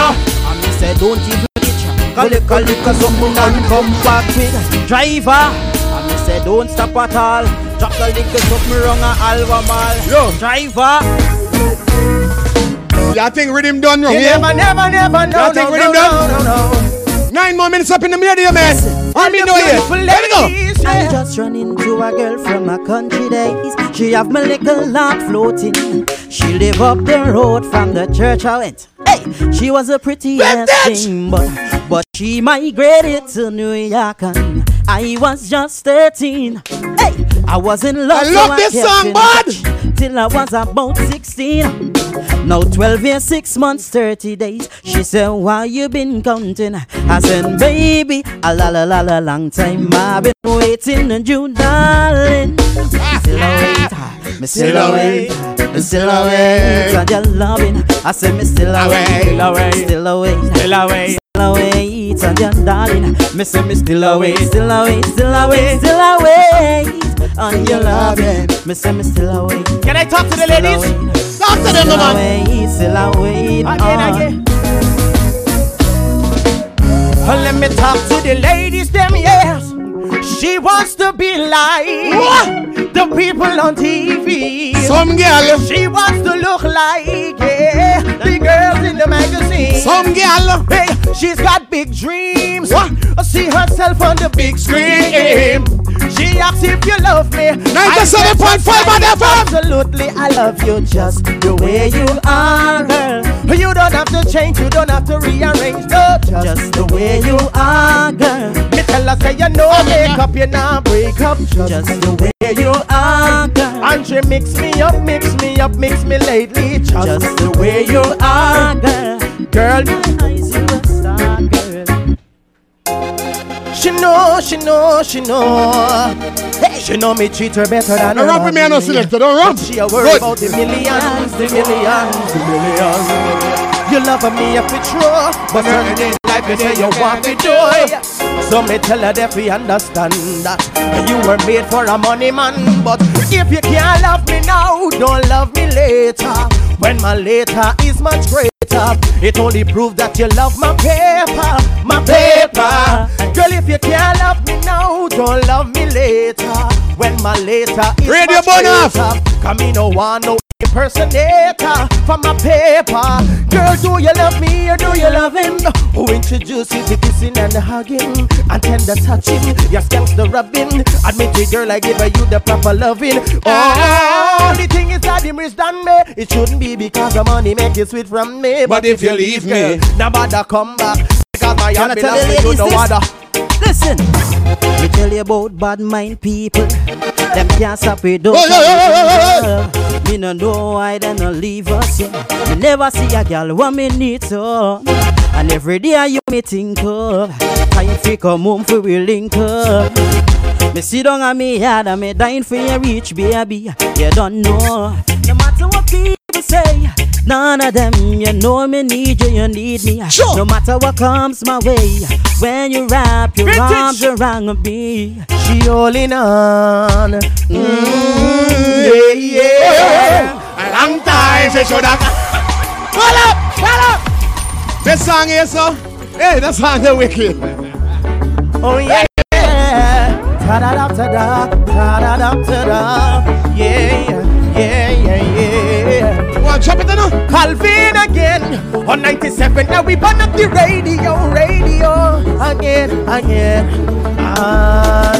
Speaker 19: And me say don't even reach. Collect a little something and come back with. Driver, and me say don't stop at all. Drop the little something wrong or Alabama.
Speaker 3: Yo.
Speaker 19: Driver.
Speaker 3: Y'all think rhythm done wrong, yeah?
Speaker 6: never, never, never know.
Speaker 3: Y'all think
Speaker 6: no,
Speaker 3: rhythm
Speaker 6: no,
Speaker 3: done?
Speaker 6: no, no, no.
Speaker 3: Nine more minutes up in the media, man. Let me know you. Let me go.
Speaker 19: I just run into a girl from my country days. She have my little lot floating. She live up the road from the church I went. Hey, she was a pretty thing, but but she migrated to New York and I was just 13. I was in love.
Speaker 3: I love
Speaker 19: so
Speaker 3: this
Speaker 19: kept
Speaker 3: song, bud.
Speaker 19: Till I was about 16. Now 12 years, 6 months, 30 days. She said, Why you been counting? I said, Baby, a la la la la long time. I've been waiting on you, darling. Still a wait, me still a wait, me still a wait on your loving. I said, Me still a wait, still a wait, still a wait,
Speaker 6: Still away.
Speaker 19: Still a wait on your darling. Me say, Me still a wait, still a wait, still a wait, still a wait on your loving. Me say, Me still a wait.
Speaker 6: Can I talk to the ladies?
Speaker 19: away.
Speaker 3: Talk to them,
Speaker 19: Still
Speaker 3: man.
Speaker 19: away, still away.
Speaker 6: Again, again. Uh, Let me talk to the ladies, them yes. She wants to be like
Speaker 3: What?
Speaker 6: the people on TV.
Speaker 3: Some girl.
Speaker 6: She wants to look like yeah, the girls in the magazine.
Speaker 3: Some girl.
Speaker 6: Hey, she's got big dreams.
Speaker 3: What?
Speaker 6: See herself on the big screen. She asks if you love me.
Speaker 3: 97.5 on FM.
Speaker 6: Absolutely, I love you just the way you are. You don't have to change, you don't have to rearrange, no, just,
Speaker 19: Just the way you are, girl.
Speaker 6: me tell her say you know oh, make up, you not break up, just,
Speaker 19: Just
Speaker 6: the way you
Speaker 19: are, girl.
Speaker 6: And she mix me up, mix me up, mix me lately, just,
Speaker 19: Just the way you are, girl.
Speaker 6: girl.
Speaker 19: Eyes you.
Speaker 6: She know, she know, she know. Hey, she know me treat her better than
Speaker 3: Don't
Speaker 6: her
Speaker 3: rap with me, I no selector. Don't rap.
Speaker 6: She a worry
Speaker 3: Good.
Speaker 6: about the millions, the millions, the millions. You love me if it's true, but certain life you say you want me do. So me tell her that we understand that you were made for a money man. But if you can't love me now, don't love me later. When my later is much greater, it only proves that you love my paper, my paper. Girl, if you can't love me now, don't love me later. When my later is
Speaker 3: Radio
Speaker 6: much greater. Come me no want no impersonator for my paper. Girl, do you love me or do you love him? Who introduced you to kissing and hugging and tender touching? Yes, gangster rubbing. Admit it, girl, I give you the proper loving. Oh, the thing is that him rich than me. It shouldn't be because the money make you sweet from me.
Speaker 3: But if you leave
Speaker 6: girl,
Speaker 3: me-
Speaker 6: now bother come back. Because my
Speaker 19: Can I
Speaker 6: heart
Speaker 19: tell
Speaker 6: belongs
Speaker 19: the
Speaker 6: to you,
Speaker 19: ladies
Speaker 6: no
Speaker 19: this?
Speaker 6: other.
Speaker 19: Listen, me tell you about bad mind people. Them can't stop it, don't
Speaker 3: Oh, yeah, yeah, yeah.
Speaker 19: Me no know why they no leave us. Yeah. Me never see a girl want me need to. And every day you me think of time fi come home for we link up. Me sit down on me yard and me dying for you reach, baby. You don't know. No matter what people say, none of them, you know me need you, you need me.
Speaker 3: Sure.
Speaker 19: No matter what comes my way, when you wrap your
Speaker 6: Vintage.
Speaker 19: arms around me,
Speaker 6: She holding on. Mm, yeah, yeah.
Speaker 3: A long time she should have. Hold up, hold up. This song here, so. Hey, that song is wicked.
Speaker 6: Oh yeah, yeah. Ta da da ta da, ta da da ta da. Yeah, yeah,
Speaker 3: Well, drop it now.
Speaker 6: Calvin again on 97. Now we burn up the radio, radio again, again. I,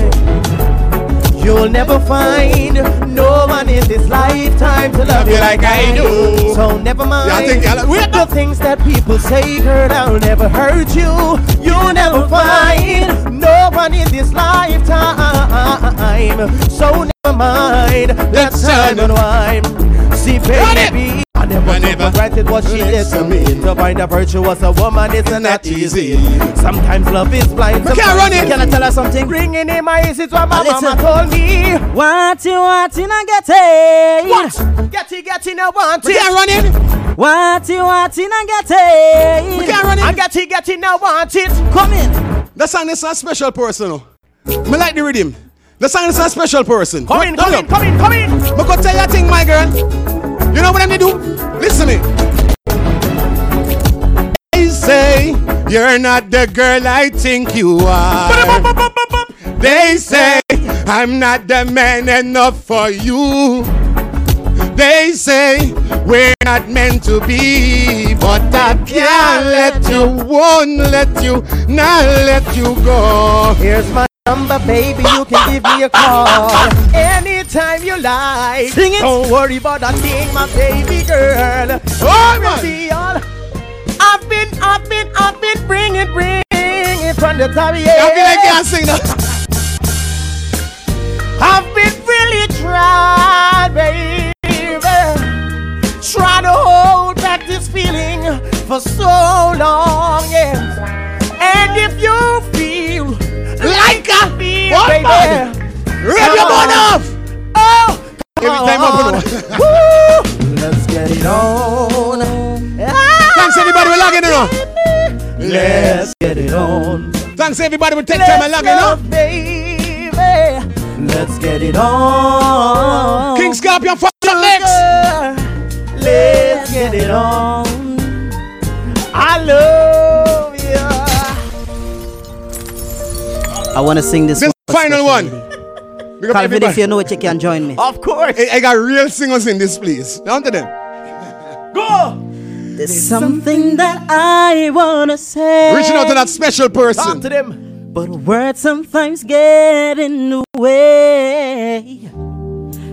Speaker 6: you'll never find no one in this lifetime to love you like I do. So never mind
Speaker 3: Yeah, I think- yeah, wait,
Speaker 6: the things that people say, girl. I'll never hurt you. You'll never find no one in this lifetime. So never mind that time and wine. See, baby. I never took for granted what she did to me. To find a virtue virtuous a woman isn't that easy. Sometimes love is blind.
Speaker 3: We can't run it.
Speaker 6: Can I tell her something? Ringing in my ears is what my
Speaker 19: Listen.
Speaker 6: mama told me.
Speaker 19: Want you, want it, and get it.
Speaker 6: What? Get it, get it, I want
Speaker 3: We
Speaker 6: it.
Speaker 3: can't run it.
Speaker 19: Want you, want it, and get it.
Speaker 3: We can't run it.
Speaker 6: I get it, get it, I want it.
Speaker 19: Come in.
Speaker 3: The song is a special person. Me like the rhythm. The song is a special person.
Speaker 6: Come in,
Speaker 3: Turn
Speaker 6: come in, come in, come in.
Speaker 3: Me go tell you a thing, my girl. You know what I'm gonna do? Listen to me. They say you're not the girl I think you are. They say I'm not the man enough for you. They say we're not meant to be, but I can't let you, won't let you, not let you go.
Speaker 6: Here's my number, baby. You can give me a call anytime you like.
Speaker 19: Sing it.
Speaker 6: Don't worry about a thing, my baby girl.
Speaker 3: Oh, man.
Speaker 6: Be all. I've been, I've been, I've been bringing, bringing it from the top. Yeah.
Speaker 3: I feel like you can't sing that.
Speaker 6: I've been really trying, baby. Trying to hold back this feeling for so long, yeah. And if you like I
Speaker 3: What,
Speaker 6: baby,
Speaker 3: man? Rev your
Speaker 6: on.
Speaker 3: off.
Speaker 6: Oh,
Speaker 3: Every time
Speaker 6: on.
Speaker 3: up,
Speaker 6: Woo. Let's get it on. Ah!
Speaker 3: Thanks everybody for logging in.
Speaker 6: Let's get it on.
Speaker 3: Thanks everybody for taking time and logging in.
Speaker 6: baby. Let's get it on.
Speaker 3: King Scorpion for up next.
Speaker 6: Let's get it on. I
Speaker 19: want to sing this, one.
Speaker 3: This
Speaker 19: one.
Speaker 3: final one. Big up
Speaker 19: Calvin, if you know it, you can join me.
Speaker 6: Of course.
Speaker 3: I, I got real singers in this place. Down to them.
Speaker 6: Go.
Speaker 19: There's something that I want to say.
Speaker 3: Reaching out to that special
Speaker 6: Talk
Speaker 3: person.
Speaker 6: to them.
Speaker 19: But words sometimes get in the way.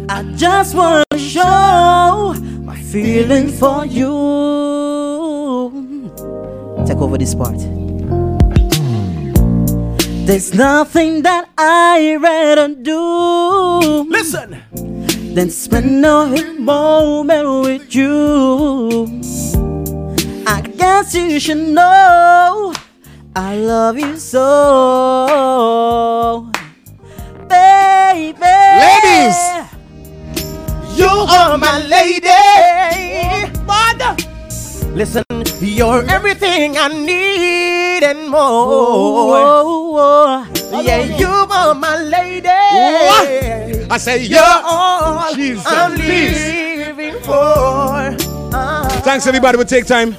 Speaker 19: I just want to show my feeling for you. Take over this part. There's nothing that I rather do
Speaker 6: Listen.
Speaker 19: than spend a moment with you. I guess you should know I love you so, baby.
Speaker 3: Ladies.
Speaker 6: You are my lady. Mother. Listen, you're everything I need and more. Oh, oh, oh. Yeah, you are my lady.
Speaker 3: I say,
Speaker 6: You're all
Speaker 3: Jesus,
Speaker 6: I'm living for.
Speaker 3: Thanks everybody for take time.